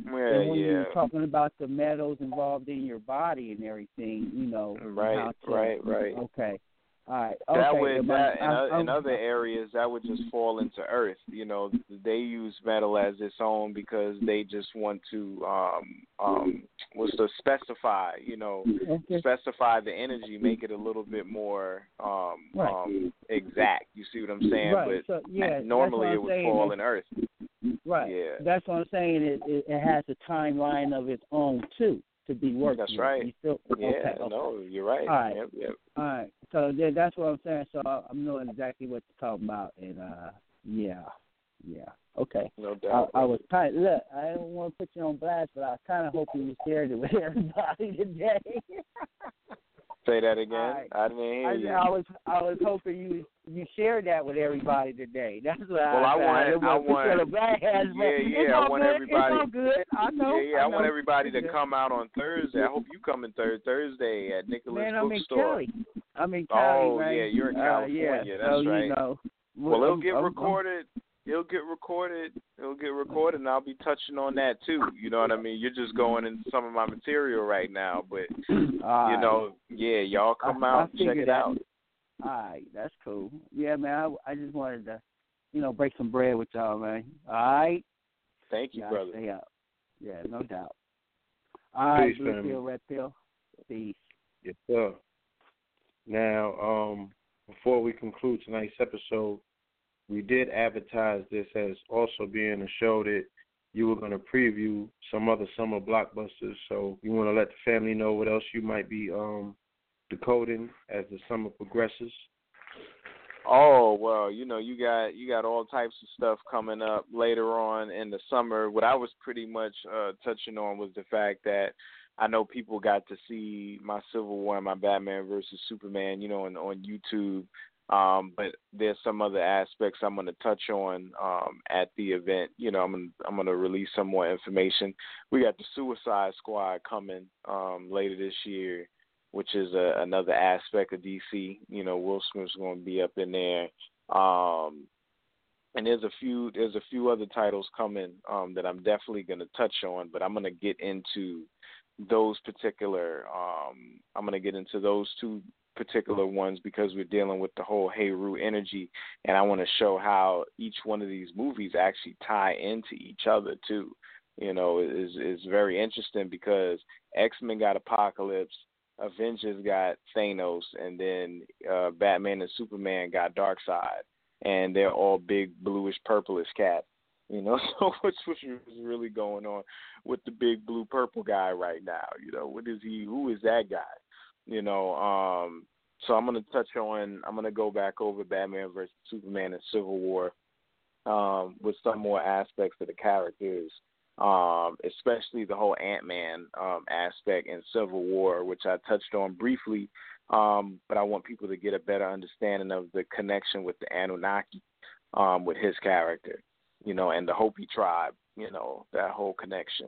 Yeah, and when yeah. you're talking about the metals involved in your body and everything, you know, Right, to- right, right. Okay, all right. That okay. would that I- in, I'm- in other areas that would just fall into earth. You know, they use metal as its own because they just want to um um was to specify, you know, Okay. specify the energy, make it a little bit more um Right. um exact. You see what I'm saying? Right, But so, yeah, normally it would saying. fall in earth. Right. Yeah. That's what I'm saying. It, it, it has a timeline of its own too to be working. That's right. You still, Yeah, okay, okay. no, you're right. All right. Yep, yep. All right. So then that's what I'm saying. So I- I'm knowing exactly what you're talking about, and uh, yeah, yeah. Okay. No I, doubt. I was kind. Of, Look, I don't want to put you on blast, but I was kind of hoping you shared it with everybody today. Say that again. Right. I didn't hear I, you. I was I was hoping you you shared that with everybody today. That's what Well, I I, want- I want to put want- a blast, yeah, it's yeah, I want good. everybody- It's all good. I know. yeah, yeah. I, I, want everybody to come out on Thursday. I hope you come in thir- Thursday at Nicholas Man, I'm in Bookstore. Cali. I'm in Cali, oh man. yeah, you're in Uh, California. yeah, That's so, right. You know, well, it'll get recorded. It'll get recorded. It'll get recorded, and I'll be touching on that too. You know what I mean? You're just going into some of my material right now, but I'm- you know, yeah, y'all come I, out I check figured it out. All right, that's cool. Yeah, man. I, I just wanted to, you know, break some bread with y'all, man. All right. Thank you, Y'all brother. Stay up. Yeah, no doubt. All right, Peace, blue family. pill, red pill. Peace. Yes, sir. Now, um, before we conclude tonight's episode, we did advertise this as also being a show that you were going to preview some other summer blockbusters. So you want to let the family know what else you might be um, decoding as the summer progresses. Oh well, you know, you got you got all types of stuff coming up later on in the summer. What I was pretty much uh touching on was the fact that I know people got to see my Civil War and my Batman versus Superman, you know, on, on YouTube. Um, but there's some other aspects I'm going to touch on um, at the event. You know, I'm gonna, I'm going to release some more information. We got the Suicide Squad coming um, later this year which is a, another aspect of DC. You know, Will Smith's going to be up in there, um, and there's a few there's a few other titles coming um, that I'm definitely going to touch on, but I'm going to get into those particular. Um, I'm going to get into those two particular ones because we're dealing with the whole Heru energy, and I want to show how each one of these movies actually tie into each other too. You know, is is very interesting because X Men got Apocalypse. Avengers got Thanos, and then uh, Batman and Superman got Darkseid, and they're all big bluish purplish cats. You know, so what's what's really going on with the big blue purple guy right now? You know, what is he? Who is that guy? You know, um, so I'm gonna touch on. I'm gonna go back over Batman versus Superman and Civil War um, with some more aspects of the characters um, especially the whole Ant Man um, aspect in Civil War, which I touched on briefly. Um, but I want people to get a better understanding of the connection with the Anunnaki, um, with his character, you know, and the Hopi tribe, you know, that whole connection.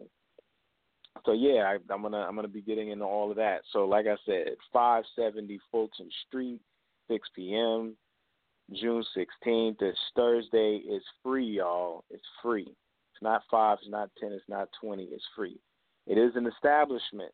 So yeah, I, I'm gonna I'm gonna be getting into all of that. So like I said, 570 Fulton Street, 6 p.m. June 16th. This Thursday is free, y'all. It's free. It's not five, it's not ten, it's not twenty, it's free. It is an establishment,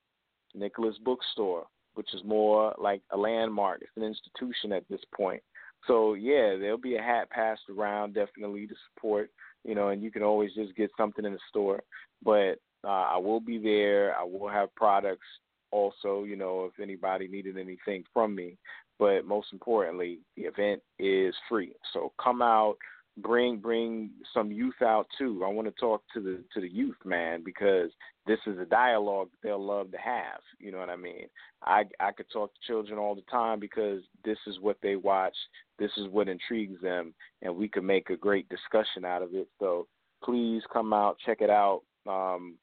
Nicholas Bookstore, which is more like a landmark. It's an institution at this point. So yeah, there'll be a hat passed around definitely to support, you know, and you can always just get something in the store. But uh, I will be there. I will have products also, you know, if anybody needed anything from me. But most importantly, the event is free. So come out, bring bring some youth out too. I want to talk to the to the youth, man, because this is a dialogue they'll love to have. You know what I mean? I I could talk to children all the time because this is what they watch, this is what intrigues them, and we could make a great discussion out of it. So please come out, check it out. Um,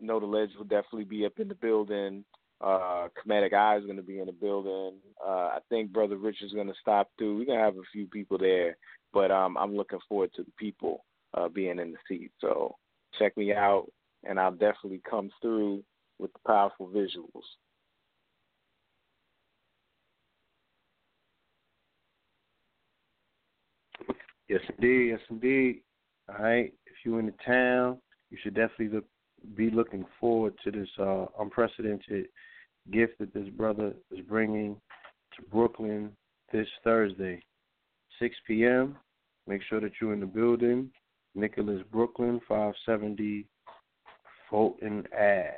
know the Ledge will definitely be up in the building. Uh, Comedic Eye is going to be in the building. Uh, I think Brother Rich is going to stop through. We're going to have a few people there, but um, I'm looking forward to the people uh, being in the seat. So check me out, and I'll definitely come through with the powerful visuals. Yes, indeed. Yes, indeed. All right. If you're in the town, you should definitely look, be looking forward to this uh, unprecedented gift that this brother is bringing to Brooklyn this Thursday, 6 p.m. Make sure that you're in the building. Nicholas Brooklyn, 570 Fulton Ave.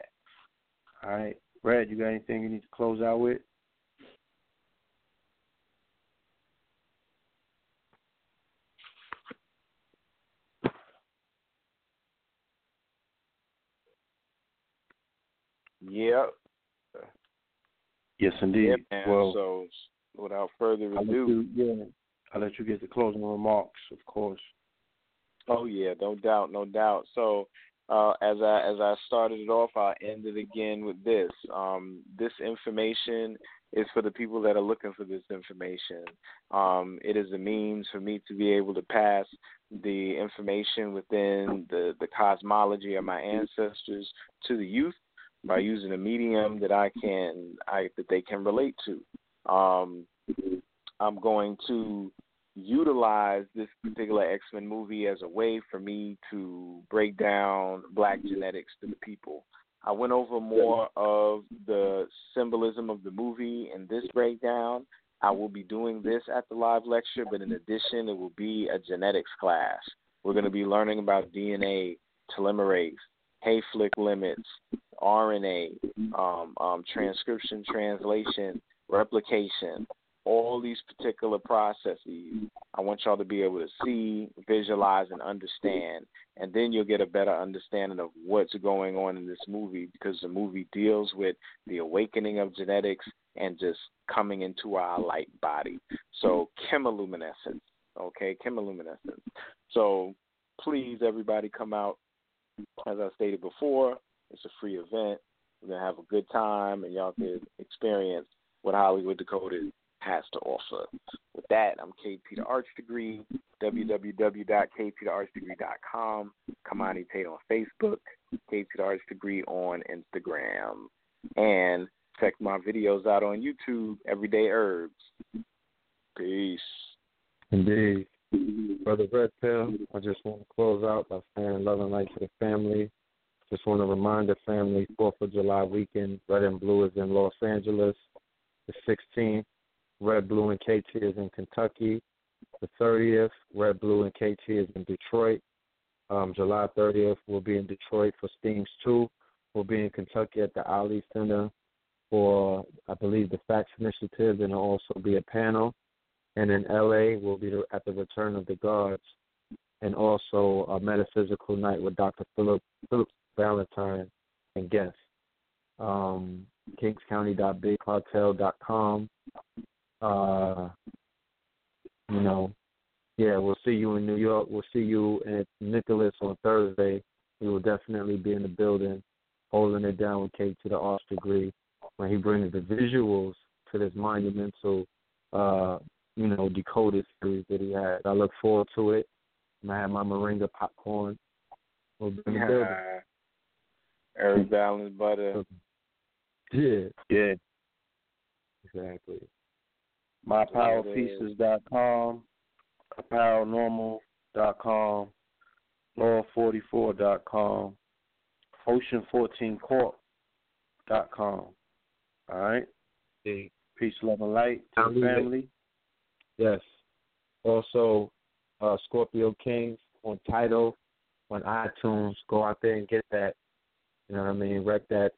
All right. Brad, you got anything you need to close out with? Yep. Yes, indeed. Well, so without further I'll let ado, you, yeah, I'll let you get the closing remarks, of course. Oh yeah, no doubt, no doubt. So uh, as I as I started it off, I end it again with this. Um, this information is for the people that are looking for this information. Um, it is a means for me to be able to pass the information within the, the cosmology of my ancestors to the youth by using a medium that I can I that they can relate to. Um, I'm going to utilize this particular X Men movie as a way for me to break down black genetics to the people. I went over more of the symbolism of the movie in this breakdown. I will be doing this at the live lecture, but in addition, it will be a genetics class. We're going to be learning about DNA, telomerase, Hayflick limits, RNA, um, um, transcription, translation, replication, all these particular processes. I want y'all to be able to see, visualize, and understand. And then you'll get a better understanding of what's going on in this movie because the movie deals with the awakening of genetics and just coming into our light body. So, chemiluminescence. Okay, chemiluminescence. So, please, everybody, come out. As I stated before, it's a free event. We're to have a good time, and y'all can experience what Hollywood Decoded has to offer. With that, I'm KT the Arch Degree, www.ktthearchdegree.com, Kamani Tate on Facebook, KT the Arch Degree on Instagram, and check my videos out on YouTube, Everyday Herbs. Peace. Indeed. Brother Red Pill, I just want to close out by saying love and light to the family. Just want to remind the family, 4th of July weekend, Red and Blue is in Los Angeles. The 16th, Red, Blue, and KT is in Kentucky. The 30th, Red, Blue, and KT is in Detroit. Um, July 30th, we'll be in Detroit for Steams 2. We'll be in Kentucky at the Ali Center for, I believe, the Facts Initiative, and there'll also be a panel. And in LA, we'll be at the Return of the Gods, and also a metaphysical night with Dr. Philip Philip Valentine and guests. Um, KingsCounty.BigCartel.com. Uh, you know, yeah, we'll see you in New York. We'll see you at Nicholas on Thursday. We will definitely be in the building, holding it down with KT the arch degree when he brings the visuals to this monumental, uh, you know, decoded series that he had. I look forward to it. I have my moringa popcorn. We'll be in the building. Eric Balance butter. Yeah. Yeah. Exactly. MyPowerPieces.com, ApparelNormal.com, Law44.com, Ocean14Corp.com. All right? Peace, love, and light to the family. Yes. Also, uh, Scorpio Kings on title on iTunes. Go out there and get that. You know what I mean? Wreck that.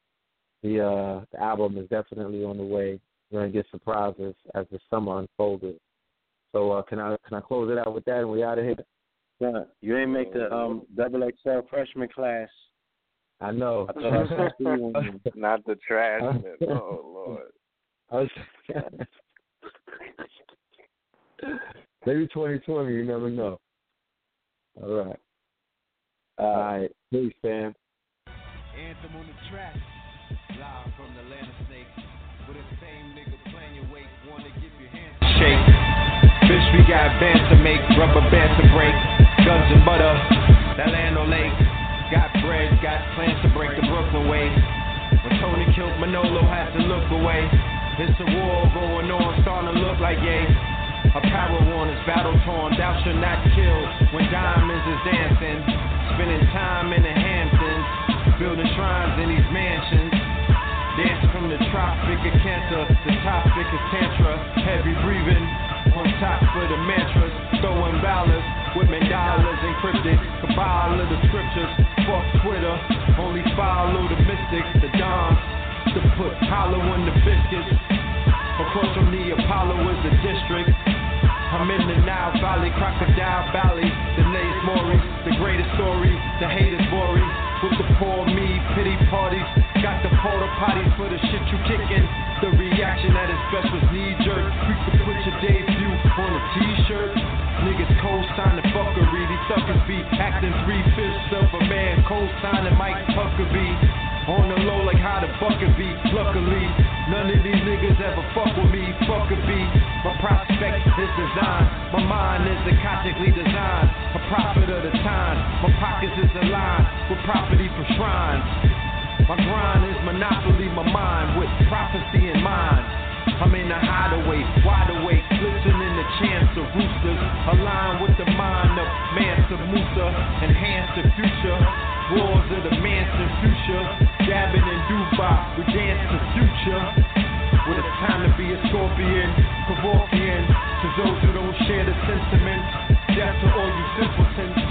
The uh, the album is definitely on the way. You're gonna get surprises as the summer unfolded. So uh, can I can I close it out with that and we out of here? Yeah, you ain't make the um double XL freshman class. I know. I thought I was supposed to be one. Not the trash. oh Lord. Maybe 2020. You never know. All right. All right. Peace, fam. Anthem on the track. Live from the land of snakes. With the same nigga playing your wake. Wanna give your hands shake. Bitch, we got bands to make, rubber bands to break. Guns and butter, that land on lake. Got bread, got plans to break the Brooklyn way. When Tony killed Manolo, had to look away. It's a war going on, starting to look like yay. Apparel worn is battle torn, thou shalt not kill. When diamonds is dancing, spending time in the Hamptons, building shrines in these mansions. Dance from the tropic of cancer, the topic is tantra, heavy breathing. On top of the mantras, throwing balance with mandalas encrypted. Of the scriptures, fuck Twitter, only follow the mystics, the dons. To put hollow in the biscuits. Across from the Apollo is the district. I'm in the Nile Valley, Crocodile Valley, the Nays Maury, the greatest story, the haters boring. With the poor me, pity parties, got the porta potties for the shit you kicking. The reaction at its best was knee jerk. You could put your debut on a t-shirt. Niggas co-sign the fuckery, these suckers be acting three fifths of a man, co-signing Mike Huckabee. On the low like how the bucket be. Luckily, none of these niggas ever fuck with me. Fuck a beat. My prospect is designed. My mind is eclectically designed. Prophet of the time. My pockets is aligned with property for shrines. My grind is monopoly, my mind with prophecy in mind. I'm in a hideaway, wide awake, listening to chants of roosters. Align with the mind of Mansa Musa, enhance the future. Wars of the Manson future, dabbing in Dubai, we dance the future. When it's time to be a scorpion, Kevorkian, to those who don't share the sentiments, Shout to all you simpletons